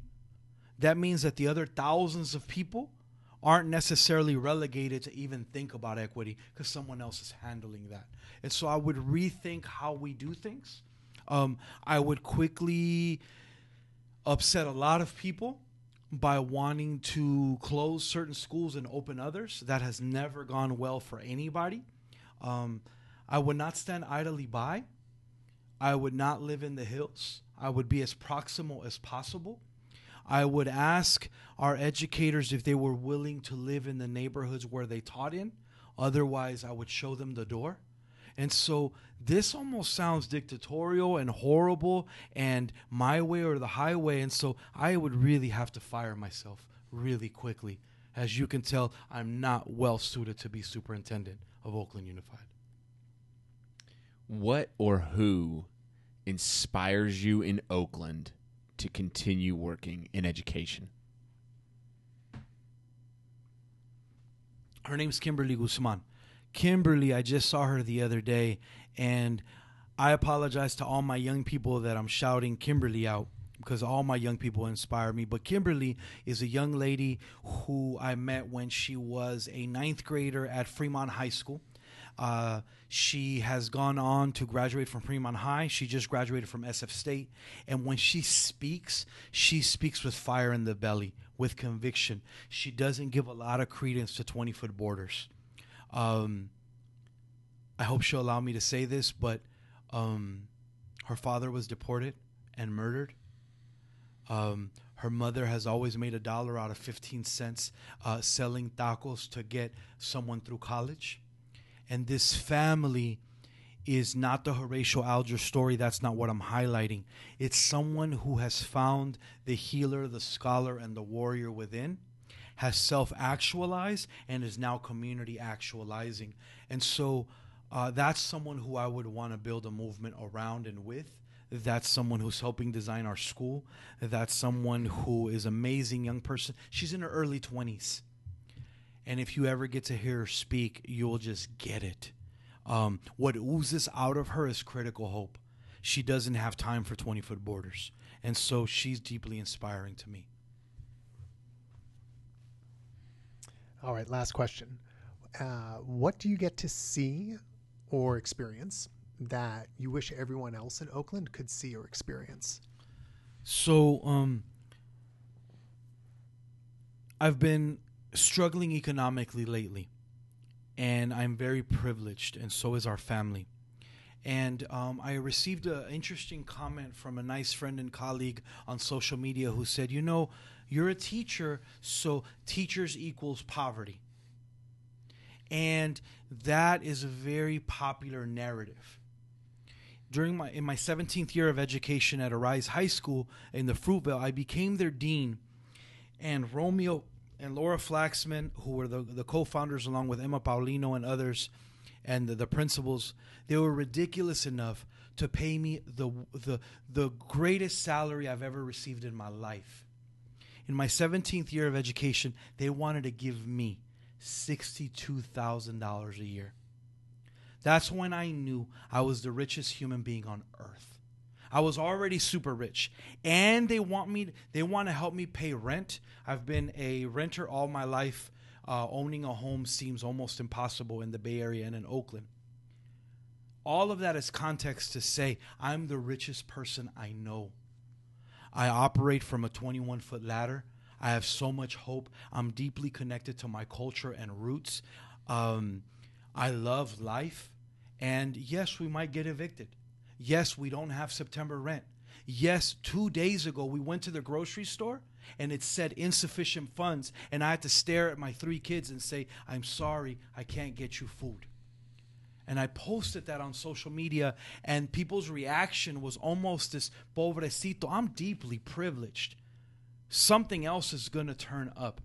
that means that the other thousands of people aren't necessarily relegated to even think about equity because someone else is handling that. And so I would rethink how we do things. Um, I would quickly upset a lot of people by wanting to close certain schools and open others. That has never gone well for anybody. Um, I would not stand idly by. I would not live in the hills. I would be as proximal as possible. I would ask our educators if they were willing to live in the neighborhoods where they taught in. Otherwise, I would show them the door. And so this almost sounds dictatorial and horrible and my way or the highway. And so I would really have to fire myself really quickly. As you can tell, I'm not well suited to be superintendent of Oakland Unified. What or who inspires you in Oakland to continue working in education? Her name's Kimberly Guzman. Kimberly, I just saw her the other day, and I apologize to all my young people that I'm shouting Kimberly out because all my young people inspire me. But Kimberly is a young lady who I met when she was a ninth grader at Fremont High School. Uh, she has gone on to graduate from Fremont High. She just graduated from SF State. And when she speaks, she speaks with fire in the belly, with conviction. She doesn't give a lot of credence to 20 foot borders. Um, I hope she'll allow me to say this, but um, her father was deported and murdered. Um, her mother has always made a dollar out of 15 cents uh, selling tacos to get someone through college. And this family is not the Horatio Alger story. That's not what I'm highlighting. It's someone who has found the healer, the scholar, and the warrior within has self actualized and is now community actualizing. And so uh, that's someone who I would want to build a movement around and with. That's someone who's helping design our school. That's someone who is amazing young person. She's in her early 20s. And if you ever get to hear her speak, you'll just get it. Um, what oozes out of her is critical hope. She doesn't have time for 20 foot borders. And so she's deeply inspiring to me. All right, last question. Uh, what do you get to see or experience that you wish everyone else in Oakland could see or experience? So, um, I've been struggling economically lately, and I'm very privileged, and so is our family. And um, I received an interesting comment from a nice friend and colleague on social media who said, You know, you're a teacher, so teachers equals poverty. And that is a very popular narrative. During my in my 17th year of education at Arise High School in the Fruitvale, I became their dean, and Romeo and Laura Flaxman, who were the, the co-founders along with Emma Paulino and others, and the, the principals, they were ridiculous enough to pay me the the the greatest salary I've ever received in my life in my 17th year of education, they wanted to give me $62,000 a year. That's when I knew I was the richest human being on earth. I was already super rich, and they want me. They want to help me pay rent. I've been a renter all my life. Uh, owning a home seems almost impossible in the Bay Area and in Oakland. All of that is context to say I'm the richest person I know. I operate from a 21 foot ladder. I have so much hope. I'm deeply connected to my culture and roots. Um, I love life. And yes, we might get evicted. Yes, we don't have September rent. Yes, two days ago, we went to the grocery store and it said insufficient funds. And I had to stare at my three kids and say, I'm sorry, I can't get you food. And I posted that on social media, and people's reaction was almost this pobrecito. I'm deeply privileged. Something else is going to turn up.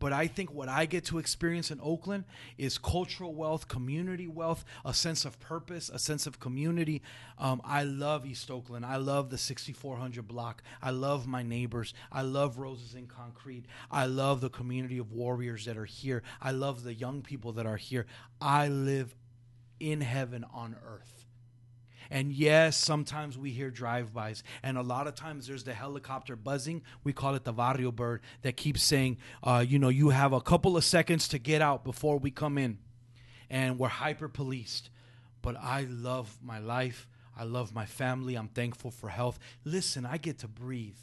But I think what I get to experience in Oakland is cultural wealth, community wealth, a sense of purpose, a sense of community. Um, I love East Oakland. I love the 6400 block. I love my neighbors. I love Roses in Concrete. I love the community of warriors that are here. I love the young people that are here. I live in heaven on earth. And yes, sometimes we hear drive-bys, and a lot of times there's the helicopter buzzing. We call it the barrio bird that keeps saying, uh, you know, you have a couple of seconds to get out before we come in, and we're hyper policed. But I love my life. I love my family. I'm thankful for health. Listen, I get to breathe.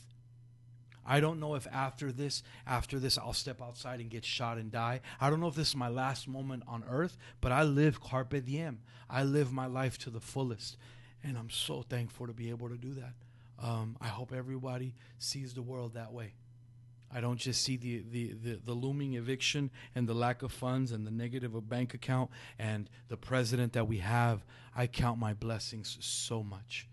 I don't know if after this, after this, I'll step outside and get shot and die. I don't know if this is my last moment on earth, but I live carpe diem. I live my life to the fullest. And I'm so thankful to be able to do that. Um, I hope everybody sees the world that way. I don't just see the, the, the, the, looming eviction and the lack of funds and the negative of bank account and the president that we have. I count my blessings so much.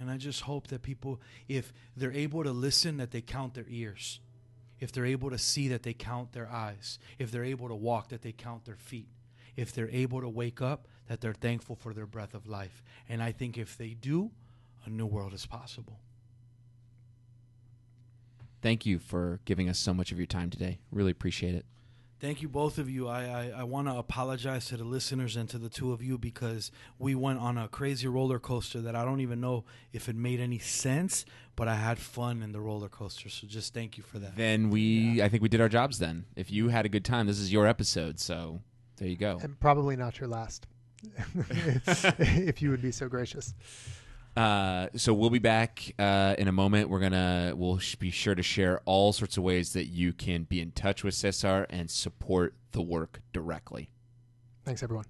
And I just hope that people, if they're able to listen, that they count their ears. If they're able to see, that they count their eyes. If they're able to walk, that they count their feet. If they're able to wake up, that they're thankful for their breath of life. And I think if they do, a new world is possible. Thank you for giving us so much of your time today. Really appreciate it. Thank you, both of you. I, I, I want to apologize to the listeners and to the two of you because we went on a crazy roller coaster that I don't even know if it made any sense, but I had fun in the roller coaster. So just thank you for that. Then we, yeah. I think we did our jobs then. If you had a good time, this is your episode. So there you go. And probably not your last. (laughs) if you would be so gracious. Uh, so we'll be back uh, in a moment. We're gonna we'll sh- be sure to share all sorts of ways that you can be in touch with Cesar and support the work directly. Thanks, everyone.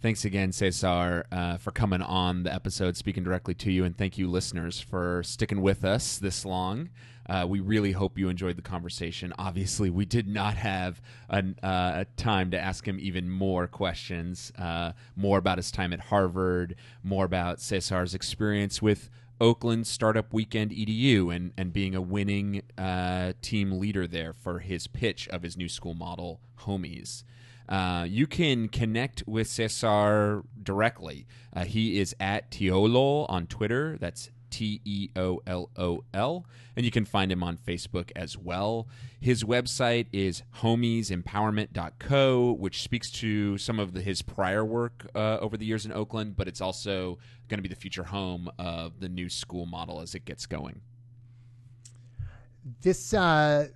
Thanks again, Cesar, uh, for coming on the episode, speaking directly to you, and thank you, listeners, for sticking with us this long. Uh, we really hope you enjoyed the conversation. Obviously, we did not have a, uh, time to ask him even more questions, uh, more about his time at Harvard, more about Cesar's experience with Oakland Startup Weekend EDU and, and being a winning uh, team leader there for his pitch of his new school model, Homies. Uh, you can connect with Cesar directly. Uh, he is at Teolol on Twitter. That's T E O L O L. And you can find him on Facebook as well. His website is homiesempowerment.co, which speaks to some of the, his prior work uh, over the years in Oakland, but it's also going to be the future home of the new school model as it gets going. This uh,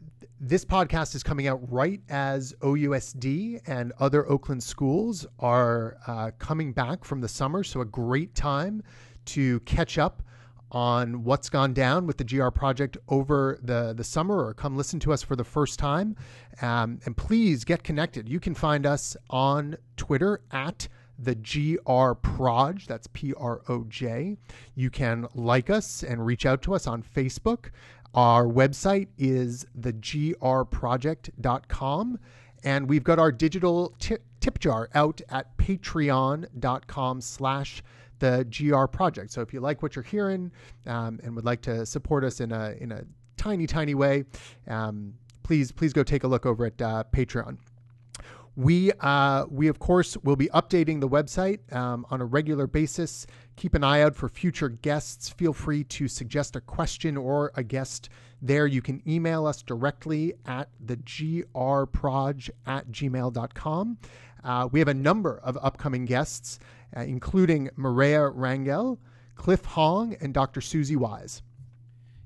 this podcast is coming out right as OUSD and other Oakland schools are uh, coming back from the summer. So, a great time to catch up on what's gone down with the GR project over the, the summer or come listen to us for the first time. Um, and please get connected. You can find us on Twitter at the GR Proj. That's P R O J. You can like us and reach out to us on Facebook. Our website is thegrproject.com. And we've got our digital t- tip jar out at patreon.com slash the GR project. So if you like what you're hearing um, and would like to support us in a, in a tiny, tiny way, um, please, please go take a look over at uh, Patreon. We, uh, we of course will be updating the website um, on a regular basis. Keep an eye out for future guests. Feel free to suggest a question or a guest there. You can email us directly at thegrproj at gmail.com. Uh, we have a number of upcoming guests, uh, including Maria Rangel, Cliff Hong, and Dr. Susie Wise.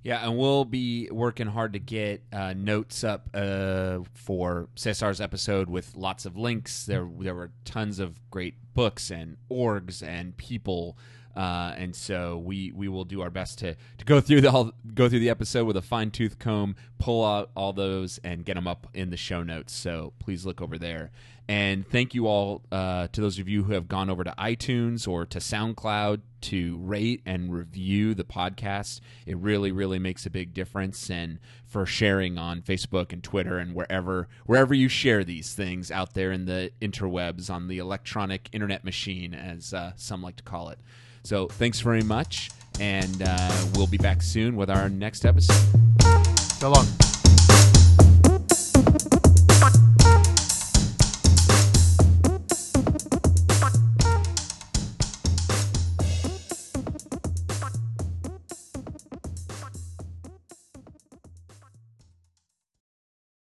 Yeah, and we'll be working hard to get uh, notes up uh, for Cesar's episode with lots of links. There, there were tons of great books and orgs and people Uh, and so we we will do our best to to go through the go through the episode with a fine tooth comb, pull out all those, and get them up in the show notes. So please look over there. And thank you all uh, to those of you who have gone over to iTunes or to SoundCloud to rate and review the podcast. It really, really makes a big difference. And for sharing on Facebook and Twitter and wherever wherever you share these things out there in the interwebs on the electronic internet machine, as uh, some like to call it. So thanks very much, and uh, we'll be back soon with our next episode. So long.